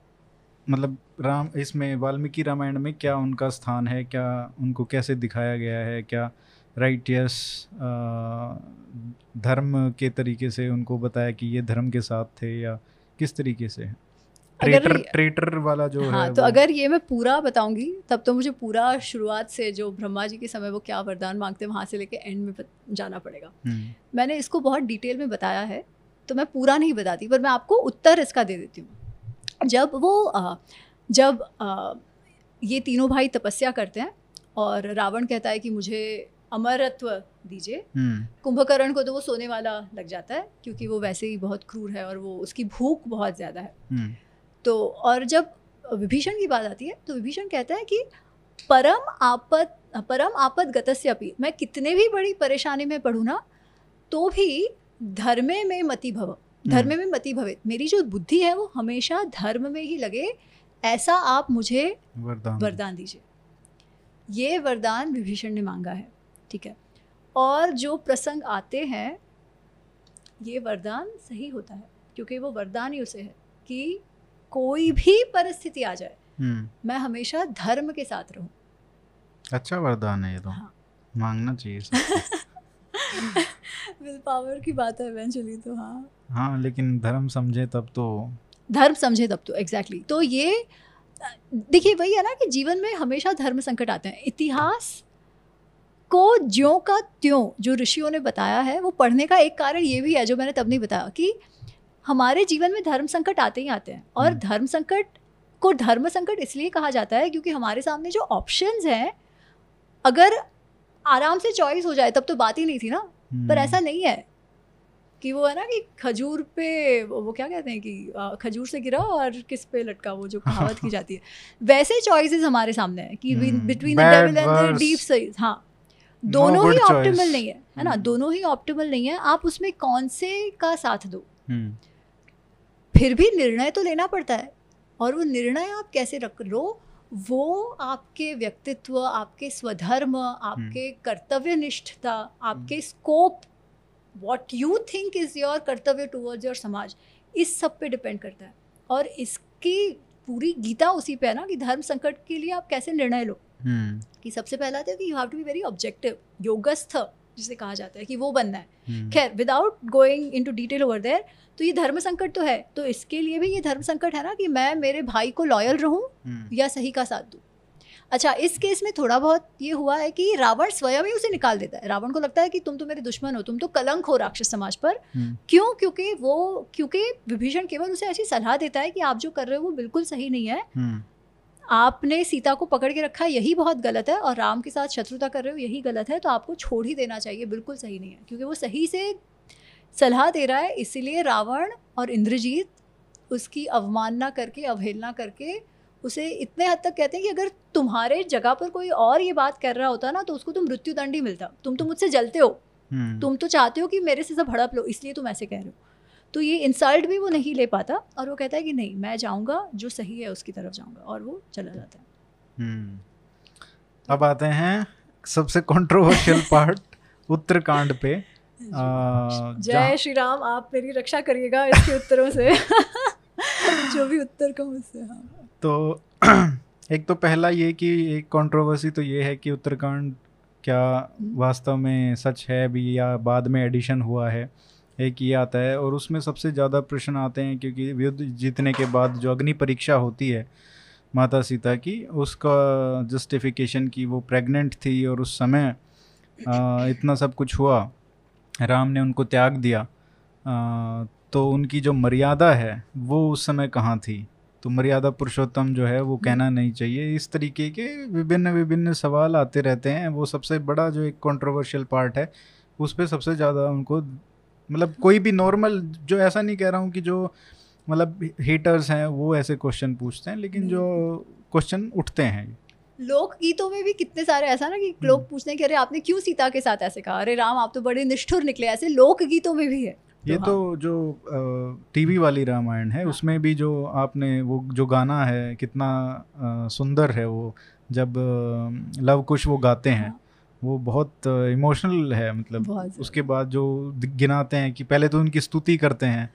मतलब राम, इसमें, वाल्मीकि रामायण में क्या उनका स्थान है, क्या उनको कैसे दिखाया गया है, क्या राइटियस धर्म के तरीके से उनको बताया कि ये धर्म के साथ थे, या किस तरीके से है? ट्रेटर ट्रेटर वाला जो हाँ, है तो अगर ये मैं पूरा बताऊँगी तब तो मुझे पूरा शुरुआत से जो ब्रह्मा जी के समय वो क्या वरदान मांगते हैं वहाँ से लेके एंड में जाना पड़ेगा हम्म। मैंने इसको बहुत डिटेल में बताया है तो मैं पूरा नहीं बताती पर मैं आपको उत्तर इसका दे देती हूँ जब वो जब ये तीनों भाई तपस्या करते हैं और रावण कहता है कि मुझे अमरत्व दीजिए हम्म। कुंभकर्ण को तो वो सोने वाला लग जाता है क्योंकि वो वैसे ही बहुत क्रूर है और वो उसकी भूख बहुत ज़्यादा है हम्म। तो और जब विभीषण की बात आती है तो विभीषण कहता है कि परम आपद परम आपद गतस्यपि मैं कितने भी बड़ी परेशानी में पढ़ूँ ना तो भी धर्मे में मति भव धर्म में मति भवे मेरी जो बुद्धि है वो हमेशा धर्म में ही लगे ऐसा आप मुझे वरदान वरदान दीजिए। ये वरदान विभीषण ने मांगा है ठीक है? और जो प्रसंग आते हैं ये वरदान सही होता है क्योंकि वो वरदान ही उसे है कि कोई भी परिस्थिति आ जाए हम्म। मैं हमेशा धर्म के साथ रहूँ अच्छा वरदान है ये तो हाँ। मांगना चाहिए (laughs) विल पावर की बात है इवेंचुअली तो हाँ हाँ लेकिन धर्म समझे तब तो धर्म समझे तब तो एग्जैक्टली exactly. तो ये देखिए वही है ना कि जीवन में हमेशा धर्म संकट आते हैं इतिहास को ज्यों का त्यों जो ऋषियों ने बताया है वो पढ़ने का एक कारण ये भी है जो मैंने तब नहीं बताया कि हमारे जीवन में धर्म संकट आते ही आते हैं और हम्म। धर्म संकट को धर्म संकट इसलिए कहा जाता है क्योंकि हमारे सामने जो ऑप्शंस हैं अगर आराम से चॉइस हो जाए तब तो बात ही नहीं थी ना। पर ऐसा हम्म। नहीं है कि वो है ना कि खजूर पे वो क्या कहते हैं कि खजूर से गिरा और किस पे लटका वो जो कहावत की (laughs) जाती है। वैसे चॉइसेस हमारे सामने है कि between the devil and the deep size हाँ दोनों ही ऑप्टिमल नहीं है है ना? हम्म। दोनों ही ऑप्टिमल नहीं है। आप उसमें कौन से का साथ दो? हम्म। फिर भी निर्णय तो लेना पड़ता है और वो निर्णय आप कैसे रख लो वो आपके व्यक्तित्व आपके स्वधर्म आपके हम्म। कर्तव्य निष्ठता आपके scope what you think is your kartavya towards your samaj इस सब पे डिपेंड करता है और इसकी पूरी गीता उसी पे है ना कि धर्म संकट के लिए आप कैसे निर्णय लो hmm. कि सबसे पहला था कि you have to be very objective योगस्थ जिसे कहा जाता है कि वो बनना है hmm. खैर without going into detail over there तो ये धर्म संकट तो है तो इसके लिए भी ये धर्म संकट है ना कि मैं मेरे भाई को लॉयल रहूँ hmm. या सही का साथ दूँ अच्छा इस केस में थोड़ा बहुत ये हुआ है कि रावण स्वयं ही उसे निकाल देता है रावण को लगता है कि तुम तो मेरे दुश्मन हो तुम तो कलंक हो राक्षस समाज पर हम्म। क्यों क्योंकि वो क्योंकि विभीषण केवल उसे ऐसी सलाह देता है कि आप जो कर रहे हो वो बिल्कुल सही नहीं है हम्म। आपने सीता को पकड़ के रखा है यही बहुत गलत है और राम के साथ शत्रुता कर रहे हो यही गलत है तो आपको छोड़ ही देना चाहिए बिल्कुल सही नहीं है। क्योंकि वो सही से सलाह दे रहा है इसीलिए रावण और इंद्रजीत उसकी अवमानना करके अवहेलना करके उसे इतने हद तक कहते हैं कि अगर तुम्हारे जगह पर कोई और ये बात कर रहा होता ना तो उसको तुम मृत्युदंड ही मिलता। तुम तो मुझसे जलते हो। हम्म। तुम तो चाहते हो कि मेरे से सब हड़प लो इसलिए तुम ऐसे कह रहे हो। तो ये इंसल्ट भी वो नहीं ले पाता और वो कहता है कि नहीं मैं जाऊँगा जो सही है उसकी तरफ़ जाऊँगा और वो चला जाता है। हम्म। अब आते हैं सबसे कंट्रोवर्शियल पार्ट (laughs) उत्तरकांड पे। जय श्री राम आप मेरी रक्षा करिएगा इसके उत्तरों से। (laughs) जो भी उत्तर का मुझसे हाँ। तो (clears throat) एक तो पहला ये कि एक कंट्रोवर्सी तो ये है कि उत्तरकांड क्या वास्तव में सच है भी या बाद में एडिशन हुआ है। एक ये आता है और उसमें सबसे ज़्यादा प्रश्न आते हैं क्योंकि युद्ध जीतने के बाद जो अग्नि परीक्षा होती है माता सीता की उसका जस्टिफिकेशन की वो प्रेग्नेंट थी और उस समय आ, इतना सब कुछ हुआ। राम ने उनको त्याग दिया। आ, तो उनकी जो मर्यादा है वो उस समय कहाँ थी? तो मर्यादा पुरुषोत्तम जो है वो कहना। नहीं चाहिए। इस तरीके के विभिन्न विभिन्न सवाल आते रहते हैं। वो सबसे बड़ा जो एक कंट्रोवर्शियल पार्ट है उस पर सबसे ज़्यादा उनको मतलब कोई भी नॉर्मल जो ऐसा नहीं कह रहा हूँ कि जो मतलब हेटर्स हैं वो ऐसे क्वेश्चन पूछते हैं लेकिन जो क्वेश्चन उठते हैं लोक गीतों में भी कितने सारे ऐसा ना कि लोग हम्म। पूछते हैं कि अरे आपने क्यों सीता के साथ ऐसे कहा अरे राम आप तो बड़े निष्ठुर निकले ऐसे लोक गीतों में भी है ये तो, तो जो टीवी वाली रामायण है हाँ। उसमें भी जो आपने वो जो गाना है कितना सुंदर है वो जब लव कुश वो गाते हैं हाँ। वो बहुत इमोशनल है मतलब। उसके बाद जो गिनाते हैं कि पहले तो उनकी स्तुति करते हैं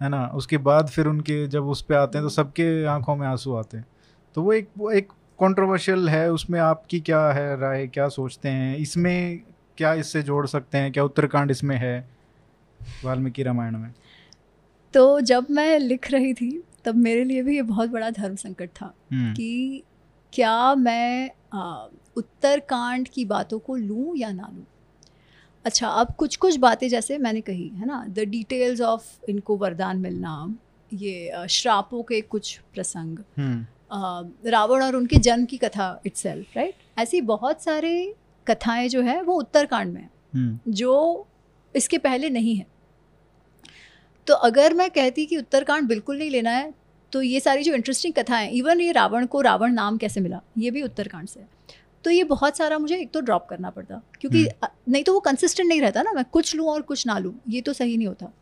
है ना? उसके बाद फिर उनके जब उस पर आते हैं तो सबके आँखों में आँसू आते हैं। तो वो एक वो एक कंट्रोवर्शियल है उसमें आपकी क्या है राय क्या सोचते हैं? इसमें क्या इससे जोड़ सकते हैं? क्या उत्तराखंड इसमें है वाल्मीकि रामायण में? तो जब मैं लिख रही थी तब मेरे लिए भी ये बहुत बड़ा धर्म संकट था हम्म, कि क्या मैं आ, उत्तरकांड की बातों को लूँ या ना लूँ। अच्छा अब कुछ कुछ बातें जैसे मैंने कही है ना? द डिटेल्स ऑफ़ इनको वरदान मिलना ये श्रापों के कुछ प्रसंग हम्म, रावण और उनके जन्म की कथा इट्सेल्फ राइट ऐसी बहुत सारे कथाएँ जो है वो उत्तरकांड में है हम्म, जो इसके पहले नहीं है। तो अगर मैं कहती कि उत्तरकांड बिल्कुल नहीं लेना है तो ये सारी जो इंटरेस्टिंग कथाएँ इवन ये रावण को रावण नाम कैसे मिला ये भी उत्तरकांड से है। तो ये बहुत सारा मुझे एक तो ड्रॉप करना पड़ता क्योंकि अ, नहीं तो वो कंसिस्टेंट नहीं रहता ना मैं कुछ लूँ और कुछ ना लूँ ये तो सही नहीं होता।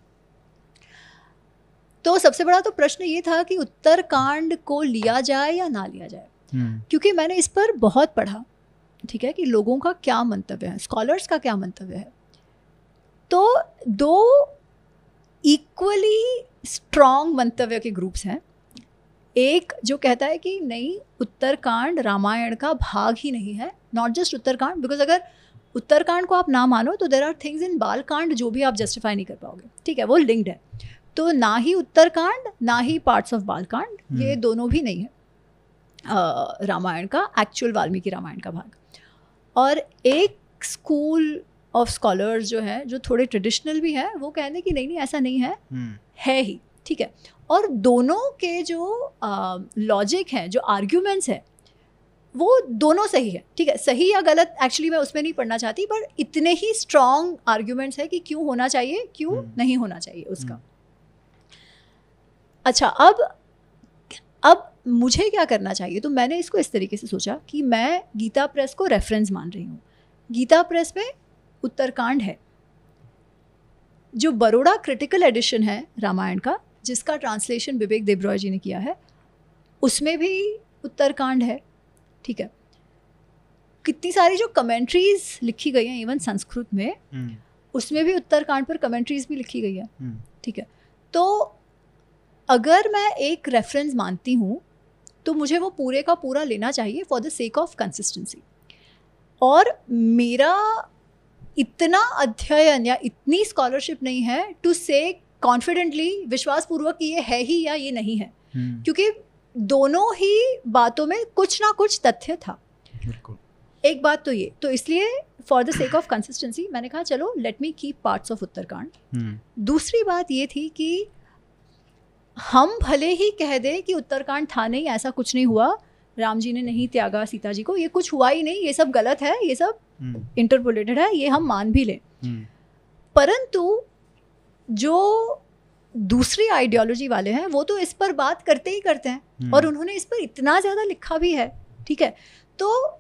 तो सबसे बड़ा तो प्रश्न ये था कि उत्तरकांड को लिया जाए या ना लिया जाए। हम्म, क्योंकि मैंने इस पर बहुत पढ़ा ठीक है कि लोगों का क्या मंतव्य है स्कॉलर्स का क्या मंतव्य है। तो दो इक्वली स्ट्रॉन्ग मंतव्य के ग्रुप्स हैं एक जो कहता है कि नहीं उत्तरकांड रामायण का भाग ही नहीं है नॉट जस्ट उत्तरकांड बिकॉज़ अगर उत्तरकांड को आप ना मानो तो there are things in Balkand जो भी आप जस्टिफाई नहीं कर पाओगे। ठीक है वो लिंक्ड है। तो ना ही उत्तरकांड ना ही पार्ट्स ऑफ़ बालकांड ये हम्म। दोनों भी नहीं है। रामायण का एक्चुअल वाल्मीकि रामायण का भाग। और एक स्कूल ऑफ़ स्कॉलर्स जो है जो थोड़े ट्रेडिशनल भी है वो कहते हैं कि नहीं नहीं ऐसा नहीं है। हम्म, है ही। ठीक है। और दोनों के जो लॉजिक हैं जो आर्ग्यूमेंट्स हैं वो दोनों सही है। ठीक है सही या गलत एक्चुअली मैं उसमें नहीं पढ़ना चाहती पर इतने ही स्ट्रॉन्ग आर्ग्यूमेंट्स है कि क्यों होना चाहिए क्यों हम्म। नहीं होना चाहिए उसका। हम्म। अच्छा अब अब मुझे क्या करना चाहिए? तो मैंने इसको इस तरीके से सोचा कि मैं गीता प्रेस को रेफरेंस मान रही हूँ। गीता प्रेस में उत्तरकांड है। जो बड़ोड़ा क्रिटिकल एडिशन है रामायण का जिसका ट्रांसलेशन विवेक देबरॉय जी ने किया है उसमें भी उत्तरकांड है ठीक है। कितनी सारी जो कमेंट्रीज लिखी गई हैं इवन संस्कृत में हम्म, उसमें भी उत्तरकांड पर कमेंट्रीज भी लिखी गई है हम्म, ठीक है। तो अगर मैं एक रेफरेंस मानती हूँ तो मुझे वो पूरे का पूरा लेना चाहिए for the sake of consistency और मेरा इतना अध्ययन या इतनी स्कॉलरशिप नहीं है टू से कॉन्फिडेंटली विश्वासपूर्वक कि ये है ही या ये नहीं है। हम्म, क्योंकि दोनों ही बातों में कुछ ना कुछ तथ्य था। एक बात तो ये तो इसलिए for the sake of consistency मैंने कहा चलो let me keep parts of Uttarkand हम्म, दूसरी बात ये थी कि हम भले ही कह दें कि उत्तरकांड था नहीं ऐसा कुछ नहीं हुआ। राम जी ने नहीं त्यागा सीता जी को। ये कुछ हुआ ही नहीं ये सब गलत है ये सब हम्म, इंटरपोलेटेड है ये हम मान भी लें। हम्म, परंतु जो दूसरी आइडियोलॉजी वाले हैं वो तो इस पर बात करते ही करते हैं। हम्म, और उन्होंने इस पर इतना ज़्यादा लिखा भी है ठीक है? तो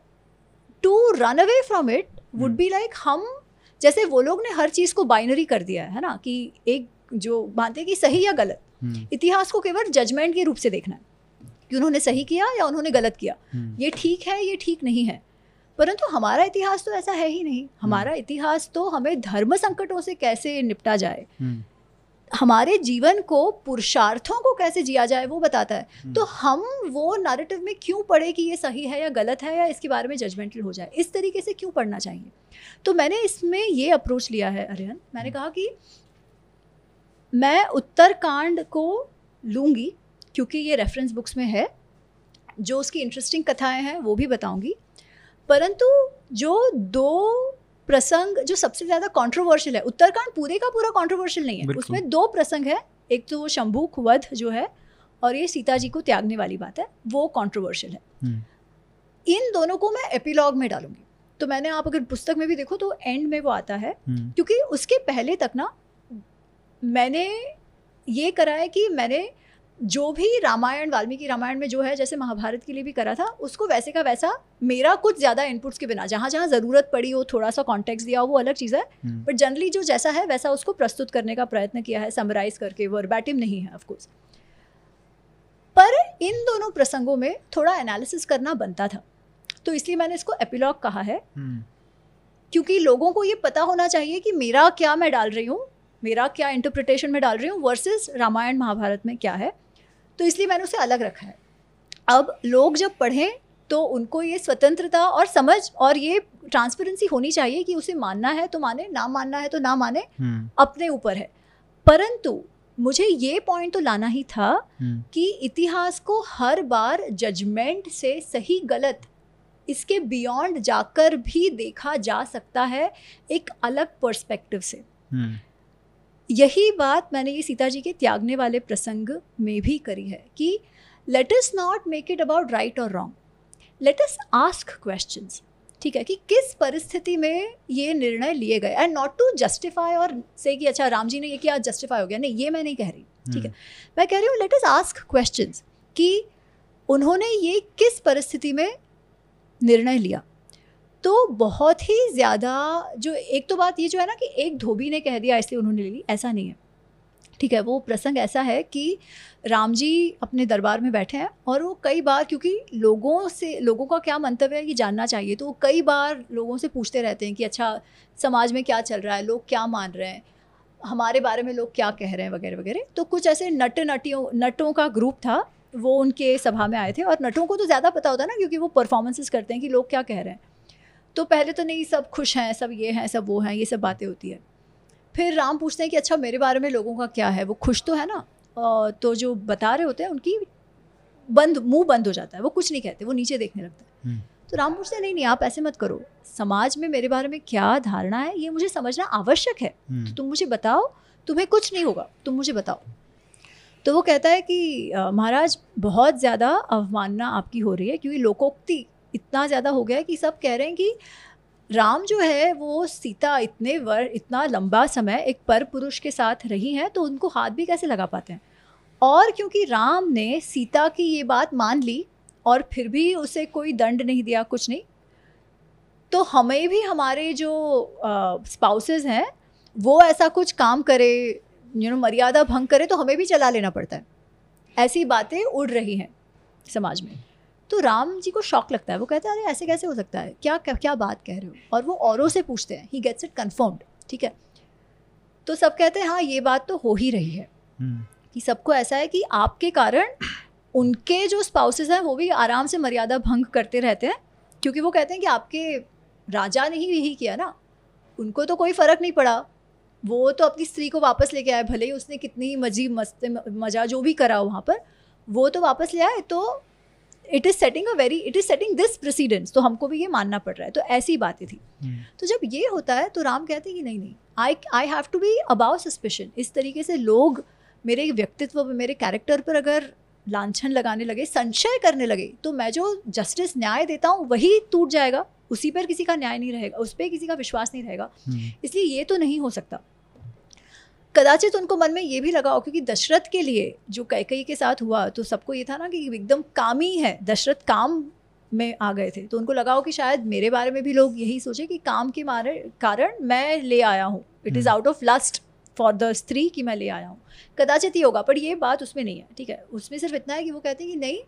to run away from it would. Be like हम जैसे वो लोग ने हर चीज़ को बाइनरी कर दिया है है ना? कि एक जो मानते हैं कि सही या गलत। हम्म, इतिहास को केवल जजमेंट के रूप से देखना है कि उन्होंने सही किया या उन्होंने गलत किया। हम्म, ये ठीक है ये ठीक नहीं है। परंतु हमारा इतिहास तो ऐसा है ही नहीं। हमारा इतिहास तो हमें धर्म संकटों से कैसे निपटा जाए? हम्म, हमारे जीवन को पुरुषार्थों को कैसे जिया जाए वो बताता है। हम्म, तो हम वो नैरेटिव में क्यों पढ़े कि ये सही है या गलत है या इसके बारे में जजमेंटल हो जाए? इस तरीके से क्यों पढ़ना चाहिए? तो मैंने इसमें ये अप्रोच लिया है अरियन मैंने कहा कि मैं उत्तरकांड को लूँगी क्योंकि ये रेफरेंस बुक्स में है। जो उसकी इंटरेस्टिंग कथाएँ हैं वो भी बताऊँगी। परंतु जो दो प्रसंग जो सबसे ज़्यादा कंट्रोवर्शियल है उत्तरकांड पूरे का पूरा कंट्रोवर्शियल नहीं है। उसमें दो प्रसंग है। एक तो वो शंभूक वध जो है और ये सीता जी को त्यागने वाली बात है वो कंट्रोवर्शियल है। हम्म, इन दोनों को मैं एपिलॉग में डालूँगी। तो मैंने आप अगर पुस्तक में भी देखो तो एंड में वो आता है हम्म, क्योंकि उसके पहले तक ना मैंने ये करा है कि मैंने जो भी रामायण वाल्मीकि रामायण में जो है जैसे महाभारत के लिए भी करा था उसको वैसे का वैसा मेरा कुछ ज़्यादा इनपुट्स के बिना जहाँ जहाँ ज़रूरत पड़ी हो थोड़ा सा कॉन्टेक्स्ट दिया हो वो अलग चीज़ है। हम्म, बट जनरली जो जैसा है वैसा उसको प्रस्तुत करने का प्रयत्न किया है समराइज करके वर्बैटिम नहीं है ऑफकोर्स पर इन दोनों प्रसंगों में थोड़ा एनालिसिस करना बनता था। तो इसलिए मैंने इसको एपिलॉग कहा है। हम्म, क्योंकि लोगों को ये पता होना चाहिए कि मेरा क्या मैं डाल रही हूँ मेरा क्या इंटरप्रिटेशन में डाल रही हूँ वर्सेस रामायण महाभारत में क्या है। तो इसलिए मैंने उसे अलग रखा है। अब लोग जब पढ़ें तो उनको ये स्वतंत्रता और समझ और ये ट्रांसपेरेंसी होनी चाहिए कि उसे मानना है तो माने ना मानना है तो ना माने हम्म, अपने ऊपर है। परंतु मुझे ये पॉइंट तो लाना ही था हम्म, कि इतिहास को हर बार जजमेंट से सही गलत इसके बियॉन्ड जाकर भी देखा जा सकता है एक अलग पर्सपेक्टिव से। हम्म, यही बात मैंने ये सीता जी के त्यागने वाले प्रसंग में भी करी है कि let us not make it about right और wrong let us ask questions ठीक है कि किस परिस्थिति में ये निर्णय लिए गए? एंड नॉट टू जस्टिफाई और से कि अच्छा राम जी ने ये किया जस्टिफाई हो गया। नहीं ये मैं नहीं कह रही। ठीक है? मैं कह रही हूँ लेट अस आस्क क्वेश्चंस कि उन्होंने ये किस परिस्थिति में निर्णय लिया? तो बहुत ही ज़्यादा जो एक तो बात ये जो है ना कि एक धोबी ने कह दिया, इसलिए उन्होंने ले ली, ऐसा नहीं है। ठीक है, वो प्रसंग ऐसा है कि राम जी अपने दरबार में बैठे हैं और वो कई बार, क्योंकि लोगों से, लोगों का क्या मंतव्य है ये जानना चाहिए तो वो कई बार लोगों से पूछते रहते हैं कि अच्छा समाज में क्या चल रहा है? लोग क्या मान रहे हैं? हमारे बारे में लोग क्या कह रहे हैं? वगैरह वगैरह। तो कुछ ऐसे नट नटियों, नटों का ग्रुप था, वो उनके सभा में आए थे और नटों को तो ज़्यादा पता होता है ना, क्योंकि वो परफॉर्मेंसेस करते हैं कि लोग क्या कह रहे हैं। तो पहले तो नहीं सब खुश हैं सब ये हैं सब वो हैं ये सब बातें होती है। फिर राम पूछते हैं कि अच्छा मेरे बारे में लोगों का क्या है? वो खुश तो है ना? तो जो बता रहे होते हैं उनकी बंद मुँह बंद हो जाता है वो कुछ नहीं कहते वो नीचे देखने लगता है। हम्म। तो राम पूछते हैं नहीं नहीं आप ऐसे मत करो। समाज में मेरे बारे में क्या धारणा है? ये मुझे समझना आवश्यक है। तो तुम मुझे बताओ तुम्हें कुछ नहीं होगा तुम मुझे बताओ। तो वो कहता है कि महाराज बहुत ज़्यादा अवमानना आपकी हो रही है क्योंकि लोकोक्ति इतना ज़्यादा हो गया है कि सब कह रहे हैं कि राम जो है, वो सीता इतने वर, इतना लंबा समय एक पर पुरुष के साथ रही हैं तो उनको हाथ भी कैसे लगा पाते हैं? और क्योंकि राम ने सीता की ये बात मान ली और फिर भी उसे कोई दंड नहीं दिया, कुछ नहीं तो हमें भी हमारे जो स्पाउसेस हैं, वो ऐसा कुछ काम करे यू नो मर्यादा भंग करे तो हमें भी चला लेना पड़ता है। ऐसी बातें उड़ रही हैं समाज में। तो राम जी को शौक लगता है। वो कहते हैं अरे ऐसे कैसे हो सकता है? क्या क्या, क्या बात कह रहे हो? और वो औरों से पूछते हैं। ही गेट्स इट कन्फर्म्ड ठीक है? तो सब कहते हैं हाँ ये बात तो हो ही रही है हम्म, कि सबको ऐसा है कि आपके कारण उनके जो स्पाउसेस हैं वो भी आराम से मर्यादा भंग करते रहते हैं। क्योंकि वो कहते हैं कि आपके राजा ने ही यही किया ना। उनको तो कोई फ़र्क नहीं पड़ा। वो तो अपनी स्त्री को वापस लेके आए भले ही उसने कितनी मजी मस्त मज़ा जो भी करा वहाँ पर वो तो वापस ले आए तो it is setting a very it is setting this precedence तो हमको भी ये मानना पड़ रहा है। तो ऐसी बातें थी। हम्म, तो जब ये होता है तो राम कहते हैं कि नहीं नहीं। I I have to be above suspicion इस तरीके से लोग मेरे व्यक्तित्व पर मेरे कैरेक्टर पर अगर लांछन लगाने लगे संशय करने लगे तो मैं जो जस्टिस न्याय देता हूँ वही टूट जाएगा। उसी पर किसी का न्याय नहीं रहेगा। उस पर किसी का विश्वास नहीं रहेगा। हम्म, इसलिए ये तो नहीं हो सकता। कदाचित उनको मन में ये भी लगा हो क्योंकि दशरथ के लिए जो कैकई के साथ हुआ तो सबको ये था ना कि एकदम काम ही है दशरथ काम में आ गए थे। तो उनको लगा हो कि शायद मेरे बारे में भी लोग यही सोचे कि काम के मारे कारण मैं ले आया हूँ। It is. Out of lust for the stri कि मैं ले आया हूँ। कदाचित ही होगा पर ये बात उसमें नहीं है ठीक है? उसमें सिर्फ़ इतना है कि वो कहते हैं कि नहीं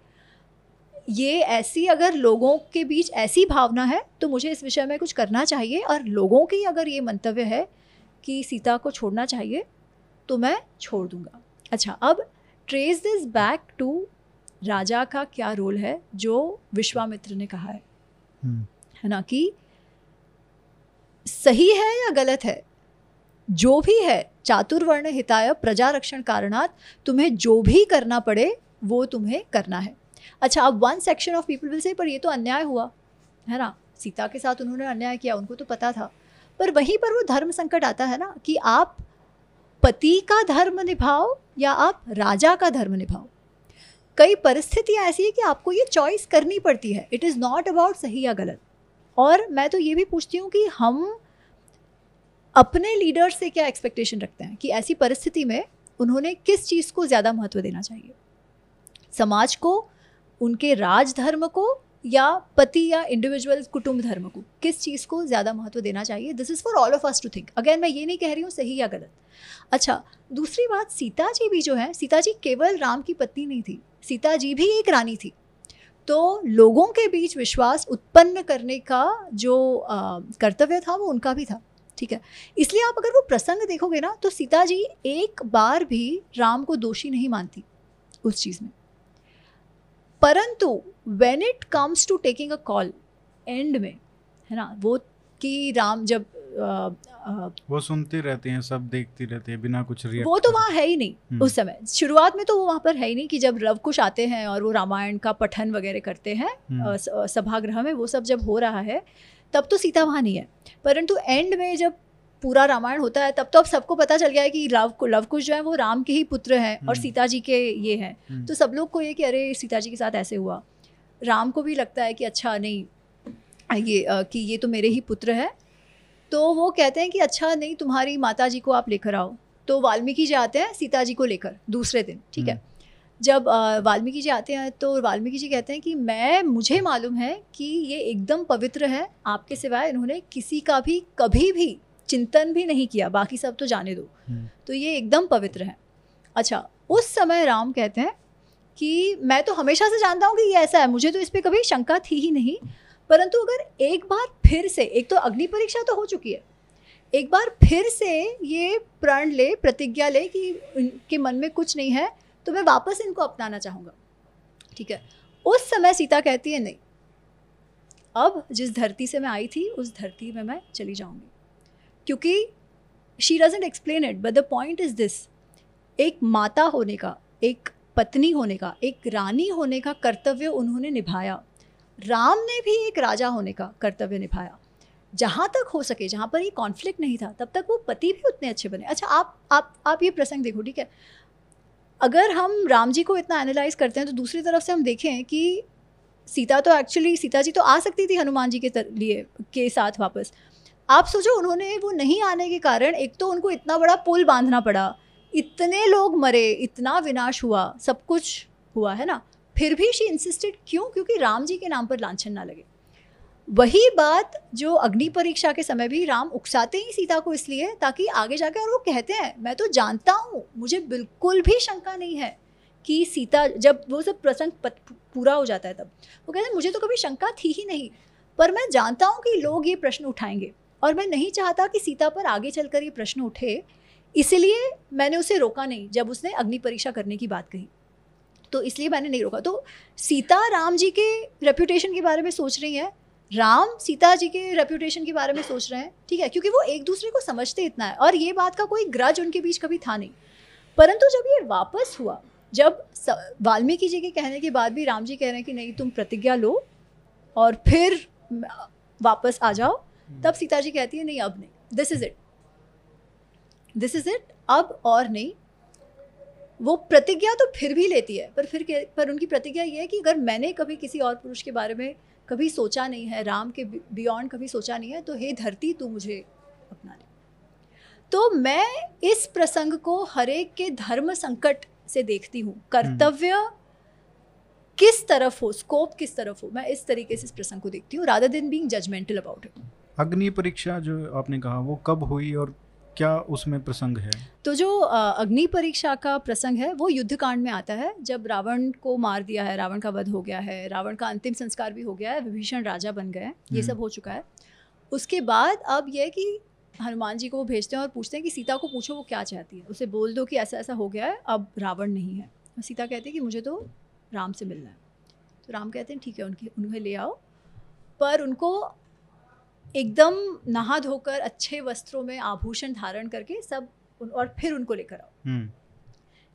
ये ऐसी अगर लोगों के बीच ऐसी भावना है तो मुझे इस विषय में कुछ करना चाहिए और लोगों की अगर ये मंतव्य है कि सीता को छोड़ना चाहिए तो मैं छोड़ दूँगा। अच्छा अब ट्रेस दिस बैक टू राजा का क्या रोल है जो विश्वामित्र ने कहा है? हम्म, है ना कि सही है या गलत है? जो भी है चातुर्वर्ण हिताय प्रजा रक्षण कारणात तुम्हें जो भी करना पड़े वो तुम्हें करना है। अच्छा अब one section of people will say पर ये तो अन्याय हुआ। है ना? सीता के साथ उन्होंने अन्याय किया उनको तो पता था। पर वहीं पर वो धर्म संकट आता है ना, कि आप पति का धर्म निभाओ या आप राजा का धर्म निभाओ। कई परिस्थितियाँ ऐसी है कि आपको ये चॉइस करनी पड़ती है। इट इज़ नॉट अबाउट सही या गलत। और मैं तो ये भी पूछती हूँ कि हम अपने लीडर से क्या एक्सपेक्टेशन रखते हैं कि ऐसी परिस्थिति में उन्होंने किस चीज़ को ज़्यादा महत्व देना चाहिए? समाज को, उनके राजधर्म को या पति या इंडिविजुअल कुटुंब धर्म को, किस चीज़ को ज़्यादा महत्व देना चाहिए? This is for all of us to think again मैं ये नहीं कह रही हूँ, सही या गलत? अच्छा दूसरी बात, सीता जी भी जो है, सीता जी केवल राम की पत्नी नहीं थी, सीता जी भी एक रानी थी। तो लोगों के बीच विश्वास उत्पन्न करने का जो कर्तव्य था, वो उनका भी था, ठीक है? इसलिए आप अगर वो प्रसंग देखोगे ना तो सीता जी एक बार भी राम को दोषी नहीं मानती, उस चीज़ में। परंतु when it comes to taking a call and में है ना वो कि राम जब आ, वो सुनते रहते हैं सब देखते रहते हैं बिना कुछ वो तो वहाँ है ही नहीं हम्म। उस समय शुरुआत में तो वो वहाँ पर है ही नहीं कि जब लवकुश आते हैं और वो रामायण का पठन वगैरह करते हैं हम्म। सभागृह में वो सब जब हो रहा है तब तो सीता वहाँ नहीं है परंतु एंड में जब पूरा रामायण होता है तब तो अब सबको पता चल गया है कि लव लवकुश जो है वो राम के ही पुत्र हैं और हम्म। सीता जी के ये हैं। तो सब लोग को ये कि अरे सीता जी के साथ ऐसे हुआ राम को भी लगता है कि अच्छा नहीं ये कि ये तो मेरे ही पुत्र है। तो वो कहते हैं कि अच्छा नहीं तुम्हारी माता जी को आप लेकर आओ। तो वाल्मीकि जी आते हैं सीता जी को लेकर दूसरे दिन ठीक है? जब वाल्मीकि जी आते हैं तो वाल्मीकि जी कहते हैं कि मैं मुझे मालूम है कि ये एकदम पवित्र है आपके सिवाय इन्होंने किसी का भी कभी भी चिंतन भी नहीं किया बाकी सब तो जाने दो। हम्म। तो ये एकदम पवित्र है। अच्छा उस समय राम कहते हैं कि मैं तो हमेशा से जानता हूँ कि ये ऐसा है। मुझे तो इस पर कभी शंका थी ही नहीं। परंतु अगर एक बार फिर से, एक तो अग्नि परीक्षा तो हो चुकी है। एक बार फिर से ये प्रण ले, प्रतिज्ञा ले कि उनके मन में कुछ नहीं है तो मैं वापस इनको अपनाना चाहूँगा। ठीक है? उस समय सीता कहती है, नहीं। अब जिस धरती से मैं आई थी, उस धरती में मैं चली जाऊँगी। क्योंकि she doesn't explain it but the point is this एक माता होने का, एक पत्नी होने का, एक रानी होने का कर्तव्य उन्होंने निभाया। राम ने भी एक राजा होने का कर्तव्य निभाया। जहाँ तक हो सके, जहाँ पर ये कॉन्फ्लिक्ट नहीं था, तब तक वो पति भी उतने अच्छे बने। अच्छा आप आप आप ये प्रसंग देखो, ठीक है? अगर हम राम जी को इतना एनालाइज करते हैं तो दूसरी तरफ़ से हम देखें कि सीता तो एक्चुअली सीता जी तो आ सकती थी हनुमान जी के लिए, के साथ वापस। आप सोचो, उन्होंने वो नहीं आने के कारण एक तो उनको इतना बड़ा पुल बांधना पड़ा इतने लोग मरे, इतना विनाश हुआ, सब कुछ हुआ, है ना? फिर भी शी इंसिस्टेड क्यों? क्योंकि राम जी के नाम पर लांछन ना लगे। वही बात जो अग्नि परीक्षा के समय भी राम उकसाते ही सीता को इसलिए, ताकि आगे जाके और वो कहते हैं, मैं तो जानता हूँ, मुझे बिल्कुल भी शंका नहीं है कि सीता जब वो सब प्रसंग पूरा हो जाता है तब। वो कहते हैं, मुझे तो कभी शंका थी ही नहीं, पर मैं जानता हूँ कि लोग ये प्रश्न उठाएँगे, और मैं नहीं चाहता कि सीता पर आगे चलकर ये प्रश्न उठे इसलिए मैंने उसे रोका नहीं जब उसने अग्नि परीक्षा करने की बात कही। तो इसलिए मैंने नहीं रोका। तो सीता राम जी के रेपुटेशन के बारे में सोच रही हैं। राम सीता जी के रेपुटेशन के बारे में सोच रहे हैं, ठीक है? क्योंकि वो एक दूसरे को समझते इतना है और ये बात का कोई ग्रज उनके बीच कभी था नहीं। परंतु जब ये वापस हुआ, जब वाल्मीकि जी के कहने के बाद भी राम जी कह रहे हैं कि नहीं, तुम प्रतिज्ञा लो और फिर वापस आ जाओ, तब सीता जी कहती है, नहीं, अब नहीं। This is it this is it अब और नहीं। वो प्रतिज्ञा तो फिर भी लेती है पर फिर पर उनकी प्रतिज्ञा ये है कि अगर मैंने कभी किसी और पुरुष के बारे में कभी सोचा नहीं है राम के बियॉन्ड कभी सोचा नहीं है तो हे धरती तू मुझे अपना ले। तो मैं इस प्रसंग को हरेक के धर्म संकट से देखती हूँ। कर्तव्य किस तरफ़ हो स्कोप किस तरफ़ हो मैं इस तरीके से इस प्रसंग को देखती हूँ। राधा दिन बींग जजमेंटल अबाउट इट अग्नि परीक्षा जो आपने कहा वो कब हुई और क्या उसमें प्रसंग है? तो जो अग्नि परीक्षा का प्रसंग है वो युद्ध कांड में आता है। जब रावण को मार दिया है रावण का वध हो गया है रावण का अंतिम संस्कार भी हो गया है विभीषण राजा बन गए ये हम्म। सब हो चुका है। उसके बाद अब यह कि हनुमान जी को वो भेजते हैं और पूछते हैं कि सीता को पूछो वो क्या चाहती है। उसे बोल दो कि ऐसा ऐसा हो गया है अब रावण नहीं है। और सीता कहती है कि मुझे तो राम से मिलना है। तो राम कहते हैं ठीक है उनकी उन्हें ले आओ। पर उनको एकदम नहा धोकर अच्छे वस्त्रों में आभूषण धारण करके सब उन, और फिर उनको लेकर आओ। हम्म।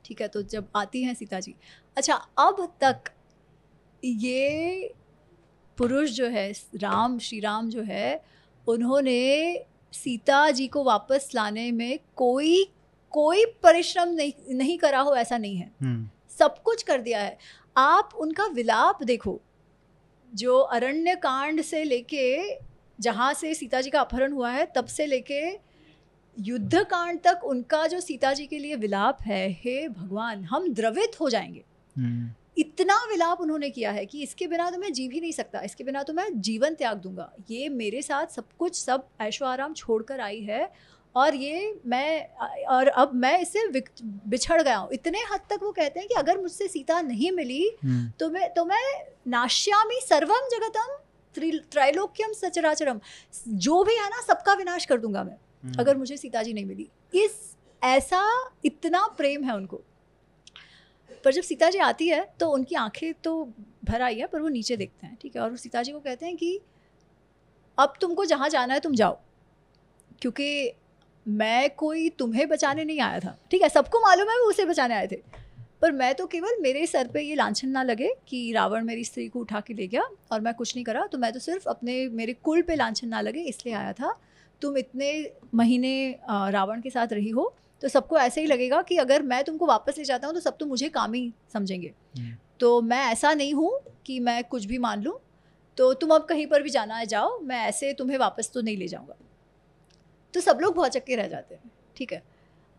ठीक है तो जब आती हैं सीता जी। अच्छा अब तक ये पुरुष जो है राम श्री राम जो है उन्होंने सीता जी को वापस लाने में कोई कोई परिश्रम नहीं नहीं करा हो ऐसा नहीं है। हम्म। सब कुछ कर दिया है। आप उनका विलाप देखो। जो अरण्य कांड से लेके जहाँ से सीता जी का अपहरण हुआ है तब से लेके युद्ध कांड तक उनका जो सीता जी के लिए विलाप है हे भगवान हम द्रवित हो जाएँगे। हम्म। इतना विलाप उन्होंने किया है कि इसके बिना तो मैं जी भी नहीं सकता इसके बिना तो मैं जीवन त्याग दूँगा। ये मेरे साथ सब कुछ सब ऐशो आराम छोड़कर आई है और ये मैं और अब मैं इससे बिछड़ गया हूँ। इतने हद तक वो कहते हैं कि अगर मुझसे सीता नहीं मिली हम्म। तो मैं तो मैं नाश्यामी सर्वम जगतम त्रैलोक्यम सचराचरम। जो भी है ना सबका विनाश कर दूँगा मैं हम्म। अगर मुझे सीता जी नहीं मिली। इस ऐसा इतना प्रेम है उनको। पर जब सीता जी आती है तो उनकी आँखें तो भर आई है पर वो नीचे देखते हैं ठीक है? और वो सीता जी को कहते हैं कि अब तुमको जहाँ जाना है तुम जाओ। क्योंकि मैं कोई तुम्हें बचाने नहीं आया था। ठीक है? सबको मालूम है वो उसे बचाने आए थे। पर मैं तो केवल मेरे सर पे ये लाछन ना लगे कि रावण मेरी स्त्री को उठा के ले गया और मैं कुछ नहीं करा तो मैं तो सिर्फ़ अपने मेरे कुल पे लाछन ना लगे इसलिए आया था। तुम इतने महीने रावण के साथ रही हो तो सबको ऐसे ही लगेगा कि अगर मैं तुमको वापस ले जाता हूँ तो सब तो मुझे काम ही समझेंगे। हम्म। तो मैं ऐसा नहीं हूँ कि मैं कुछ भी मान लूँ तो तुम अब कहीं पर भी जाना है जाओ मैं ऐसे तुम्हें वापस तो नहीं ले जाऊँगा। तो सब लोग बहुत चक्के रह जाते हैं ठीक है?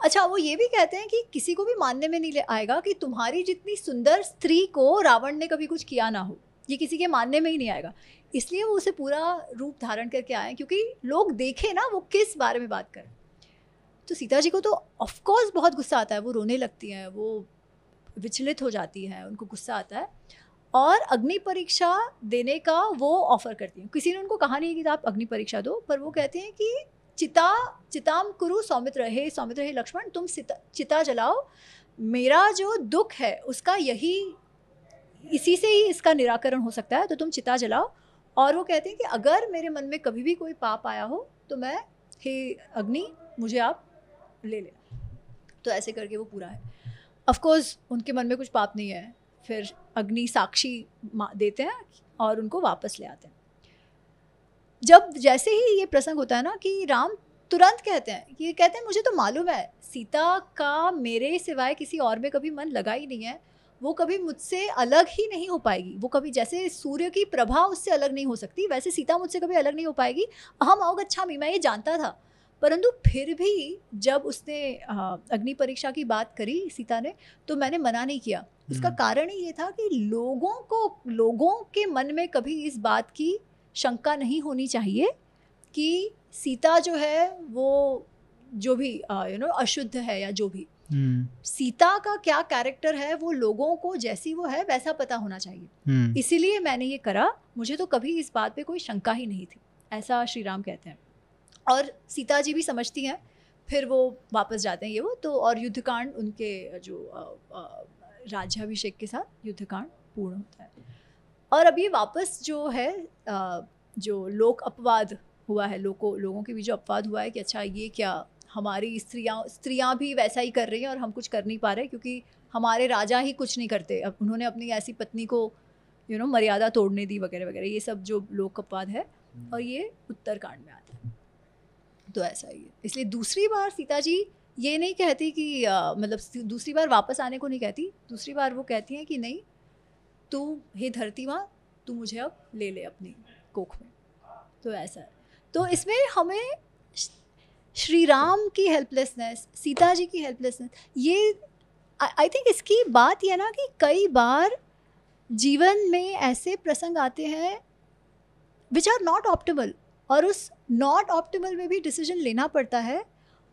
अच्छा वो ये भी कहते हैं कि किसी को भी मानने में नहीं ले आएगा कि तुम्हारी जितनी सुंदर स्त्री को रावण ने कभी कुछ किया ना हो, ये किसी के मानने में ही नहीं आएगा। इसलिए वो उसे पूरा रूप धारण करके आए क्योंकि लोग देखें ना वो किस बारे में बात करें तो सीता जी को तो ऑफकोर्स बहुत गुस्सा आता है, वो रोने लगती हैं, वो विचलित हो जाती हैं, उनको गुस्सा आता है। और अग्नि परीक्षा देने का वो ऑफ़र करती हैं। किसी ने उनको कहा नहीं कि आप अग्नि परीक्षा दो, पर वो कहते हैं कि चिता, चिताम कुरु, सौमित्र हे सौमित्र हे लक्ष्मण, तुम चिता जलाओ। मेरा जो दुख है, उसका यही, इसी से ही इसका निराकरण हो सकता है तो तुम चिता जलाओ। और वो कहते हैं कि अगर मेरे मन में कभी भी कोई पाप आया हो तो मैं, हे अग्नि, मुझे आप ले लेना। तो ऐसे करके वो पूरा है। ऑफकोर्स उनके मन में कुछ पाप नहीं है। फिर अग्नि साक्षी देते हैं और उनको वापस ले आते हैं। जब जैसे ही ये प्रसंग होता है ना कि राम तुरंत कहते हैं ये कहते हैं मुझे तो मालूम है सीता का मेरे सिवाय किसी और में कभी मन लगा ही नहीं है। वो कभी मुझसे अलग ही नहीं हो पाएगी। वो कभी जैसे सूर्य की प्रभा उससे अलग नहीं हो सकती वैसे सीता मुझसे कभी अलग नहीं हो पाएगी। हम आओ अच्छा मी मैं ये जानता था। परंतु फिर भी जब उसने अग्नि परीक्षा की बात करी सीता ने तो मैंने मना नहीं किया। उसका हम्म। कारण ही ये था कि लोगों को लोगों के मन में कभी इस बात की शंका नहीं होनी चाहिए कि सीता जो है वो जो भी यू नो अशुद्ध है या जो भी। hmm. सीता का क्या कैरेक्टर है वो लोगों को जैसी वो है वैसा पता होना चाहिए। hmm. इसीलिए मैंने ये करा मुझे तो कभी इस बात पे कोई शंका ही नहीं थी। ऐसा श्री राम कहते हैं। और सीता जी भी समझती हैं फिर वो वापस जाते हैं ये वो तो और युद्धकांड उनके जो राज्याभिषेक के साथ युद्धकांड पूर्ण होता है। और अब ये वापस जो है जो लोक अपवाद हुआ है लोगों लोगों के बीच जो अपवाद हुआ है कि अच्छा ये क्या हमारी स्त्रियाँ स्त्रियाँ भी वैसा ही कर रही हैं और हम कुछ कर नहीं पा रहे क्योंकि हमारे राजा ही कुछ नहीं करते। अब उन्होंने अपनी ऐसी पत्नी को यू you नो know, मर्यादा तोड़ने दी वगैरह वगैरह। ये सब जो लोक अपवाद है हम्म। और ये उत्तरकांड में आता है। तो ऐसा ही है। इसलिए दूसरी बार सीता जी ये नहीं कहती कि मतलब दूसरी बार वापस आने को नहीं कहती। दूसरी बार वो कहती हैं कि नहीं तू हे धरती माँ तू मुझे अब ले ले अपनी कोख में। तो ऐसा है। तो इसमें हमें श्री राम की हेल्पलेसनेस सीता जी की हेल्पलेसनेस ये आई थिंक इसकी बात यह ना कि कई बार जीवन में ऐसे प्रसंग आते हैं विच आर नॉट ऑप्टिमल और उस नॉट ऑप्टिमल में भी डिसीज़न लेना पड़ता है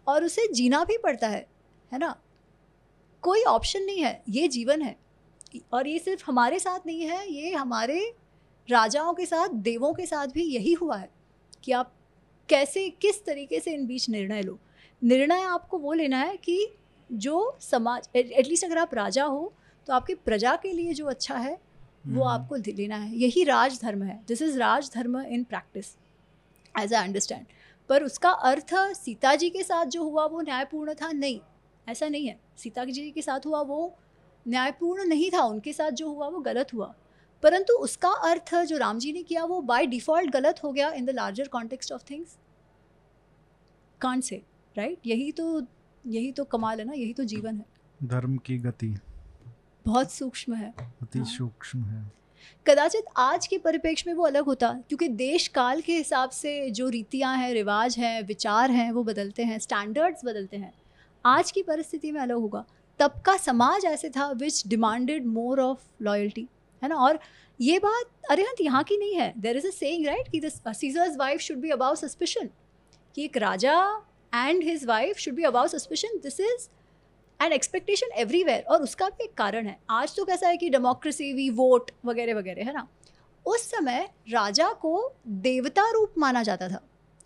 और उसे जीना भी पड़ता है है ना? कोई ऑप्शन नहीं है ये जीवन है। और ये सिर्फ़ हमारे साथ नहीं है ये हमारे राजाओं के साथ देवों के साथ भी यही हुआ है कि आप कैसे किस तरीके से इन बीच निर्णय लो। निर्णय आपको वो लेना है कि जो समाज एटलीस्ट अगर आप राजा हो तो आपकी प्रजा के लिए जो अच्छा है वो हम्म। आपको लेना है। यही राजधर्म है। This is rajdharma in practice as I understand पर उसका अर्थ सीता जी के साथ जो हुआ वो न्यायपूर्ण था? नहीं ऐसा नहीं है। सीता जी के साथ हुआ वो न्यायपूर्ण नहीं था उनके साथ जो हुआ वो गलत हुआ। परंतु उसका अर्थ जो राम जी ने किया वो बाय डिफ़ॉल्ट गलत हो गया in the larger context of things can't say right यही तो यही तो कमाल है ना यही तो जीवन है। धर्म की गति। बहुत सूक्ष्म है। अति हाँ। सूक्ष्म है। कदाचित आज के परिप्रेक्ष्य में वो अलग होता क्योंकि देश काल के हिसाब से जो रीतियाँ हैं रिवाज हैं विचार हैं वो बदलते हैं स्टैंडर्ड्स बदलते हैं। आज की परिस्थिति में अलग होगा। तब का समाज ऐसे था which demanded more of loyalty है ना? और ये बात, अरे हाँ यहाँ की नहीं है। There is a saying right कि Caesar's wife should be above suspicion कि एक राजा and his wife should be above suspicion this is an expectation everywhere और उसका भी एक कारण है। आज तो कैसा है कि डेमोक्रेसी वी वोट वगैरह वगैरह, है ना? उस समय राजा को देवता रूप माना जाता था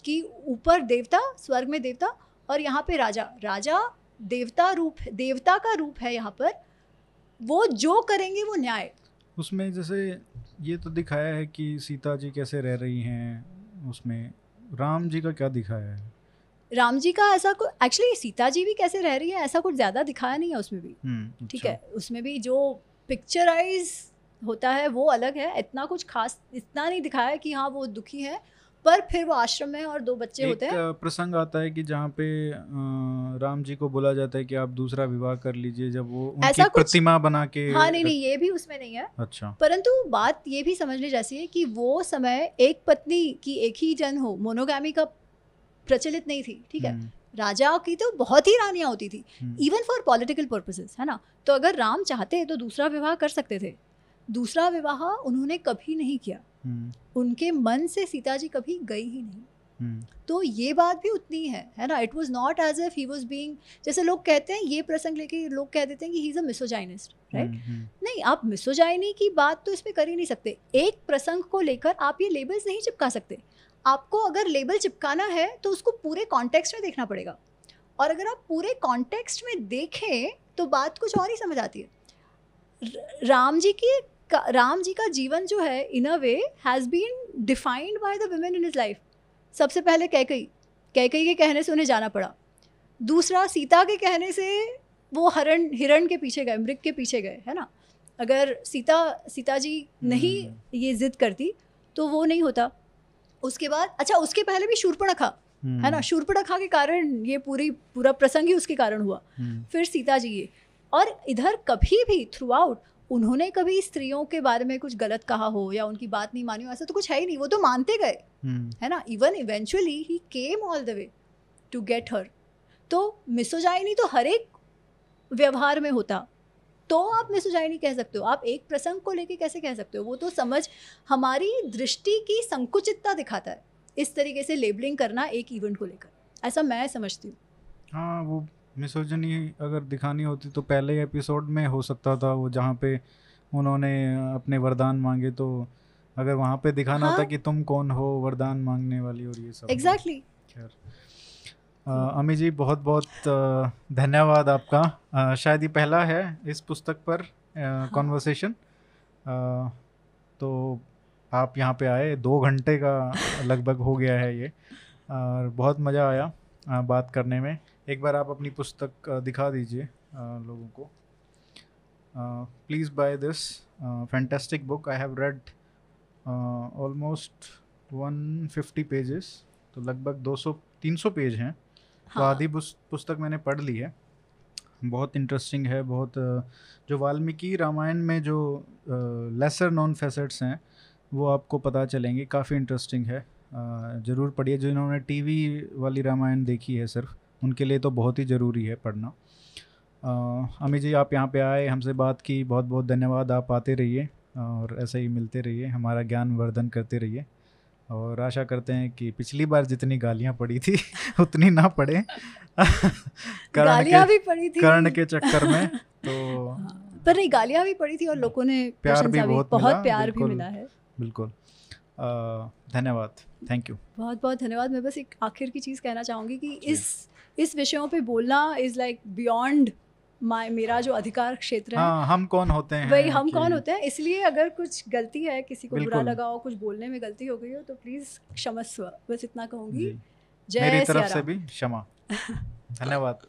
कि ऊपर देवता, स्वर्ग में देवता और यहाँ पे राजा। राजा देवता रूप देवता का रूप है यहाँ पर। वो जो करेंगे वो न्याय। उसमें जैसे ये तो दिखाया है कि सीता जी कैसे रह रही हैं उसमें राम जी का क्या दिखाया है? राम जी का ऐसा कुछ एक्चुअली सीता जी भी कैसे रह रही है ऐसा कुछ ज़्यादा दिखाया नहीं है उसमें भी। हम्म, ठीक अच्छा। है उसमें भी जो पिक्चराइज होता है वो अलग है। इतना कुछ खास इतना नहीं दिखाया कि हाँ वो दुखी है। पर फिर वो आश्रम में और दो बच्चे होते हैं। प्रसंग आता है कि जहाँ पे राम जी को बोला जाता है कि आप दूसरा विवाह कर लीजिए जब वो ऐसा प्रतिमा बना के हाँ नहीं नहीं ये भी उसमें नहीं है। अच्छा। परंतु बात ये भी समझने जैसी है कि वो समय एक पत्नी की एक ही जन हो मोनोगामी का प्रचलित नहीं थी ठीक है? हम्म, राजा की तो बहुत ही रानियाँ होती थी इवन फॉर पॉलिटिकल पर्पसेस है ना? तो अगर राम चाहते तो दूसरा विवाह कर सकते थे। दूसरा विवाह उन्होंने कभी नहीं किया। उनके मन से सीता जी कभी गई ही नहीं। हम्म, तो ये बात भी उतनी है है ना? It was not as if he was being जैसे लोग कहते हैं ये प्रसंग लेके लोग कह देते हैं कि ही इज़ अ मिसोजाइनिस्ट राइट हम्म, हम्म, नहीं आप मिसोजाइनी की बात तो इसमें कर ही नहीं सकते। एक प्रसंग को लेकर आप ये लेबल्स नहीं चिपका सकते। आपको अगर लेबल चिपकाना है तो उसको पूरे कॉन्टेक्स्ट में देखना पड़ेगा। और अगर आप पूरे कॉन्टेक्स्ट में देखें तो बात कुछ और ही समझ आती है। राम जी का- राम जी का जीवन जो है in a way has been defined by the women in his life सबसे पहले कैकई कैकई के कहने से उन्हें जाना पड़ा। दूसरा सीता के कहने से वो हरण हिरण के पीछे गए मृग के पीछे गए है ना? अगर सीता सीता जी नहीं हम्म। ये जिद करती तो वो नहीं होता। उसके बाद अच्छा उसके पहले भी शूर्पणखा है ना? हम्म, शूर्पणखा के कारण ये पूरी पूरा प्रसंग ही उसके कारण हुआ। हम्म, फिर सीता जी ये। और इधर कभी भी थ्रू आउट उन्होंने कभी स्त्रियों के बारे में कुछ गलत कहा हो या उनकी बात नहीं मानी हो? ऐसा तो कुछ है ही नहीं वो तो मानते गए। हम्म, है ना? Even eventually he came all the way to get her तो मिसोजाइनी तो हर एक व्यवहार में होता। तो आप मिसोजाइनी कह सकते हो। आप एक प्रसंग को लेके कैसे कह सकते हो? वो तो समझ हमारी दृष्टि की संकुचितता दिखाता है। इस तरीके से लेबलिंग करना एक इवेंट को लेकर। ऐसा मैं समझती हूँ। हाँ वो मिसोजनी अगर दिखानी होती तो पहले एपिसोड में हो सकता था वो जहाँ पे उन्होंने अपने वरदान मांगे तो अगर वहाँ पे दिखाना हाँ। होता कि तुम कौन हो वरदान मांगने वाली और ये सब एग्जैक्टली खैर। अमी जी बहुत बहुत धन्यवाद आपका। अ, शायद ये पहला है इस पुस्तक पर कॉन्वर्सेशन हाँ. तो आप यहाँ पे आए दो घंटे का लगभग हो गया है ये और बहुत मज़ा आया बात करने में। एक बार आप अपनी पुस्तक दिखा दीजिए लोगों को। Please buy this fantastic book I have read almost 150 pages तो लगभग 200 300 पेज हैं। हाँ. तो हाँ। आधी पुस्तक मैंने पढ़ ली है। बहुत इंटरेस्टिंग है बहुत जो वाल्मीकि रामायण में जो लेसर नॉन फैसेट्स हैं वो आपको पता चलेंगे। काफ़ी इंटरेस्टिंग है। ज़रूर पढ़िए जिन्होंने टीवी वाली रामायण देखी है सिर्फ़। उनके लिए तो बहुत ही ज़रूरी है पढ़ना। अ, अमी जी आप यहाँ पे आए हमसे बात की बहुत बहुत धन्यवाद आप आते रहिए और ऐसे ही मिलते रहिए हमारा ज्ञान वर्धन करते रहिए। और आशा करते हैं कि पिछली बार जितनी गालियाँ पड़ी थी (laughs) उतनी ना पड़े (laughs) कर्ण के भी पड़ी थी। कर्ण के चक्कर में तो हाँ, पर नहीं गालियाँ भी पड़ी थी और लोगों ने प्यार भी बहुत बहुत मिला, प्यार भी मिला है। बिल्कुल। धन्यवाद थैंक यू। बहुत बहुत धन्यवाद मैं बस एक आखिर की चीज़ कहना चाहूँगी कि इस इस विषयों पे बोलना इज़ लाइक बियॉन्ड माय मेरा जो अधिकार क्षेत्र है। हाँ हम कौन होते हैं वही हम कौन होते हैं? इसलिए अगर कुछ गलती है किसी को बुरा। लगा हो कुछ बोलने में गलती हो गई हो तो प्लीज़ क्षमस्व बस इतना कहूँगी। जय मेरी तरफ़ से भी क्षमा। (laughs) धन्यवाद।